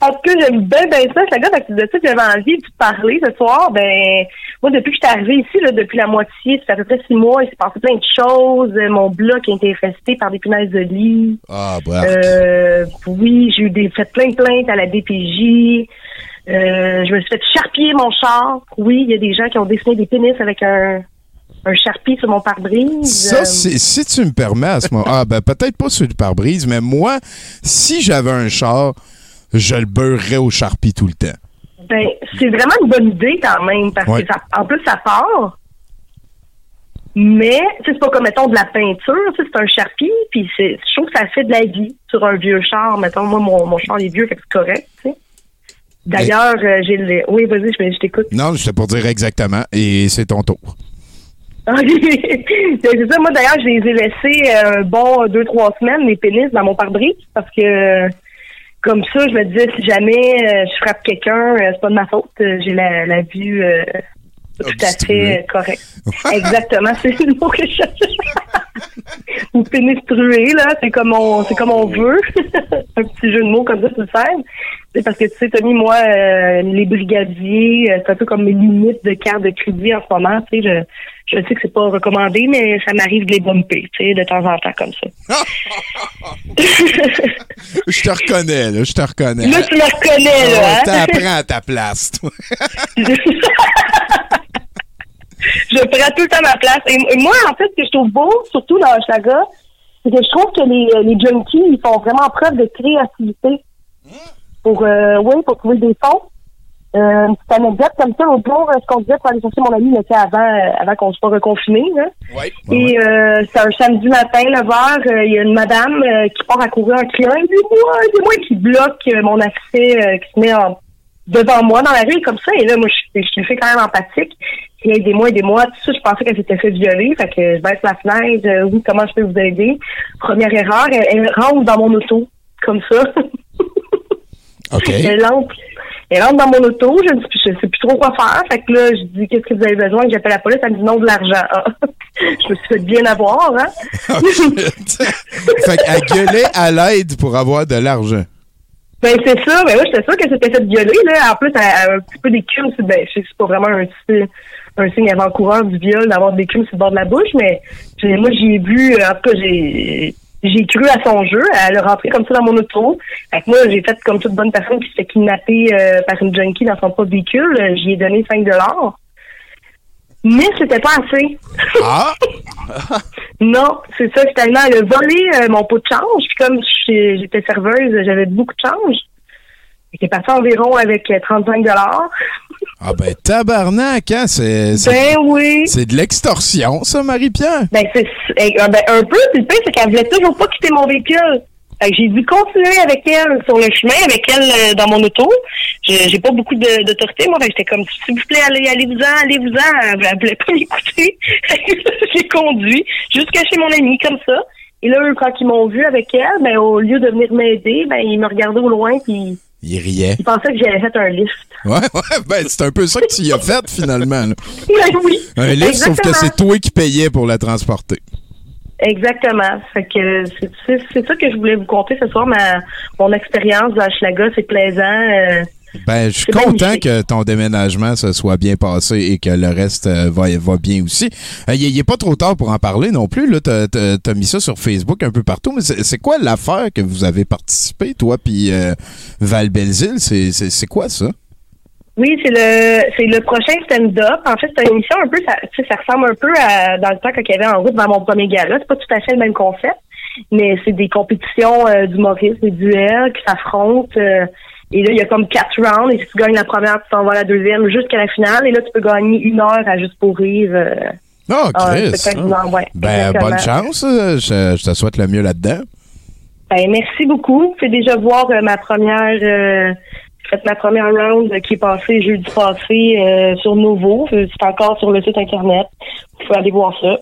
en tout cas, j'aime bien, bien ça. C'est gars, fait que de ça, j'avais envie de te parler ce soir. Ben, moi, depuis que je suis arrivée ici, là, depuis la moitié, ça fait à peu près six mois, il s'est passé plein de choses. Mon bloc a été infesté par des punaises de lit. Ah, bravo. Euh, oui, j'ai eu des fait plein de plaintes à la DPJ. Euh, je me suis fait charpier mon char. Oui, il y a des gens qui ont dessiné des pénis avec un, un charpie sur mon pare-brise. Ça, Euh, c'est- si tu me permets à ce moment. Ah, ben peut-être pas sur le pare-brise, mais moi, si j'avais un char, je le beurrerais au charpie tout le temps. ben, c'est vraiment une bonne idée quand même, parce Ouais. que ça, en plus, ça part. Mais, sais, c'est pas comme, mettons, de la peinture, tu sais, c'est un charpie, puis c'est, je trouve que ça fait de la vie sur un vieux char. Mettons, moi, mon, mon char est vieux, fait que c'est correct, tu sais. D'ailleurs, euh, j'ai le... Oui, vas-y, je, je t'écoute. Non, je pour dire exactement, et c'est ton tour. c'est ça, moi d'ailleurs, je les ai laissés euh, un bon deux, trois semaines, les pénis, dans mon pare-brise, parce que euh, comme ça, je me disais, si jamais euh, je frappe quelqu'un, euh, c'est pas de ma faute. Euh, J'ai la, la vue euh, tout à fait euh, correct. Exactement, c'est le mot que je cherchais. Ou pénéstruer, là, c'est comme on, c'est comme on veut. un petit jeu de mots comme ça sur scène. C'est parce que tu sais, Tommy, moi, euh, les brigadiers, c'est un peu comme mes limites de carte de crédit en ce moment. Tu sais, je, je sais que c'est pas recommandé, mais ça m'arrive de les bumper, tu sais, de temps en temps comme ça. Je te reconnais, là, je te reconnais. Là, tu me reconnais, là. hein? T'apprends à ta place, toi. je prends tout le temps ma place. Et, moi, en fait, ce que je trouve beau, surtout dans Hochelaga, c'est que je trouve que les, les junkies, ils font vraiment preuve de créativité pour, euh, oui, pour trouver des fonds. Euh, une petite anecdote comme ça, l'autre jour, ce qu'on disait pour aller chercher mon ami, mais c'est avant, euh, avant qu'on soit reconfiné. Là. Et euh, c'est un samedi matin, 9 h, euh, il y a une madame euh, qui part à courir un client. C'est moi, c'est moi qui bloque euh, mon accès, euh, qui se met en, devant moi dans la rue comme ça. Et là, moi, je, je suis fait quand même empathique. Et aidez-moi, aidez-moi. Tout ça, je pensais qu'elle s'était fait violer. Fait que je baisse la fenêtre. euh, oui, comment je peux vous aider? Première erreur, elle, elle rentre dans mon auto. Comme ça. OK. Elle entre, elle entre dans mon auto, je ne sais, je sais plus trop quoi faire. Fait que là, je dis qu'est-ce que vous avez besoin, que j'appelle la police, elle me dit non de l'argent. Ah. je me suis fait bien avoir, hein. Oh, shit. fait qu'elle gueulait à l'aide pour avoir de l'argent. Ben c'est ça, ben oui, j'étais sûre que c'était fait violer, là. En plus, elle elle a un petit peu d'écume, sur- ben je sais que c'est pas vraiment un, signe- un signe avant-coureur du viol d'avoir des l'écume sur le bord de la bouche, mais j'ai- moi j'y ai vu, en tout cas j'ai j'ai cru à son jeu, elle est rentrée comme ça dans mon auto. Fait que moi, j'ai fait comme toute bonne personne qui se fait kidnapper euh, par une junkie dans son propre véhicule. J'y ai donné 5 dollars. Mais c'était pas assez. Ah! Non, c'est ça, finalement, elle a volé euh, mon pot de change. Puis comme j'étais serveuse, j'avais beaucoup de change. J'étais partie environ avec euh, 35 dollars. Ah ben tabarnak, hein? C'est, c'est, Ben oui. c'est de l'extorsion, ça, Marie-Pierre. Ben, c'est eh, euh, ben, un peu, puis le pire, c'est qu'elle voulait toujours pas quitter mon véhicule. J'ai dû continuer avec elle sur le chemin, avec elle euh, dans mon auto. Je- J'ai pas beaucoup de- d'autorité, moi. J'étais comme, s'il vous plaît, allez, allez-vous-en, allez-vous-en. Elle, elle voulait pas m'écouter. J'ai conduit jusqu'à chez mon ami, comme ça. Et là, eux, quand ils m'ont vu avec elle, ben, au lieu de venir m'aider, ben, ils me regardaient au loin, puis Il riait. ils pensaient que j'avais fait un lift. Ouais, ouais, ben c'est un peu ça que tu y as fait, finalement. là. Ben oui. Un livre, sauf que c'est toi qui payais pour la transporter. Exactement. Fait que c'est- ça que je voulais vous conter ce soir. Ma, mon expérience dans Schlaga, c'est plaisant. euh, Ben, je suis content magnifique. que ton déménagement se soit bien passé et que le reste euh, va, va bien aussi. Euh, Il n'est pas trop tard pour en parler non plus. Tu as, mis ça sur Facebook un peu partout. Mais c'est quoi l'affaire que vous avez participé, toi puis euh, Val Belzile? C'est- quoi ça? Oui, c'est le c'est le prochain stand-up. En fait, c'est une émission un peu, ça, ressemble un peu à dans le temps quand il y avait en route dans mon premier gala. C'est pas tout à fait le même concept, mais c'est des compétitions d'humoristes, des duels qui s'affrontent. Et là, il y a comme quatre rounds. Et si tu gagnes la première, tu t'en vas à la deuxième jusqu'à la finale. Et là, tu peux gagner une heure à juste pour rire. euh, Ah, en Chris! heure, ouais, ben, bonne chance. euh, Je, je te souhaite le mieux là-dedans. Ben, merci beaucoup. C'est déjà voir euh, ma première euh, fait ma première round qui est passée jeudi passé euh, sur. Euh, C'est encore sur le site internet. Vous pouvez aller voir ça.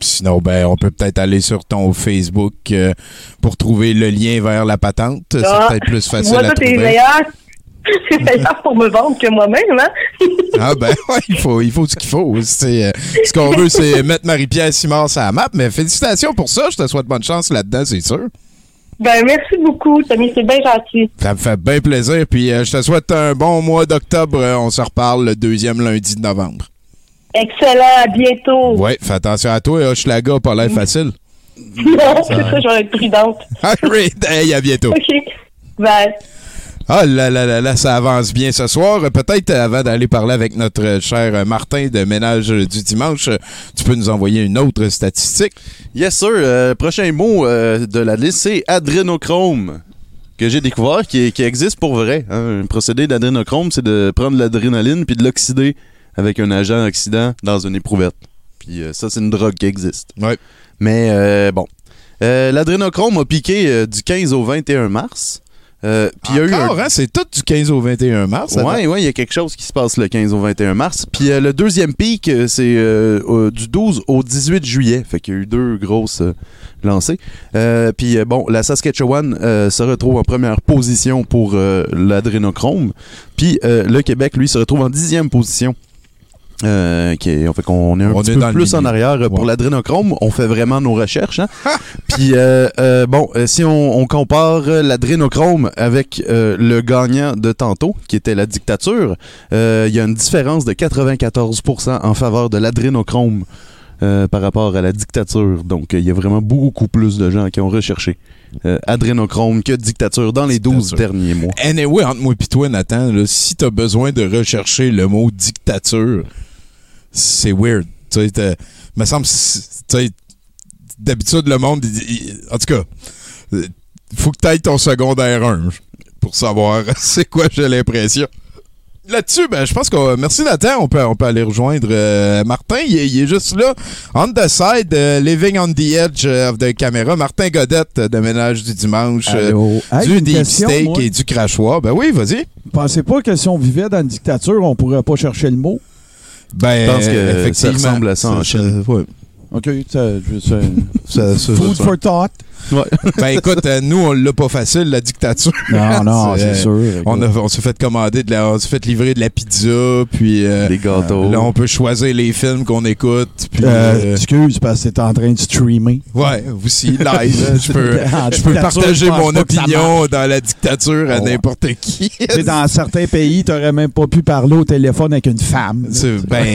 Sinon, ben, on peut peut-être aller sur ton Facebook euh, pour trouver le lien vers la patente. C'est Ah, peut-être plus facile Moi, à trouver. meilleur. C'est meilleur pour me vendre que moi-même, hein? Ah ben ouais, il faut, il faut ce qu'il faut. C'est, euh, ce qu'on veut, c'est mettre Marie-Pierre Simard sur la map. Mais félicitations pour ça. Je te souhaite bonne chance là-dedans, c'est sûr. Ben, merci beaucoup, Tommy. C'est bien gentil. Ça me fait bien plaisir. Puis euh, je te souhaite un bon mois d'octobre. On se reparle le deuxième lundi de novembre. Excellent. À bientôt. Ouais, fais attention à toi. Hochelaga, pas l'air facile. Non, c'est ça, je vais être prudente. Alright, hey, à bientôt. OK. Bye. Ah là là là là, ça avance bien ce soir. Peut-être avant d'aller parler avec notre cher Martin de Ménage du dimanche, tu peux nous envoyer une autre statistique? Yes, sir. Euh, prochain mot euh, de la liste, c'est adrénochrome. Que j'ai découvert, qui, qui existe pour vrai. hein. Un procédé d'adrénochrome, c'est de prendre de l'adrénaline puis de l'oxyder avec un agent oxydant dans une éprouvette. Puis euh, ça, c'est une drogue qui existe. Ouais. Mais euh, bon. Euh, L'adrénochrome a piqué du 15 au 21 mars. Euh, puis il y a eu un- Encore, hein? C'est tout du 15 au 21 mars. ouais, il y a quelque chose qui se passe le 15 au 21 mars. Puis euh, le deuxième pic, c'est euh, du 12 au 18 juillet. Fait qu'il y a eu deux grosses lancées. Puis bon, la Saskatchewan se retrouve en première position pour l'adrénochrome. Puis le Québec, lui, se retrouve en dixième position Euh, qui est- fait qu'on est un On petit est peu plus en arrière pour Ouais. l'adrénochrome. On fait vraiment nos recherches. Hein? Puis, euh, euh, bon, euh, si on, on compare l'adrénochrome avec euh, le gagnant de tantôt, qui était la dictature, il y a une différence de 94% en faveur de l'adrénochrome par rapport à la dictature. Donc, il y a vraiment beaucoup plus de gens qui ont recherché euh, adrénochrome que dictature dans les 12 Dictature. derniers mois. Anyway, entre moi et toi, Nathan, là, si t'as besoin de rechercher le mot dictature, c'est weird. Tu sais, me semble, tu d'habitude, le monde, il- il- en tout cas, euh, faut que t'ailles ton secondaire 1 pour savoir c'est quoi, j'ai l'impression. Là-dessus, ben, je pense que merci Nathan, on peut, on peut aller rejoindre euh, Martin. Il est, il est juste là, on the side, euh, living on the edge of the camera. Martin Godette euh, de Ménage du dimanche, euh? Hey, du deep question, steak moi. et du crachoir. Ben oui, vas-y. Pensez pas que si on vivait dans une dictature, on pourrait pas chercher le mot? Ben, Je pense que ça effectivement, ressemble à ça en Chine. ouais. OK, ça, je- ça- Ça- ça- food ça- for thought. Ben écoute, euh, nous, on l'a pas facile, la dictature. Non, non, c'est euh, sûr. On, a- on s'est fait commander, de la, on s'est fait livrer de la pizza, puis euh, Des gâteaux. là, on peut choisir les films qu'on écoute. Puis, Euh, euh, excuse, parce que t'es en train de streamer. ouais, aussi, live. hein, je peux, je peux partager mon opinion dans la dictature à Oh. n'importe qui. Dans certains pays, t'aurais même pas pu parler au téléphone avec une femme. C'est- Ben,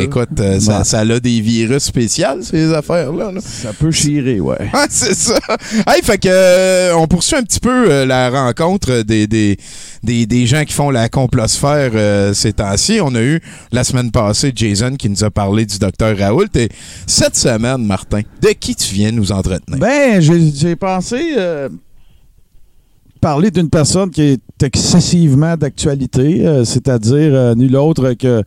écoute, euh, ça, Ouais. ça a des virus spéciaux, ces affaires-là. là. Ça peut chirer, ouais. Ouais, c'est ça. Hey, fait que euh, on poursuit un petit peu euh, la rencontre des, gens qui font la complosphère euh, ces temps-ci. On a eu la semaine passée Jason qui nous a parlé du docteur Raoult. Et cette semaine, Martin, de qui tu viens nous entretenir? Ben, j'ai pensé euh, parler d'une personne qui est excessivement d'actualité, c'est-à-dire nul autre que.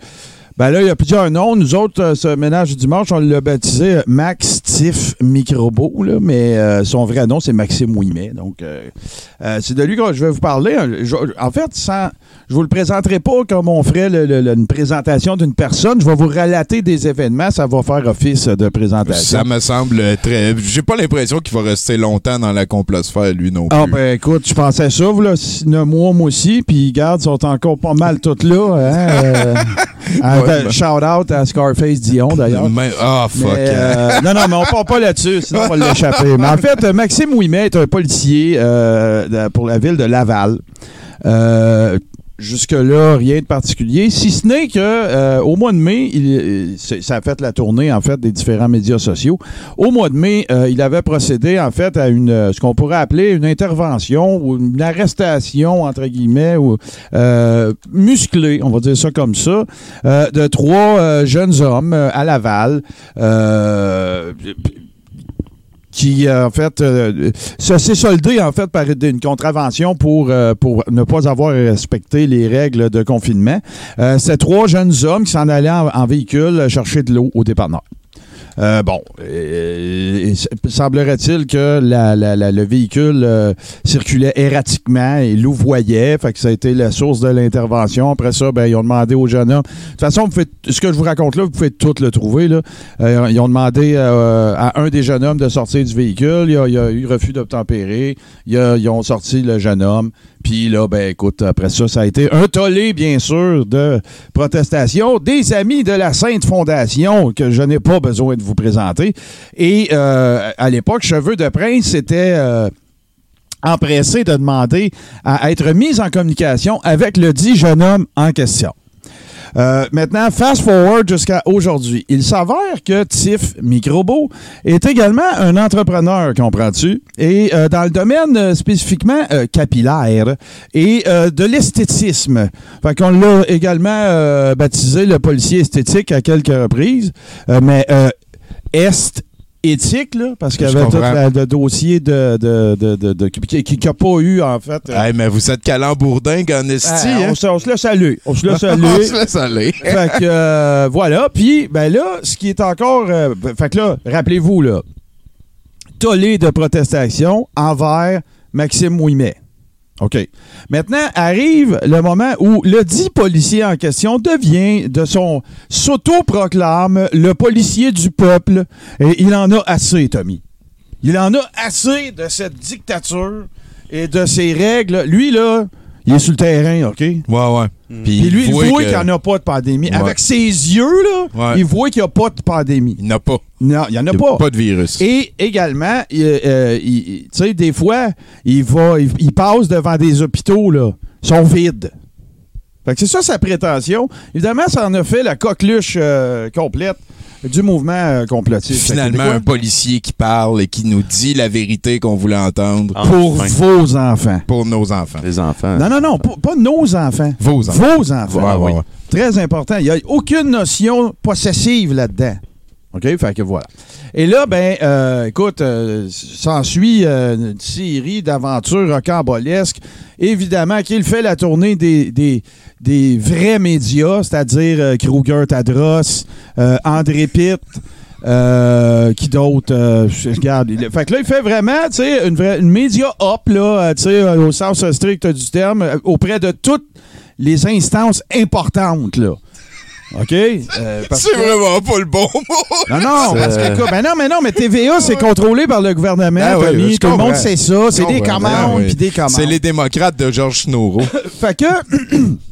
Ben là, il y a plusieurs noms. Nous autres, euh, ce ménage du dimanche, on l'a baptisé euh, Max Tiff Microbo, là, mais euh, son vrai nom, c'est Maxime Ouimet. Donc, euh, euh, c'est de lui que je vais vous parler. Je- en fait, sans, je vous le présenterai pas comme on ferait le- le- le- une présentation d'une personne. Je vais vous relater des événements. Ça va faire office de présentation. Ça me semble très. J'ai pas l'impression qu'il va rester longtemps dans la complosphère, lui non plus. Ah ben écoute, je pensais ça, six, neuf mois, moi aussi, puis garde, sont encore pas mal toutes là. Hein, shout out à Scarface Dion d'ailleurs. Ah, fuck. Mais, euh, non, non, mais on part pas là-dessus, sinon on va l'échapper. Mais en fait, Maxime Ouimet est un policier euh, pour la ville de Laval. Euh, Jusque-là, rien de particulier, si ce n'est que euh, au mois de mai, il- ça a fait la tournée en fait des différents médias sociaux. Au mois de mai, euh, il avait procédé en fait à une euh, ce qu'on pourrait appeler une intervention ou une arrestation entre guillemets ou euh, musclée, on va dire ça comme ça, euh, de trois euh, jeunes hommes à Laval. Qui, euh, en fait, euh, ça s'est soldé, en fait, par une contravention pour, euh, pour ne pas avoir respecté les règles de confinement. Euh, C'est trois jeunes hommes qui s'en allaient en, véhicule chercher de l'eau au dépanneur. Euh, bon, semblerait-il que le véhicule euh, circulait erratiquement et louvoyait, fait que ça a été la source de l'intervention. Après ça, ben, ils ont demandé au jeune homme. De toute façon, ce que je vous raconte là, vous pouvez tout le trouver. Euh, ils ont demandé à un des jeunes hommes de sortir du véhicule. Il a, a eu refus d'obtempérer. Ils ont sorti le jeune homme. Puis là, ben écoute, après ça, ça a été un tollé, bien sûr, de protestation des amis de la Sainte Fondation que je n'ai pas besoin de vous présenter. Et euh, à l'époque, Cheveux de Prince était euh, empressé de demander à être mis en communication avec le dit jeune homme en question. Euh, maintenant, fast forward jusqu'à aujourd'hui. Il s'avère que Tiff Microbo est également un entrepreneur, comprends-tu? Et euh, dans le domaine euh, spécifiquement capillaire et de l'esthétisme. Fait qu'on l'a également baptisé le policier esthétique à quelques reprises. Mais est éthique, là, parce qu'il y avait tout le dossier de, de, de, de- de- qui n'a pas eu, en fait. euh, Hey, mais vous êtes calembourdingue en esti, ah, hein? on, se, on se laisse aller. On se laisse aller. On se laisse aller. fait que euh, voilà. Puis ben là, ce qui est encore. euh, fait que là, rappelez-vous là, tollé de protestation envers Maxime Ouimet. OK. Maintenant arrive le moment où le dit policier en question devient de son s'auto-proclame le policier du peuple et il en a assez, Tommy. Il en a assez de cette dictature et de ces règles. Lui là, Il est sur le terrain, OK? Ouais, ouais. Puis lui, il voit que- qu'il n'y en a pas de pandémie. Ouais. Avec ses yeux, là, Ouais. il voit qu'il n'y a pas de pandémie. Il n'y en a pas. Non, il n'y en a Il pas. Pas de virus. Et également, il- euh, tu sais, des fois, il va, il, il passe devant des hôpitaux, là, ils sont vides. Fait que c'est ça sa prétention. Évidemment, ça en a fait la coqueluche euh, complète du mouvement euh, complotiste. Finalement, un policier qui parle et qui nous dit la vérité qu'on voulait entendre pour vos enfants. pour nos enfants. Les enfants. Non, non, non, pas, pas nos enfants. Vos enfants. Vos enfants. Ouais, ouais, ouais. Très important. Il n'y a aucune notion possessive là-dedans. OK? Fait que voilà. Et là, ben, euh, écoute, euh, s'ensuit euh, une série d'aventures rocambolesques. Évidemment, qu'il fait la tournée des, des, des vrais médias, c'est-à-dire euh, Kruger Tadros, André Pitt. qui d'autre? regarde. il- Fait que là, il fait vraiment, tu sais, une, une média up, là, tu sais, au sens strict du terme, auprès de toutes les instances importantes, là. OK? Euh, parce C'est que- vraiment pas le bon mot. non, non, parce que, ben non, mais non, mais TVA, c'est contrôlé par le gouvernement, Ah oui, Tommy. je Tout le monde sait ça. C'est des commandes, Ah puis des commandes. C'est les démocrates de Georges Snouro. Fait que.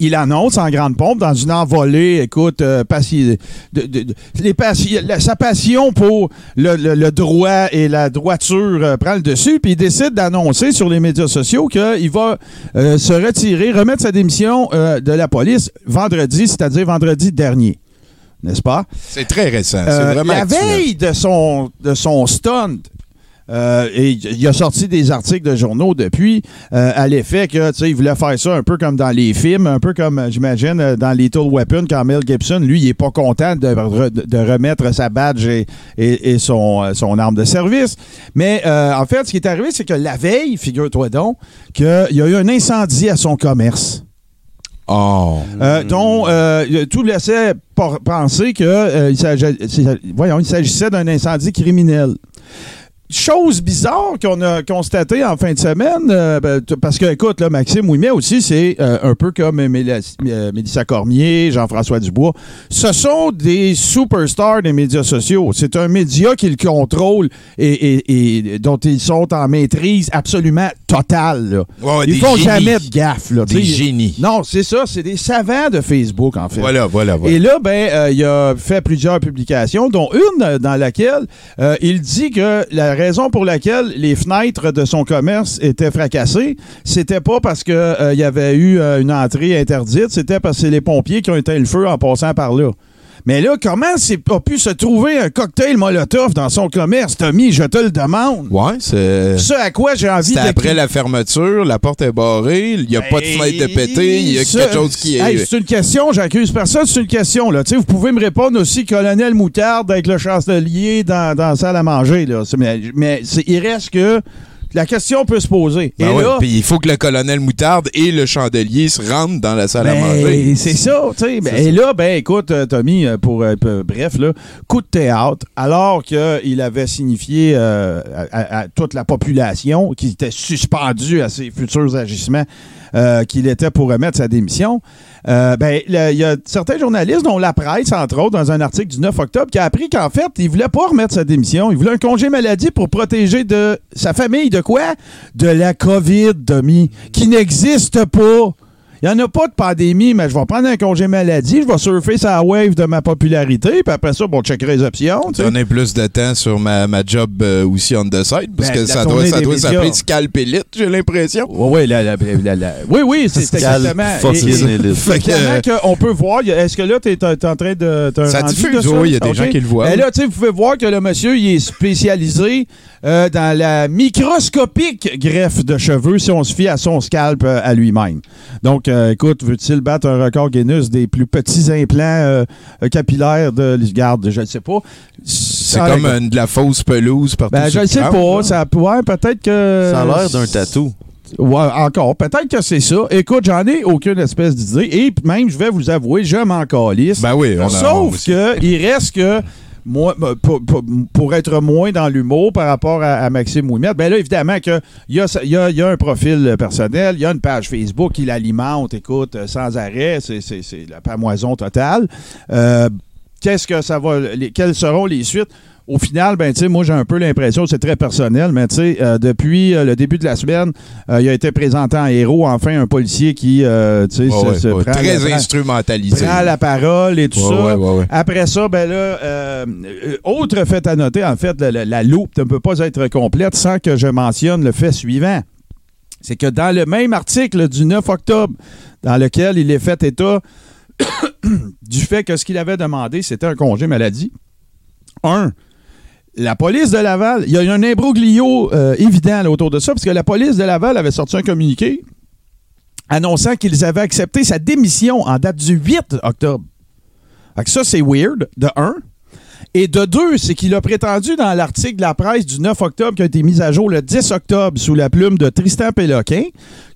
Il annonce en grande pompe dans une envolée, écoute, euh, passi- de- de- de- les passi- la- sa passion pour le, le- le droit et la droiture euh, prend le dessus, puis il décide d'annoncer sur les médias sociaux qu'il va euh, se retirer, remettre sa démission de la police vendredi, c'est-à-dire vendredi dernier. N'est-ce pas? C'est très récent. C'est vraiment la actuel. veille de son, de son stunt, euh, et il a sorti des articles de journaux depuis euh, à l'effet que tu sais il voulait faire ça un peu comme dans les films, un peu comme euh, j'imagine dans Little Weapon quand Mel Gibson, lui, il est pas content de, re- de remettre sa badge et, et- et son, son arme de service. Mais euh, en fait, ce qui est arrivé, c'est que la veille, figure-toi donc, qu'il y a eu un incendie à son commerce. Oh. Euh, dont euh, tout laissait penser que euh, il s'agissait d'un incendie criminel. Chose bizarre qu'on a constaté en fin de semaine, euh, ben, parce que, écoute, là, Maxime Ouimet aussi, c'est euh, un peu comme euh, Mélissa Cormier, Jean-François Dubois. Ce sont des superstars des médias sociaux. C'est un média qu'ils contrôlent et, et- et dont ils sont en maîtrise absolument totale. là. Ouais, Ils font génies. jamais de gaffe. Là, Des génies. Non, c'est ça. C'est des savants de Facebook, en fait. Voilà, voilà, voilà. Et là, ben, euh, il a fait plusieurs publications, dont une dans laquelle il dit que la raison pour laquelle les fenêtres de son commerce étaient fracassées, c'était pas parce que euh, y avait eu euh, une entrée interdite, c'était parce que c'est les pompiers qui ont éteint le feu en passant par là. Mais là, comment c'est a pu se trouver un cocktail Molotov dans son commerce, Tommy? Je te le demande. Ouais, c'est. Ce à quoi j'ai envie de... après la fermeture, la porte est barrée, il n'y a pas de fenêtre de péter, il y a quelque chose qui est. Hey, c'est une question, j'accuse personne, c'est une question. Là. Tu sais, Vous pouvez me répondre aussi, colonel Moutarde avec le chancelier dans, dans la salle à manger. Là. Mais, mais il reste que la question peut se poser. Ben Et ouais, là, puis il faut que le colonel Moutarde et le chandelier se rendent dans la salle à ben, manger. c'est ça, tu sais. Ben, et là, ben écoute, euh, Tommy, euh, pour euh, bref, là, coup de théâtre, alors qu'il avait signifié euh, à, à- à toute la population qui était suspendue à ses futurs agissements euh, qu'il était pour remettre sa démission. euh, ben, il y a certains journalistes, dont la presse, entre autres, dans un article du 9 octobre, qui a appris qu'en fait, il voulait pas remettre sa démission. Il voulait un congé maladie pour protéger de sa famille de quoi? De la COVID, Tommy, qui n'existe pas. Il n'y en a pas de pandémie, mais je vais prendre un congé maladie, je vais surfer sa wave de ma popularité, puis après ça, bon, checker les options. Donner plus de temps sur ma, ma job euh, aussi on the side, parce Ben, que ça doit, ça des doit s'appeler Scalp Elite, j'ai l'impression. Oui, oui, la- la- la- la- oui, oui, c'est exactement. Fait que, Évidemment qu'on peut voir, est-ce que là, tu es, en train de. Ça diffuse, oui, il y a des gens qui le voient. Ben là, tu sais, vous pouvez voir que le monsieur, il est spécialisé euh, dans la microscopique greffe de cheveux si on se fie à son scalp euh, à lui-même. Donc, euh, écoute, veut-il battre un record Guinness des plus petits implants euh, capillaires de garde? Je ne sais pas. C'est comme de la fausse pelouse partout Ben, je ne sais pas. là. Ça, ouais, peut-être que. Ça a l'air d'un tatou. Ouais, encore. Peut-être que c'est ça. Écoute, j'en ai aucune espèce d'idée. Et même, je vais vous avouer, je m'en calisse. Ben oui, on a- Sauf aussi. que il reste que. Moi, ben, pour, pour- pour être moins dans l'humour par rapport à, Maxime Ouimet, ben là, évidemment qu'il y a, y, a, y a un profil personnel, il y a une page Facebook qui l'alimente, écoute, sans arrêt, c'est la pamoison totale. Euh, qu'est-ce que ça va, les- quelles seront les suites? Au final, ben, tu sais, moi, j'ai un peu l'impression, c'est très personnel, mais tu sais, euh, depuis euh, le début de la semaine, euh, il a été présenté en héros, enfin, un policier qui, tu sais, ouais, ouais, très prend- instrumentalisé. prend la parole et tout Ouais, ça. Après ça, ben là, autre fait à noter, en fait, la, la- la loupe ne peut pas être complète sans que je mentionne le fait suivant. C'est que dans le même article du 9 octobre, dans lequel il est fait état du fait que ce qu'il avait demandé, c'était un congé maladie. Un, la police de Laval, il y a eu un imbroglio euh, évident autour de ça, parce que la police de Laval avait sorti un communiqué annonçant qu'ils avaient accepté sa démission en date du 8 octobre. Fait ça, c'est weird, de un. Et de deux, c'est qu'il a prétendu dans l'article de la presse du 9 octobre qui a été mis à jour le 10 octobre sous la plume de Tristan Péloquin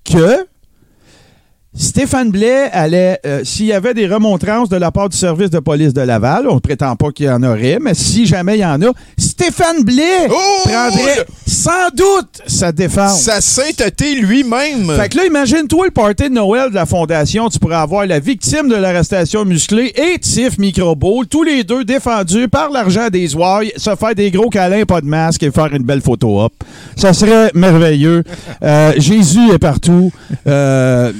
que Stéphane Blais allait, euh, s'il y avait des remontrances de la part du service de police de Laval, on ne prétend pas qu'il y en aurait, mais si jamais il y en a, Stéphane Blais prendrait sans doute sa défense. Sa sainteté lui-même. Fait que là, imagine-toi le party de Noël de la Fondation. Tu pourrais avoir la victime de l'arrestation musclée et Tiff Microbowl, tous les deux défendus par l'argent des ouailles, se faire des gros câlins, pas de masque et faire une belle photo op. Ça serait merveilleux. Euh, Jésus est partout. Euh,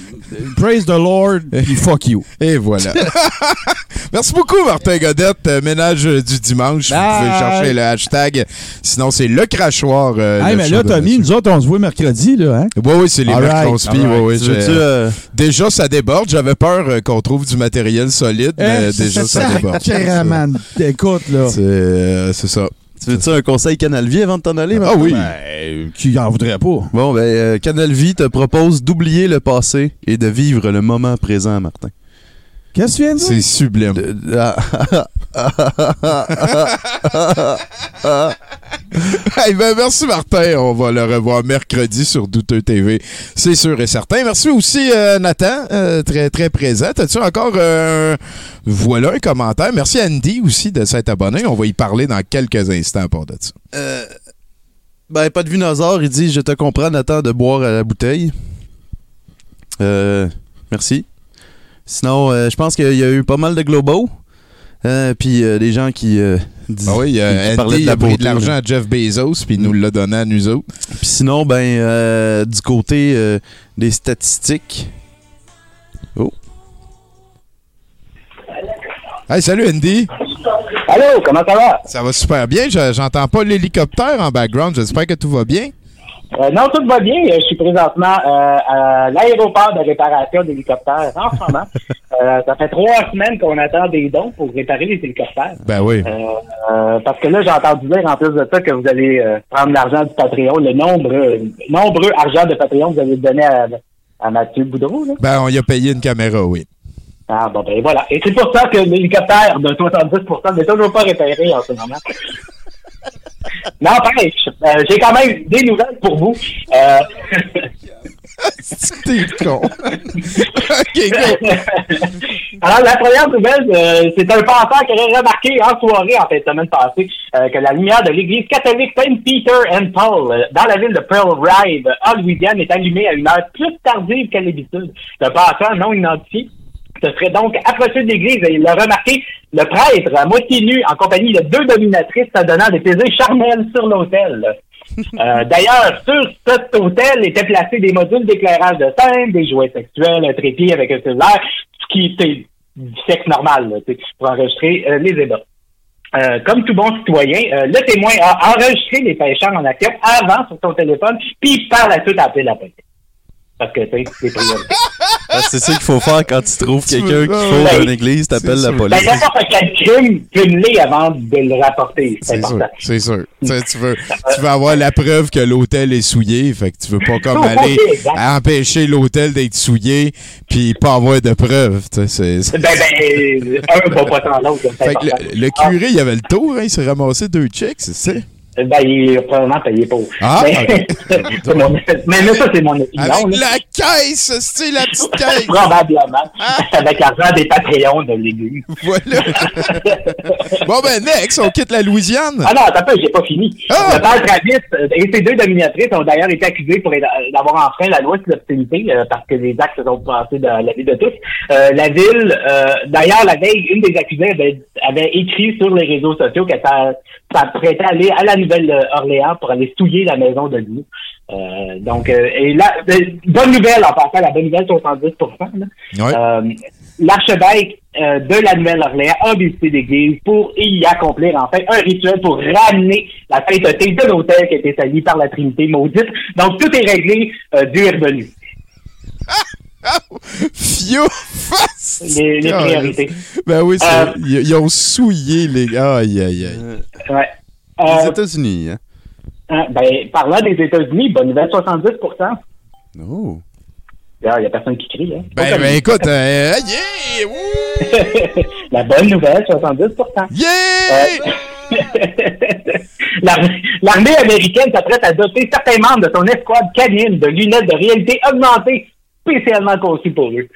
praise the Lord, puis fuck you. Et voilà. Merci beaucoup, Martin Godette. Euh, ménage euh, du dimanche. Vous Bye. pouvez chercher le hashtag. Sinon, c'est le crachoir. euh, Hey, le mais là, Tommy, nous autres, on se voit mercredi, là, hein? Oui, oui, c'est les mecs right. qu'on se All pille, right. j'ai- veux-tu, euh, Déjà, ça déborde. J'avais peur euh, qu'on trouve du matériel solide, mais Eh, déjà, ça déborde. Sacrément. Écoute, là. C'est euh, c'est ça. Tu veux-tu un conseil Canal Vie avant de t'en aller? Ah Martin? oui. Ben, qui en voudrait pas? Bon, ben, euh, Canal Vie te propose d'oublier le passé et de vivre le moment présent, Martin. Qu'est-ce que tu viens de dire? C'est sublime. Hey, ben, merci Martin. On va le revoir mercredi sur Douteux TV. C'est sûr et certain. Merci aussi euh, Nathan, euh, très très présent. As-tu encore euh, voilà un commentaire? Merci Andy aussi de s'être abonné. On va y parler dans quelques instants part de ça. Euh, ben, pas de Nazar, il dit Je te comprends, Nathan, de boire à la bouteille. Euh, merci. Sinon, je pense qu'il y a eu pas mal de globaux. Euh, puis euh, des gens qui, euh, disent- Ah oui, euh, parlaient Andy de la a pris de l'argent à Jeff Bezos puis il nous l'a donné à nous autres. Puis sinon, ben, euh, du côté euh, des statistiques. Oh. Hey, salut Andy. Allô, comment ça va? Ça va super bien. Je- J'entends pas l'hélicoptère en background. J'espère que tout va bien. Euh, non, tout va bien. Euh, Je suis présentement euh, à l'aéroport de réparation d'hélicoptères en ce moment. Euh, ça fait trois semaines qu'on attend des dons pour réparer les hélicoptères. Ben oui. Euh, euh, parce que là, j'ai entendu dire en plus de ça que vous allez prendre l'argent du Patreon, le nombre, nombreux argent de Patreon que vous allez donner à, à Mathieu Boudreau. Là. Ben, on y a payé une caméra, oui. Ah bon ben voilà. Et c'est pour ça que l'hélicoptère de 70% n'est toujours pas réparé en ce moment. Non, pareil, euh, j'ai quand même des nouvelles pour vous. Euh... T'es con. Alors, la première nouvelle, euh, c'est un passeur qui aurait remarqué en soirée, en fin de semaine passée, euh, que la lumière de l'église catholique Saint Peter and Paul, euh, dans la ville de Pearl Rive, en Louisiane, est allumée à une heure plus tardive qu'à l'habitude. Le passeur non identifié se serait donc approché de l'église et il a remarqué le prêtre à moitié nu en compagnie de deux dominatrices se donnant des plaisirs charnels sur l'autel. Euh, D'ailleurs, sur cet hôtel étaient placés des modules d'éclairage de scène, des jouets sexuels, un trépied avec un cellulaire, ce qui était du sexe normal là, pour enregistrer euh, les ébats. Euh, comme tout bon citoyen, euh, le témoin a enregistré les pêcheurs en action avant sur son téléphone, puis par la suite a appelé la police. Parce que, tu sais, c'est priorité. C'est ça qu'il faut faire quand tu trouves quelqu'un qui faut dans l'église, t'appelles la sûr. Ben, police. n'importe quel crime, filme-les avant de le rapporter? C'est sûr, important. c'est sûr. Tu, veux, tu veux avoir la preuve que l'hôtel est souillé, fait que tu veux pas comme aller empêcher l'hôtel d'être souillé puis pas avoir de preuves. Ben, ben, un va pas sans l'autre. c'est Fait que important. le, le curé, il avait le tour, hein, il s'est ramassé deux checks, c'est ça? Euh, Ben, il est probablement payé pour. Ah, mais, ok. c'est mon- mais, mais ça, c'est mon opinion. Avec là. la caisse, c'est la petite caisse. Probablement. Avec l'argent des Patreons de légumes. Voilà. bon, ben, next, on quitte la Louisiane. Ah non, attends, peu, j'ai pas fini. Ah! Le père Travis euh, et ses deux dominatrices ont d'ailleurs été accusés pour euh, d'avoir enfreint la loi sur l'obscénité euh, parce que les actes se sont passés dans la vie de tous. Euh, la ville, euh, d'ailleurs, la veille, une des accusées avait, avait écrit sur les réseaux sociaux qu'elle s'apprêtait à aller à la Nouvelle-Orléans pour aller souiller la maison de nous. Euh, donc, euh, et là, euh, bonne nouvelle en passant, la bonne nouvelle 70 là. Ouais. Euh, L'archevêque de la Nouvelle-Orléans a visité l'église pour y accomplir en fait un rituel pour ramener la sainteté de l'autel qui a été sali par la Trinité maudite. Donc tout est réglé, Dieu est revenu. Fio face. Les, les priorités. Ben oui, Euh, ils, ils ont souillé les gars. Aïe, aïe, aïe. Ouais. Les Euh, États-Unis, hein? hein, ben, parlant des États-Unis, bonne nouvelle 70% Oh. Il n'y a personne qui crie. Hein. Ben, ben écoute, euh, yeah! La bonne nouvelle, 70% Yeah! Euh, L'armée l'armée américaine s'apprête à doter certains membres de son escouade canine de lunettes de réalité augmentée spécialement conçues pour eux.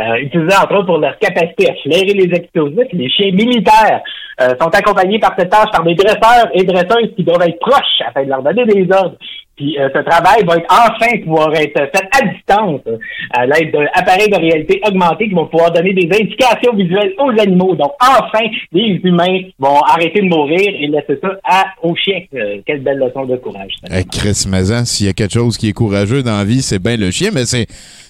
Euh, utilisées entre autres pour leur capacité à flairer les explosifs, les chiens militaires euh, sont accompagnés par cette tâche par des dresseurs et dresseuses qui doivent être proches afin de leur donner des ordres. Puis euh, ce travail va être enfin pouvoir être fait à distance euh, à l'aide d'appareils de réalité augmentée qui vont pouvoir donner des indications visuelles aux animaux. Donc enfin, les humains vont arrêter de mourir et laisser ça à, aux chiens. Euh, quelle belle leçon de courage. Chris Mazan, s'il y a quelque chose qui est courageux dans la vie, c'est bien le chien, mais c'est.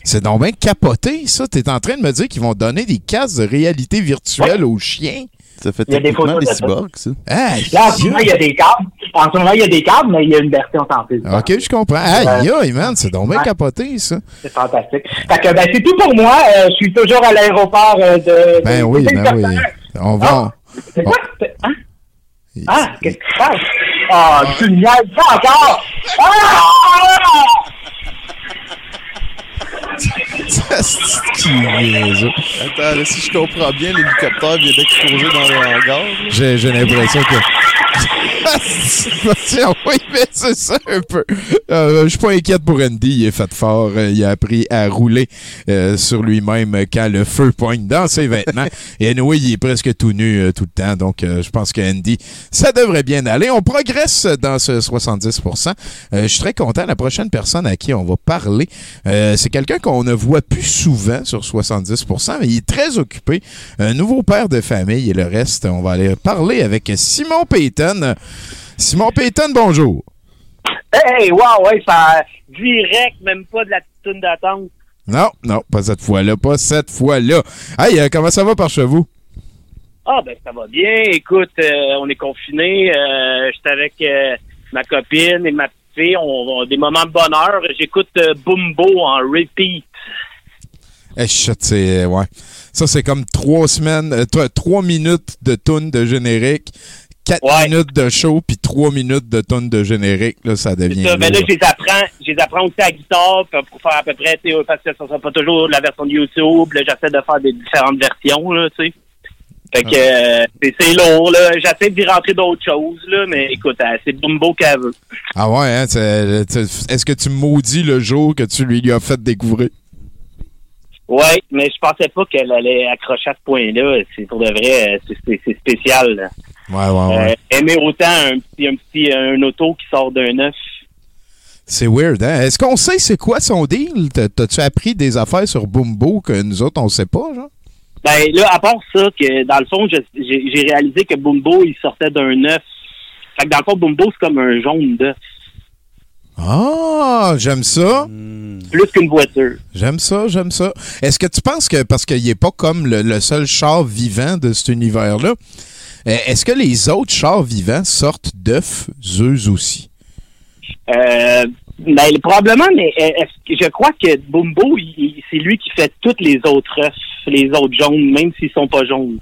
C'est donc bien capoté, ça. T'es en train de me dire qu'ils vont donner des casques de réalité virtuelle aux chiens? Ça fait Il y a des photos des de cyborgs, ça. Hey, Là, en ce moment, il y a des câbles. En ce moment, il y a des câbles, mais il y a une version sans fil. Ok, je comprends. Aïe, aïe, man, c'est donc bien Ouais. capoté, ça. C'est fantastique. Fait que, ben, c'est tout pour moi. Euh, je suis toujours à l'aéroport euh, de, Ben de- oui, de ben oui. On va. C'est quoi? C'est- Hein? Ah, qu'est-ce qui se passe? Ah, tu me niaises pas encore! Ah! Attends, là, si je comprends bien, l'hélicoptère vient d'exploser dans le hangar. J'ai j'ai l'impression que. oui, mais c'est ça un peu. Euh, je suis pas inquiète pour Andy. Il est fait fort. Euh, Il a appris à rouler euh, sur lui-même quand le feu poigne dans ses vêtements. Et anyway, il est presque tout nu euh, tout le temps. Donc, euh, je pense que Andy, ça devrait bien aller. On progresse dans ce 70% Euh, Je suis très content. La prochaine personne à qui on va parler, euh, c'est quelqu'un qu'on ne voit plus souvent sur 70% mais il est très occupé. Un nouveau père de famille et le reste, on va aller parler avec Simon Payton. Simon Payton, bonjour. Hey, wow, ouais, ça direct, même pas de la toune d'attente. Non, non, pas cette fois-là, pas cette fois-là. Hey, euh, comment ça va par chez vous? Ah, ben, ça va bien. Écoute, euh, on est confinés. Euh, J'étais avec euh, ma copine et ma petite fille. On, on a des moments de bonheur. J'écoute Bumbo en repeat. Eh, shit, c'est. Ouais. Ça, c'est comme trois semaines, euh, trois- minutes de tune de générique, quatre minutes de show, puis trois minutes de tune de générique. Là, ça devient. Ça, ben là, je les apprends, je les apprends aussi à la guitare puis pour faire à peu près, tu sais, parce que ça sera pas toujours la version de YouTube. J'essaie de faire des différentes versions, là, tu sais. Fait que euh, c'est- lourd, là. J'essaie d'y rentrer d'autres choses, là, mais écoute, euh, c'est Bumbo qu'elle veut. Ah ouais, hein? Est-ce que tu maudis le jour que tu lui as fait découvrir? Ouais, mais je pensais pas qu'elle allait accrocher à ce point-là. C'est pour de vrai, euh, c'est- spécial. là. Ouais, ouais, ouais. Euh, aimer autant un petit, un petit un auto qui sort d'un œuf. C'est weird, hein? Est-ce qu'on sait c'est quoi son deal? T'as- T'as-tu appris des affaires sur Bumbo que nous autres, on sait pas, genre? Ben là, à part ça, que dans le fond, j'ai réalisé que Bumbo, il sortait d'un œuf. Fait que dans le fond, Bumbo, c'est comme un jaune d'œuf. Ah, j'aime ça. Plus qu'une voiture. J'aime ça, j'aime ça. Est-ce que tu penses que, parce qu'il n'est pas comme le, le seul char vivant de cet univers-là, euh, est-ce que les autres chars vivants sortent d'œufs, eux aussi? Euh, ben, probablement, mais euh, je crois que Bumbo, c'est lui qui fait toutes les autres œufs, les autres jaunes, même s'ils sont pas jaunes.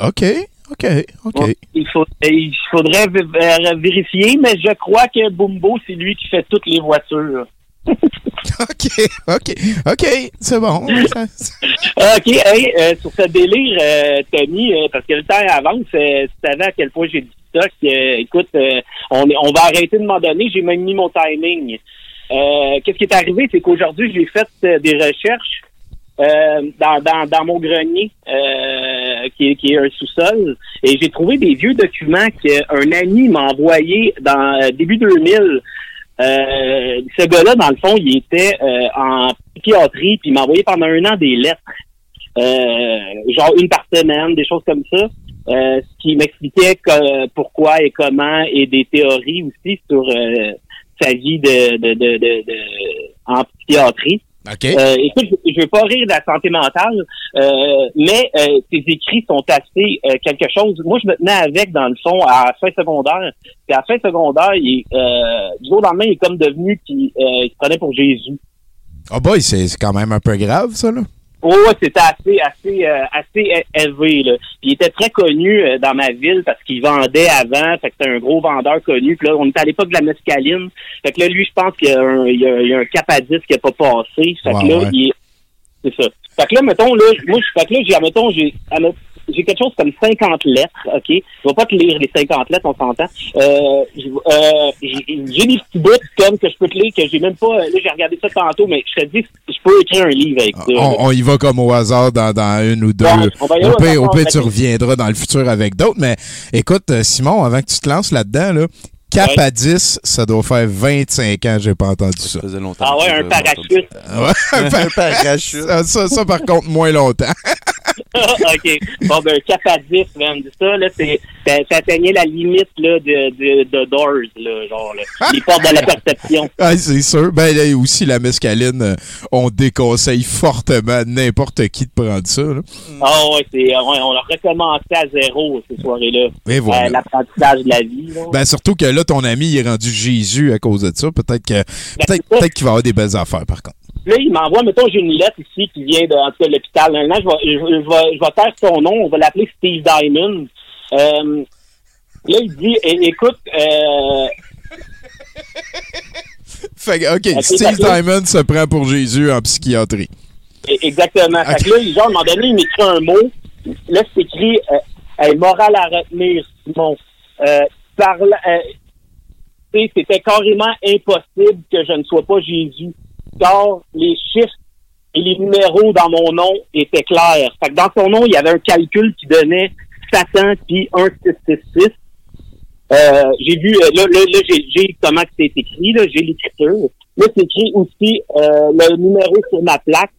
OK, OK, OK. Il, faut, il faudrait vé- vérifier, mais je crois que Bumbo, c'est lui qui fait toutes les voitures. OK, OK, OK, c'est bon. OK, hey, euh, sur ce délire, euh, Tommy, euh, parce que le temps avance, euh, tu savais à quel point j'ai du stock. euh, écoute, euh, on, on va arrêter de m'en donner, j'ai même mis mon timing. Euh, Qu'est-ce qui est arrivé, c'est qu'aujourd'hui, j'ai fait euh, des recherches euh, dans, dans, dans mon grenier, euh, qui, est, qui est un sous-sol, et j'ai trouvé des vieux documents qu'un ami m'a envoyé dans euh, début 2000. Euh, ce gars-là, dans le fond, il était euh, en psychiatrie, puis il m'a envoyé pendant un an des lettres, euh, genre une par semaine, des choses comme ça, ce qui m'expliquait pourquoi et comment, et des théories aussi sur sa vie de, de, de, de, de- en psychiatrie. OK. Euh, écoute, je je veux pas rire de la santé mentale, euh, mais euh, ses écrits sont assez euh, quelque chose. Moi, je me tenais avec, dans le fond, à la fin secondaire. Puis à la fin secondaire, il, euh, du jour au lendemain, il est comme devenu qu'il euh, il se prenait pour Jésus. Oh boy, c'est c'est quand même un peu grave, ça, là. Oh, c'était assez, assez, euh, assez élevé. Là. Puis il était très connu euh, dans ma ville parce qu'il vendait avant. Fait que c'était un gros vendeur connu. Puis là, on était à l'époque de la mescaline. Fait que là, lui, je pense qu'il y a un, il y a, il y a un cap à 10 qui n'a pas passé. Fait que là, ouais. il est- c'est ça. Fait que là, mettons, là, moi, je, fait que là, j'ai, mettons, j'ai, j'ai quelque chose comme 50 lettres, OK? Je vais pas te lire les 50 lettres, on s'entend. Euh, euh, j'ai, j'ai des petits bouts comme que je peux te lire, que j'ai même pas... Là, j'ai regardé ça tantôt, mais je te dis, je peux écrire un livre avec ça. là. On, on y va comme au hasard dans, dans une ou deux. Ouais, on va y aller au pire, tu reviendras dans le futur avec d'autres. Mais écoute, euh, Simon, avant que tu te lances là-dedans, là, cap Ouais. à 10, ça doit faire 25 ans que j'ai pas entendu ça. Ça faisait longtemps. Ah ouais, un parachute. Ouais, un par- parachute. Ça, ça, ça, par contre, moins longtemps. OK. Bon, ben, cap à 10, man. Ça, là, c'est, ça, atteignait la limite, là, de, de, de Doors, là, genre, là. Les portes de la perception. Ah, c'est sûr. Ben, là, aussi, la mescaline, euh, on déconseille fortement n'importe qui de prendre ça. là. Ah ouais, c'est, ouais, on a recommencé à zéro, ces soirées-là. Et voilà. Euh, l'apprentissage de la vie, là. Ben, surtout que là, ton ami il est rendu Jésus à cause de ça. Peut-être que peut-être Ben, c'est ça. peut qu'il va avoir des belles affaires, par contre. Là, il m'envoie, mettons, j'ai une lettre ici qui vient de, en tout cas, de l'hôpital. Là, je vais, je, je vais, je vais taire son nom. On va l'appeler Steve Diamond. Euh, là, il dit, é- écoute, euh, Fait que, OK, Steve Diamond se prend pour Jésus en psychiatrie. Exactement. Fait que là, genre, à un moment donné, il m'écrit un mot. Là, c'est écrit euh, hey, morale à retenir, Simon. Euh, parla- euh, c'était carrément impossible que je ne sois pas Jésus. Car les chiffres et les numéros dans mon nom étaient clairs. Fait que dans son nom, il y avait un calcul qui donnait Satan puis 1666. Euh, j'ai vu, euh, là, là, là, j'ai, comment c'est écrit, là, j'ai l'écriture. Là, c'est écrit aussi euh, le numéro sur ma plaque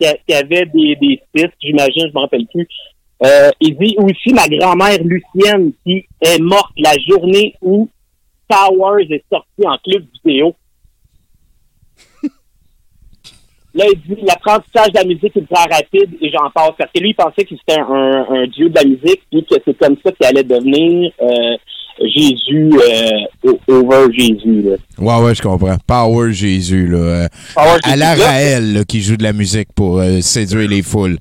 qui, avait des, des six, j'imagine, je me rappelle plus. Euh, il dit aussi ma grand-mère Lucienne qui est morte la journée où Towers est sorti en club vidéo. Là, il dit l'apprentissage de la musique ultra rapide et j'en passe. Parce que lui, il pensait que c'était un, un dieu de la musique, puis que c'est comme ça qu'il allait devenir euh, Jésus, euh, over Jésus. Là. Ouais, ouais, je comprends. Power Jésus, là. euh, Power à la. Raël, là, qui joue de la musique pour euh, séduire les foules.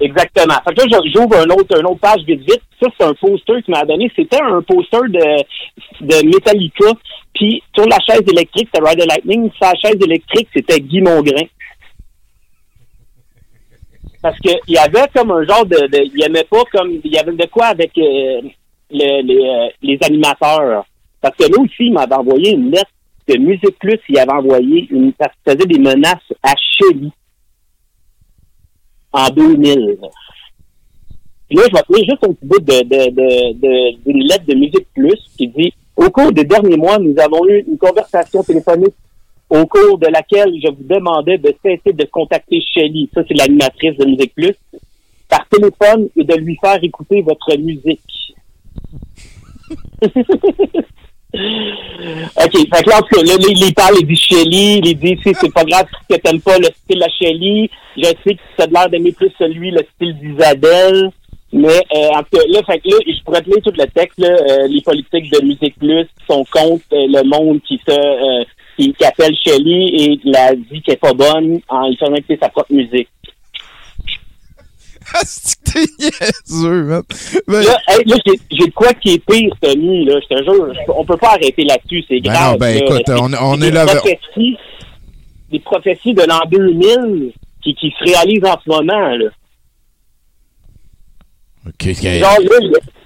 Exactement. Fait que là, j'ouvre un autre, une autre page vite vite. Ça, c'est un poster qu'il m'a donné. C'était un poster de, de Metallica. Puis sur la chaise électrique, c'était Rider Lightning. La chaise électrique, c'était Guy Mongrain. Parce que il y avait comme un genre de, de il aimait pas comme il y avait de quoi avec euh, le- les, euh, les animateurs. Parce que là aussi, il m'avait envoyé une lettre de Musique Plus, il avait envoyé une parce qu'il faisait des menaces à Shelly en 2000. Puis là, je vais lire juste un petit bout de, de, de, de- d'une lettre de Musique Plus qui dit Au cours des derniers mois, nous avons eu une conversation téléphonique au cours de laquelle je vous demandais de cesser de contacter Shelly, ça c'est l'animatrice de Musique Plus, par téléphone et de lui faire écouter votre musique. OK, fait que là, en tout cas, là, il parle, il dit Shelly, il dit, c'est pas grave que t'aimes pas le style à Shelly, je sais que tu as l'air d'aimer plus celui, le style d'Isabelle, mais euh, en tout cas, là, fait que là, je pourrais te lire tout le texte, là, euh, les politiques de Musique Plus qui sont contre euh, le monde qui se qui, qui appelle Shelly et la dit qu'elle est pas bonne en lui faisant écouter sa propre musique. Ah, c'est niaiseux, man? Ben, Là, hey, là, j'ai de quoi qui est pire, Tommy, là, je te jure. On peut pas arrêter là-dessus, c'est Ben grave. non, ben là. écoute, on- est des là- prophéties. des prophéties de l'an 2000 qui, qui se réalisent en ce moment. Là. OK. Genre là,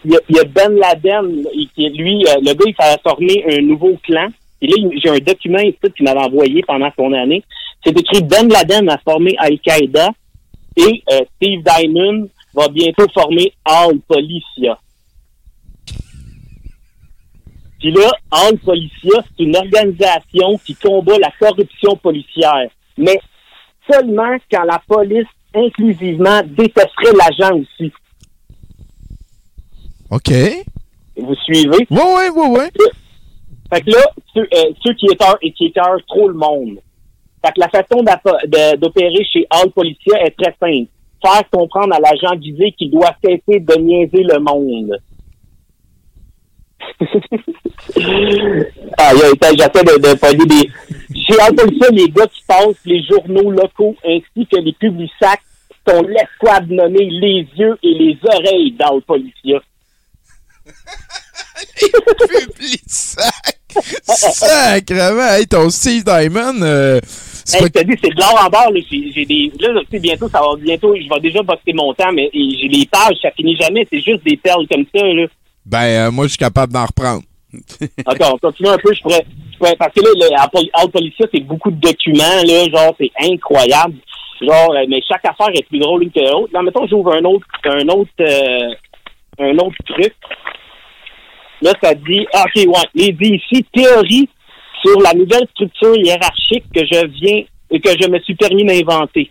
il y a- y, Ben Laden, qui lui, euh, le gars, il s'est formé un nouveau clan. Et là, j'ai un document ici qu'il m'avait envoyé pendant son année. C'est écrit Ben Laden a formé Al-Qaïda et euh, Steve Diamond va bientôt former Al-Policia. Puis là, Al-Policia, c'est une organisation qui combat la corruption policière. Mais seulement quand la police inclusivement détesterait l'agent aussi. OK. Vous suivez? Oui, oui, oui, oui. Fait que là, ceux, euh, ceux qui écœurent et qui écœurent trop le monde. Fait que la façon d'opérer chez All Policia est très simple. Faire comprendre à l'agent visé qu'il doit cesser de niaiser le monde. ah, j'essaie de, de pogner des... Chez All Policia, les gars qui passent les journaux locaux ainsi que les publics-sacs sont l'escouade nommée les yeux et les oreilles d'All Policia. Publisac! Sacrement! Hey, ton Steve Diamond, euh, c'est Hey, pas- dis, c'est de l'or en barre. Là, j'ai, des, là, tu sais, bientôt, ça va bientôt, je vais déjà boxer mon temps, mais j'ai les pages, ça finit jamais. C'est juste des perles comme ça. Là. Ben, euh, moi, je suis capable d'en reprendre. Attends, on continue un peu. Je pourrais, je pourrais- parce que là, le Policia, c'est beaucoup de documents. Là, genre, c'est incroyable. Genre, euh, mais chaque affaire est plus drôle l'une que l'autre. Là, mettons, j'ouvre un autre, un autre, euh, un autre truc. Là, ça dit, ah, ok, ouais, il dit ici, théorie sur la nouvelle structure hiérarchique que je viens, et que je me suis permis d'inventer.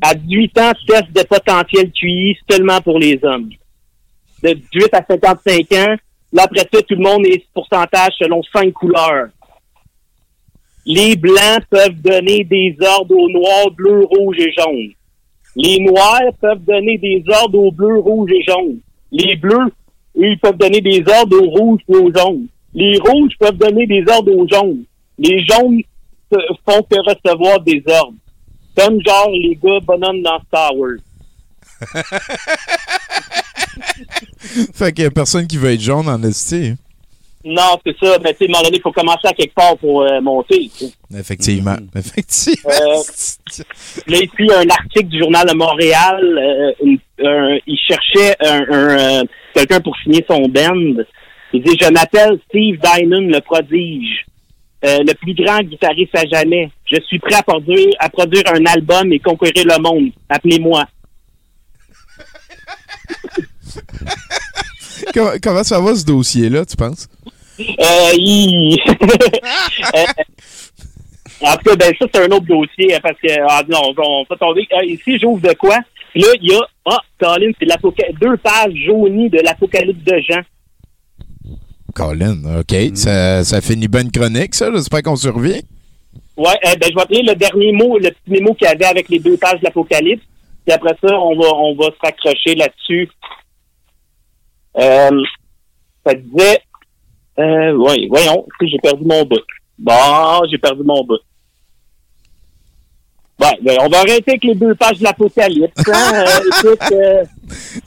À 18 ans, test de potentiel QI seulement pour les hommes. De 18 à 55 ans, là, après ça, tout le monde est pourcentage selon cinq couleurs. Les blancs peuvent donner des ordres aux noirs, bleus, rouges et jaunes. Les noirs peuvent donner des ordres aux bleus, rouges et jaunes. Les bleus, ils peuvent donner des ordres aux rouges et aux jaunes. Les rouges peuvent donner des ordres aux jaunes. Les jaunes font que recevoir des ordres. Comme genre les gars bonhommes dans Star Wars. fait qu'il y a personne qui veut être jaune en ST. Non, c'est ça. Mais tu sais, à un moment donné, il faut commencer à quelque part pour euh, monter. tu sais. Effectivement. Effectivement. Euh, là, ici, il y a un article du Journal de Montréal. euh, une- un- il cherchait un, un, euh, quelqu'un pour signer son band. Il dit, je m'appelle Steve Diamond, le prodige. Euh, le plus grand guitariste à jamais. Je suis prêt à produire, à produire un album et conquérir le monde. Appelez-moi. comment, comment ça va, ce dossier-là, tu penses? Euh. Euh, en tout cas, ben, ça, c'est un autre dossier, hein, parce que, ah, non, on va tomber. Ah, ici, j'ouvre de quoi? Là, il y a, ah, Colin, c'est deux pages jaunies de l'Apocalypse de Jean. Colin, OK. Ça, ça finit bonne chronique, ça. J'espère qu'on survit. Ouais, euh, ben, je vais appeler le dernier mot, le petit mémo qu'il y avait avec les deux pages de l'Apocalypse. Puis après ça, on va, on va se raccrocher là-dessus. Euh, ça disait, euh, ouais, voyons, si j'ai perdu mon bout? Bon, j'ai perdu mon bout. Ouais, ben, on va arrêter avec les deux pages de l'Apocalypse. Hein? Euh, écoute, euh,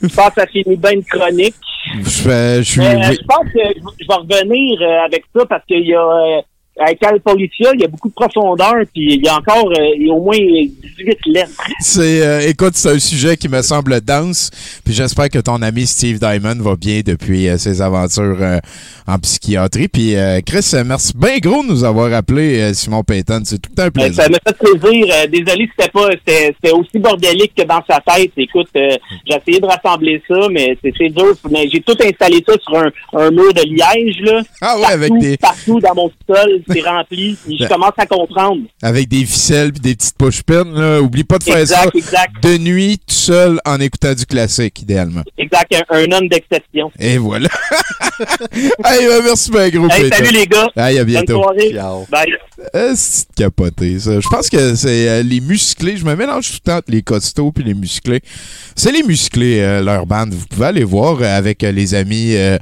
je pense que ça finit bien une chronique. Je, je suis. Euh, je pense que je je vais revenir euh, avec ça parce qu'il y a euh, avec Al Policia, il y a beaucoup de profondeur, puis il y a encore euh, il y a au moins 18 lettres. C'est, euh, écoute, c'est un sujet qui me semble dense. Puis j'espère que ton ami Steve Diamond va bien depuis euh, ses aventures euh, en psychiatrie. Puis euh, Chris, merci bien gros de nous avoir appelé, euh, Simon Payton. C'est tout un plaisir. ça m'a fait plaisir. Désolé c'était pas c'était aussi bordélique que dans sa tête. Écoute, euh, j'ai essayé de rassembler ça, mais c'est c'est dur. Mais j'ai tout installé ça sur un, un mur de liège là. Ah ouais, partout, avec des- partout dans mon sol, c'est rempli. Puis je Ben- commence à comprendre. Avec des ficelles puis des petites push pins. Là. Oublie pas de faire Exact, ça exact. de nuit, tout seul, en écoutant du classique, idéalement. Exact, un, un homme d'exception. Et voilà. hey, ben, merci bien gros, Hey, salut les gars. Hey, à bientôt. Bonne soirée. Bye. Euh, c'est capoté, ça. Je pense que c'est euh, les musclés. Je me mélange tout le temps entre les costauds puis les musclés. C'est les musclés, euh, leur bande. Vous pouvez aller voir euh, avec euh, les amis euh,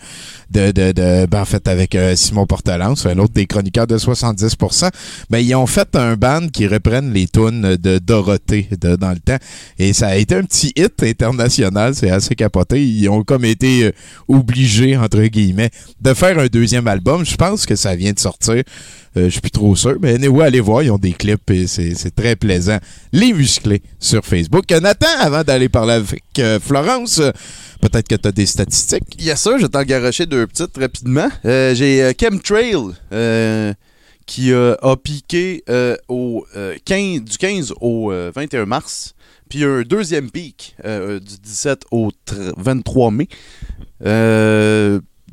de, de, de ben, en fait, avec euh, Simon Portelance, un autre des chroniqueurs de 70%, ben, ils ont fait un band qui reprennent les tunes de Dorothée dans le temps. Et ça a été un petit hit international. C'est assez capoté. Ils ont comme été euh, obligés, entre guillemets, de faire un deuxième album. Je pense que ça vient de sortir. Euh, je suis plus trop sûr. Mais anyway, allez voir, ils ont des clips et c'est très plaisant. Les musclés sur Facebook. Nathan, avant d'aller parler avec euh, Florence, peut-être que tu as des statistiques. Yes, sir, je t'en garocher deux petites rapidement. Euh, J'ai euh, Chemtrail euh, qui a piqué au, euh, 15, du 15 au euh, 21 mars. Puis un deuxième pic du 17 au tr- 23 mai.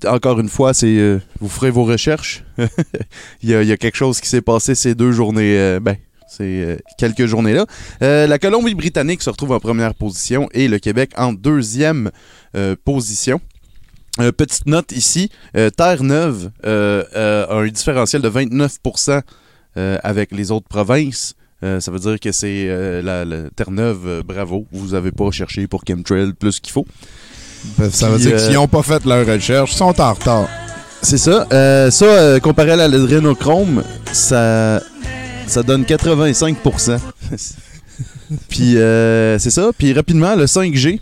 Encore une fois, c'est vous ferez vos recherches. il, y a, quelque chose qui s'est passé ces deux journées. ben, c'est euh, quelques journées-là. Euh, la Colombie-Britannique se retrouve en première position et le Québec en deuxième euh, position. Euh, petite note ici, Terre-Neuve a un différentiel de 29% euh, avec les autres provinces. Euh, ça veut dire que c'est euh, la, la Terre-Neuve, euh, bravo, vous n'avez pas cherché pour Chemtrail plus qu'il faut. Ça veut dire qu'ils n'ont pas fait leur recherche, ils sont en retard. C'est ça. Ça, comparé à l'adrénochrome, ça, ça donne 85%. Puis euh, c'est ça. Puis rapidement, le 5G,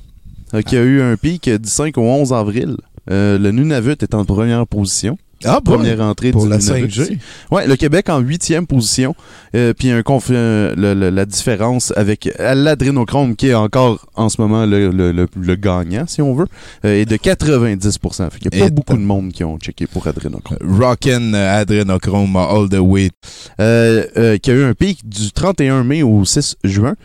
euh, qui a eu un pic du 5 au 11 avril. Euh, le Nunavut est en première position. Ah, bon? Première entrée Pour la Nunavut 5G? ici. Ouais, le Québec en huitième position. Euh, puis un conf- euh, le- le- la différence avec l'adrénochrome, qui est encore en ce moment le, le- gagnant, si on veut, euh, est de 90%. Fait qu'il n'y a pas Et beaucoup de monde qui ont checké pour adrénochrome. Rockin' Adrenochrome all the way. Qui a eu un pic du 31 mai au 6 juin.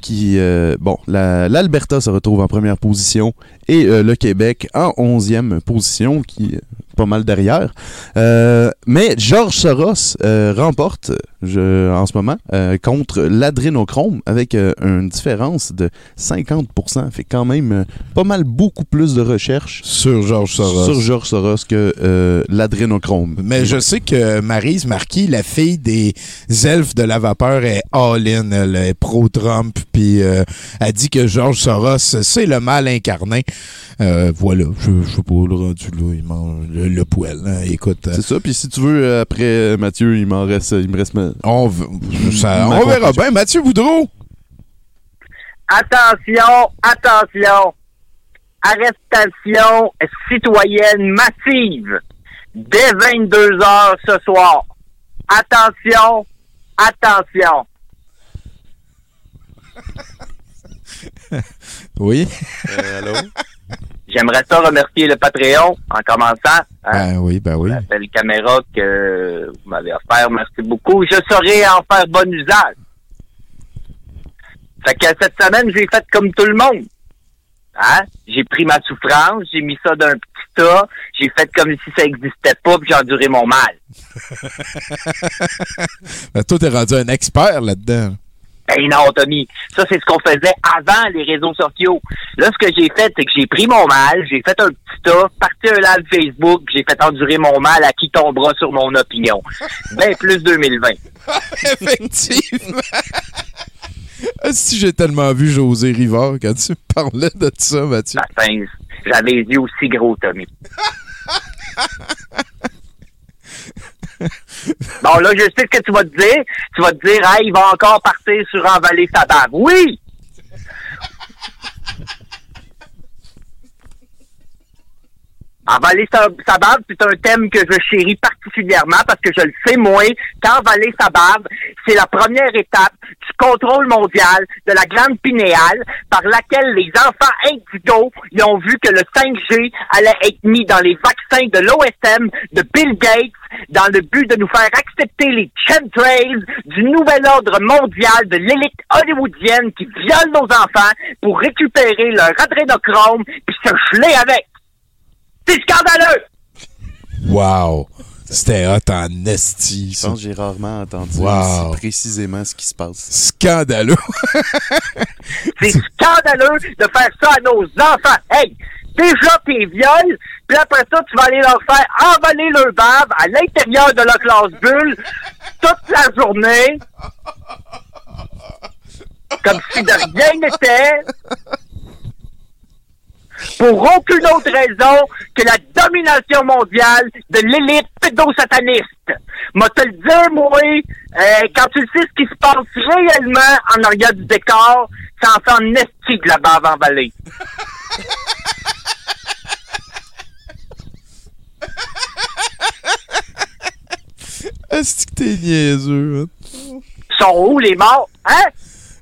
qui, bon, la- l'Alberta se retrouve en première position et le Québec en 11e position, qui pas mal derrière. Euh, mais Georges Soros euh, remporte je, en ce moment euh, contre l'adrénochrome avec une différence de 50%. Fait quand même pas mal beaucoup plus de recherches sur Georges Soros. sur Soros que l'adrénochrome. Mais je sais que Maryse Marquis, la fille des elfes de la vapeur, est all-in, elle est pro-Trump, puis elle dit que Georges Soros, c'est le mal incarné. Euh, voilà, je, je sais pas, le rendu là, il mange le, le poêle. hein. Écoute, euh, C'est ça. Puis si tu veux, euh, après euh, Mathieu, il m'en reste, il me reste. ma- on, v- ça- ma on verra bien. Mathieu Boudreau! Attention, attention. Arrestation citoyenne massive dès 22 heures ce soir. Attention, attention. Oui. allô? J'aimerais ça remercier le Patreon en commençant. hein, Ben oui, ben oui. la belle caméra que vous m'avez offert. Merci beaucoup. Je saurai en faire bon usage. Fait que cette semaine, j'ai fait comme tout le monde. Hein? J'ai pris ma souffrance, j'ai mis ça d'un petit tas, j'ai fait comme si ça existait pas, puis j'ai enduré mon mal. Ben, toi, t'es rendu un expert là-dedans. Ben non, Tommy. Ça, c'est ce qu'on faisait avant les réseaux sociaux. Là, ce que j'ai fait, c'est que j'ai pris mon mal, j'ai fait un petit tas, parti un live Facebook, j'ai fait endurer mon mal à qui tombera sur mon opinion. Ben plus 2020. Effectivement. Ah, si j'ai tellement vu José Rivard quand tu parlais de ça, Mathieu. Enfin, j'avais les yeux aussi gros, Tommy. Bon, là, je sais ce que tu vas te dire. Tu vas te dire, hey, il va encore partir sur envaler sa bave. Oui! Envaler sa, bave, c'est un thème que je chéris particulièrement parce que je le sais, moi, qu'envaler sa bave, c'est la première étape du contrôle mondial de la glande pinéale par laquelle les enfants indigos ils ont vu que le 5G allait être mis dans les vaccins de l'OSM, de Bill Gates, dans le but de nous faire accepter les chemtrails du nouvel ordre mondial de l'élite hollywoodienne qui viole nos enfants pour récupérer leur adrénochrome puis se geler avec. C'est scandaleux! Wow! C'était hot en esti. Je pense que j'ai rarement entendu Wow. aussi précisément ce qui se passe. Scandaleux! C'est scandaleux de faire ça à nos enfants. Hey, déjà t'es viols, puis après ça, tu vas aller leur faire envoler leur bave à l'intérieur de leur classe bulle toute la journée. Comme si de rien n'était. Pour aucune autre raison que la domination mondiale de l'élite pédosataniste. Moi te le dire, moi, euh, quand tu sais ce qui se passe réellement en arrière du décor, ça en fait en esti de la bave en vallée. Est-ce que t'es niaiseux, hein? sont où les morts? Hein?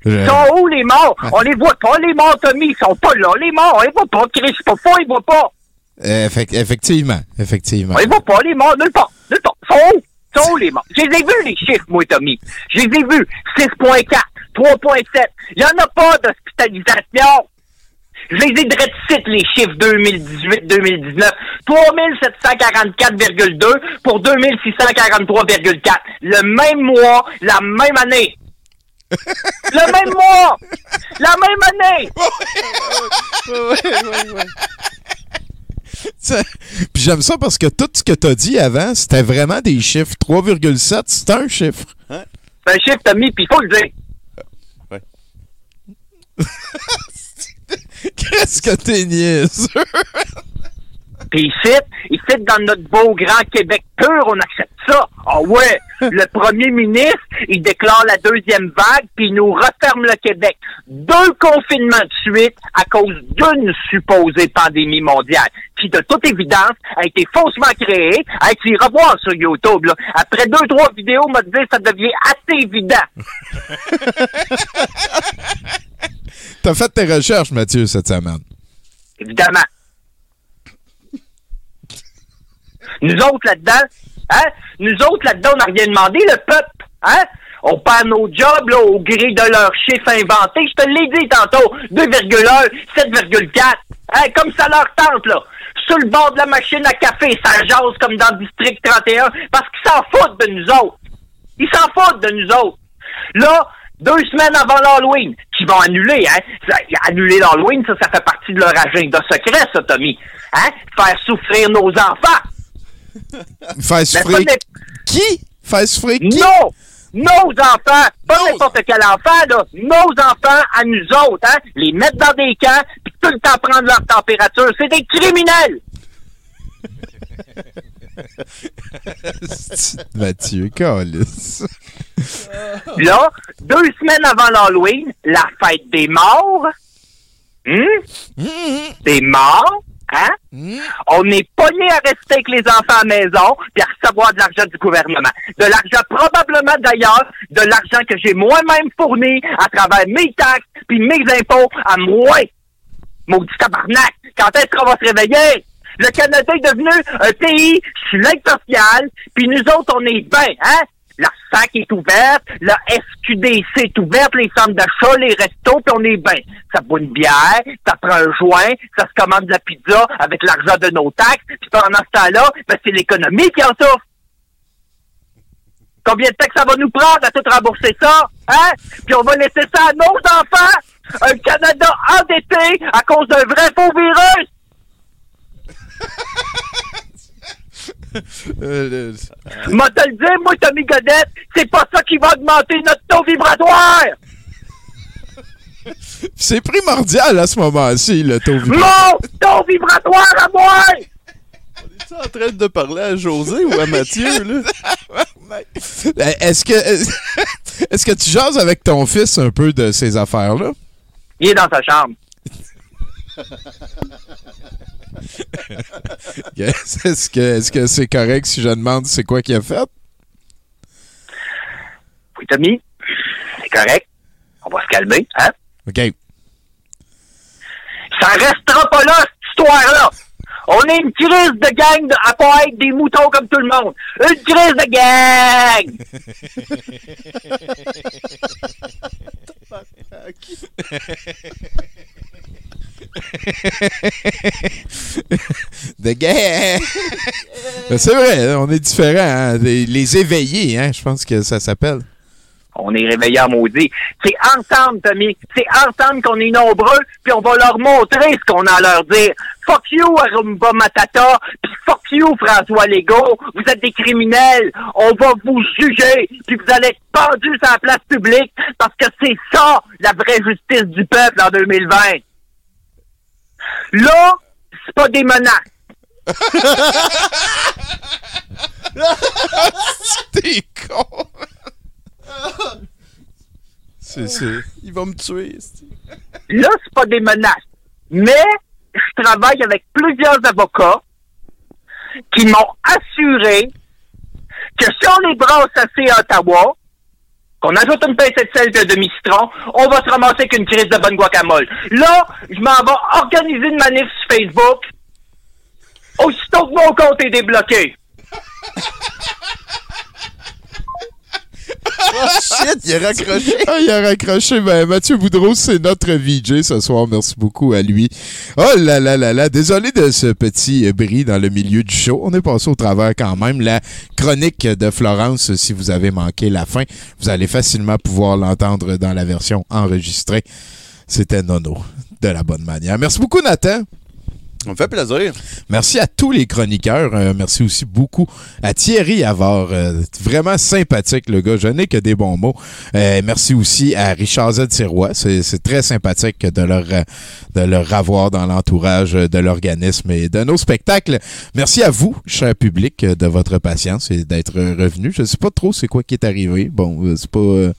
Je- sont où les morts? On les voit pas, les morts, Tommy. Ils sont pas là, les morts. On les voit pas. Chris, pas faux, ils voient pas. Euh, effec- effectivement, effectivement. On les voit pas, les morts, nulle part. Nulle part. Sont où? Sont où les morts? Je les ai vus, les chiffres, moi, Tommy. Je les ai vus. 6.4, 3.7. Il y en a pas d'hospitalisation. Je les ai cite les chiffres 2018-2019. 3744,2 pour 2643,4. Le même mois, la même année. Le même mois! La même année! Ça- Puis j'aime ça parce que tout ce que t'as dit avant, c'était vraiment des chiffres. 3,7, c'est un chiffre. C'est un chiffre, Tommy, puis il faut le dire. Qu'est-ce que t'es niaiseux? Puis ici, ici, dans notre beau grand Québec pur, on accepte ça. Ah ouais, le premier ministre, il déclare la deuxième vague, puis il nous referme le Québec. Deux confinements de suite à cause d'une supposée pandémie mondiale, qui de toute évidence a été faussement créée. Hey, tu iras voir sur YouTube, là. Après deux, trois vidéos, m'a dit, ça devient assez évident. T'as fait tes recherches, Mathieu, cette semaine. évidemment. Nous autres là-dedans, hein? Nous autres là-dedans, on n'a rien demandé, le peuple, hein? On perd nos jobs là, au gré de leurs chiffres inventés. Je te l'ai dit tantôt, 2,1, 7,4. Hein? Comme ça leur tente, là. Sur le bord de la machine à café, ça jase comme dans le District 31, parce qu'ils s'en foutent de nous autres. Ils s'en foutent de nous autres. Là, deux semaines avant l'Halloween, qui vont annuler, hein? Ça- Annuler l'Halloween, ça, ça fait partie de leur agenda secret, ça, Tommy. Hein? Faire souffrir nos enfants. Faire souffrir qui? Faire souffrir qui? Non! Nos enfants! Pas n'importe quel enfant, là. Nos enfants à nous autres, hein? Les mettre dans des camps, puis tout le temps prendre leur température. C'est des criminels! Mathieu, calice. Là, deux semaines avant l'Halloween, la fête des morts. Hum? Des morts. Hein? On est pogné à rester avec les enfants à la maison puis à recevoir de l'argent du gouvernement. De l'argent probablement d'ailleurs, de l'argent que j'ai moi-même fourni à travers mes taxes puis mes impôts à moi. Maudit tabarnak! Quand est-ce qu'on va se réveiller? Le Canada est devenu un pays sur l'aide sociale, puis nous autres, on est bien, hein? La SAC est ouverte, la SQDC est ouverte, les centres d'achat, les restos, puis on est bien. Ça boit une bière, ça prend un joint, ça se commande de la pizza avec l'argent de nos taxes, puis pendant ce temps-là, ben, c'est l'économie qui en souffre. Combien de temps que ça va nous prendre à tout rembourser ça? Hein? Puis on va laisser ça à nos enfants? Un Canada endetté à cause d'un vrai faux virus? Euh, Moi te le dire, moi, Tommy Godette, c'est pas ça qui va augmenter notre taux vibratoire! C'est primordial à ce moment-ci, le taux vibratoire. Mon taux vibratoire à moi! Tu en train de parler à José ou à Mathieu, là? Euh, Est-ce que est-ce que tu jases avec ton fils un peu de ces affaires-là? Il est dans sa chambre. Est-ce que c'est correct si je demande c'est quoi qu'il a fait? Oui, Tommy, c'est correct. On va se calmer, hein? OK. Ça restera pas là, cette histoire-là! On est une crise de gang de, à pas être des moutons comme tout le monde. Une crise de gang! De guerre! c'est vrai, on est différents. hein. Les, les éveillés, hein, je pense que ça s'appelle. On est réveillés en maudit. C'est ensemble, Tommy. C'est ensemble qu'on est nombreux, puis on va leur montrer ce qu'on a à leur dire. Fuck you, Arumba Matata, puis fuck you, François Legault. Vous êtes des criminels. On va vous juger, puis vous allez être pendus sur la place publique, parce que c'est ça, la vraie justice du peuple en 2020. Là, c'est pas des menaces. T'es con! C'est, c'est... Il va me tuer. Là, c'est pas des menaces. Mais je travaille avec plusieurs avocats qui m'ont assuré que si on les brasse assez à Ottawa, qu'on ajoute une pincée de sel de demi-citron, on va se ramasser avec une crise de bonne guacamole. Là, je m'en vais organiser une manif sur Facebook. Aussitôt que mon compte est débloqué. Oh shit, il a raccroché. Ah, il a raccroché. Ben, Mathieu Boudreau, c'est notre VJ ce soir. Merci beaucoup à lui. Oh là là là là. Désolé de ce petit bris dans le milieu du show. On est passé au travers quand même. La chronique de Florence, si vous avez manqué la fin, vous allez facilement pouvoir l'entendre dans la version enregistrée. C'était Nono, de la bonne manière. Merci beaucoup, Nathan. On me fait plaisir. Merci à tous les chroniqueurs. Euh, merci aussi beaucoup à Thierry Avard. euh, vraiment sympathique, le gars. Je n'ai que des bons mots. Euh, merci aussi à Richard Z. Sirois. C'est très sympathique de leur, euh, de leur avoir dans l'entourage de l'organisme et de nos spectacles. Merci à vous, cher public, de votre patience et d'être revenu. Je ne sais pas trop c'est quoi qui est arrivé. Bon, c'est pas...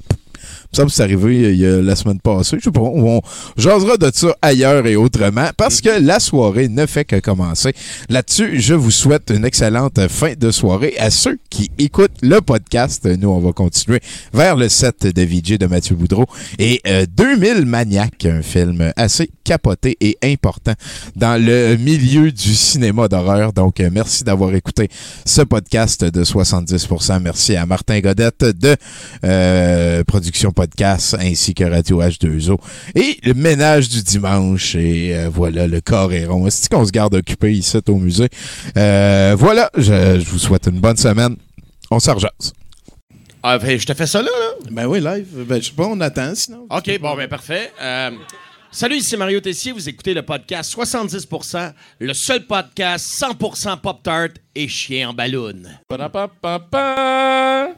euh, il me c'est arrivé euh, il y a la semaine passée. Je sais pas. On jasera de ça ailleurs et autrement parce que la soirée ne fait que commencer. Là-dessus, je vous souhaite une excellente fin de soirée à ceux qui écoutent le podcast. Nous, on va continuer vers le set de VJ de Mathieu Boudreau et euh, 2000 Maniacs, un film assez capoté et important dans le milieu du cinéma d'horreur. Donc, euh, merci d'avoir écouté ce podcast de 70%. Merci à Martin Godette de euh, Production Podcast ainsi que Radio H2O. Et le ménage du dimanche. Et euh, voilà, le corps est rond. Est-ce qu'on se garde occupé ici au musée? Euh, voilà, je, je vous souhaite une bonne semaine. On s'en rejase. Ah, ben, je te fais ça là, là? Ben oui, live. Ben, je sais pas, on attend sinon. OK, bon, ben parfait. Salut, ici Mario Tessier. Vous écoutez le podcast 70%, le seul podcast 100% Pop-Tart et chien en ballon.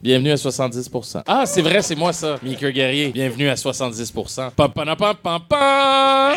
Bienvenue à 70%. Ah, c'est vrai, c'est moi ça, Mickey Guerrier. Bienvenue à 70%. Pa-pa-da-pa-pa-pa.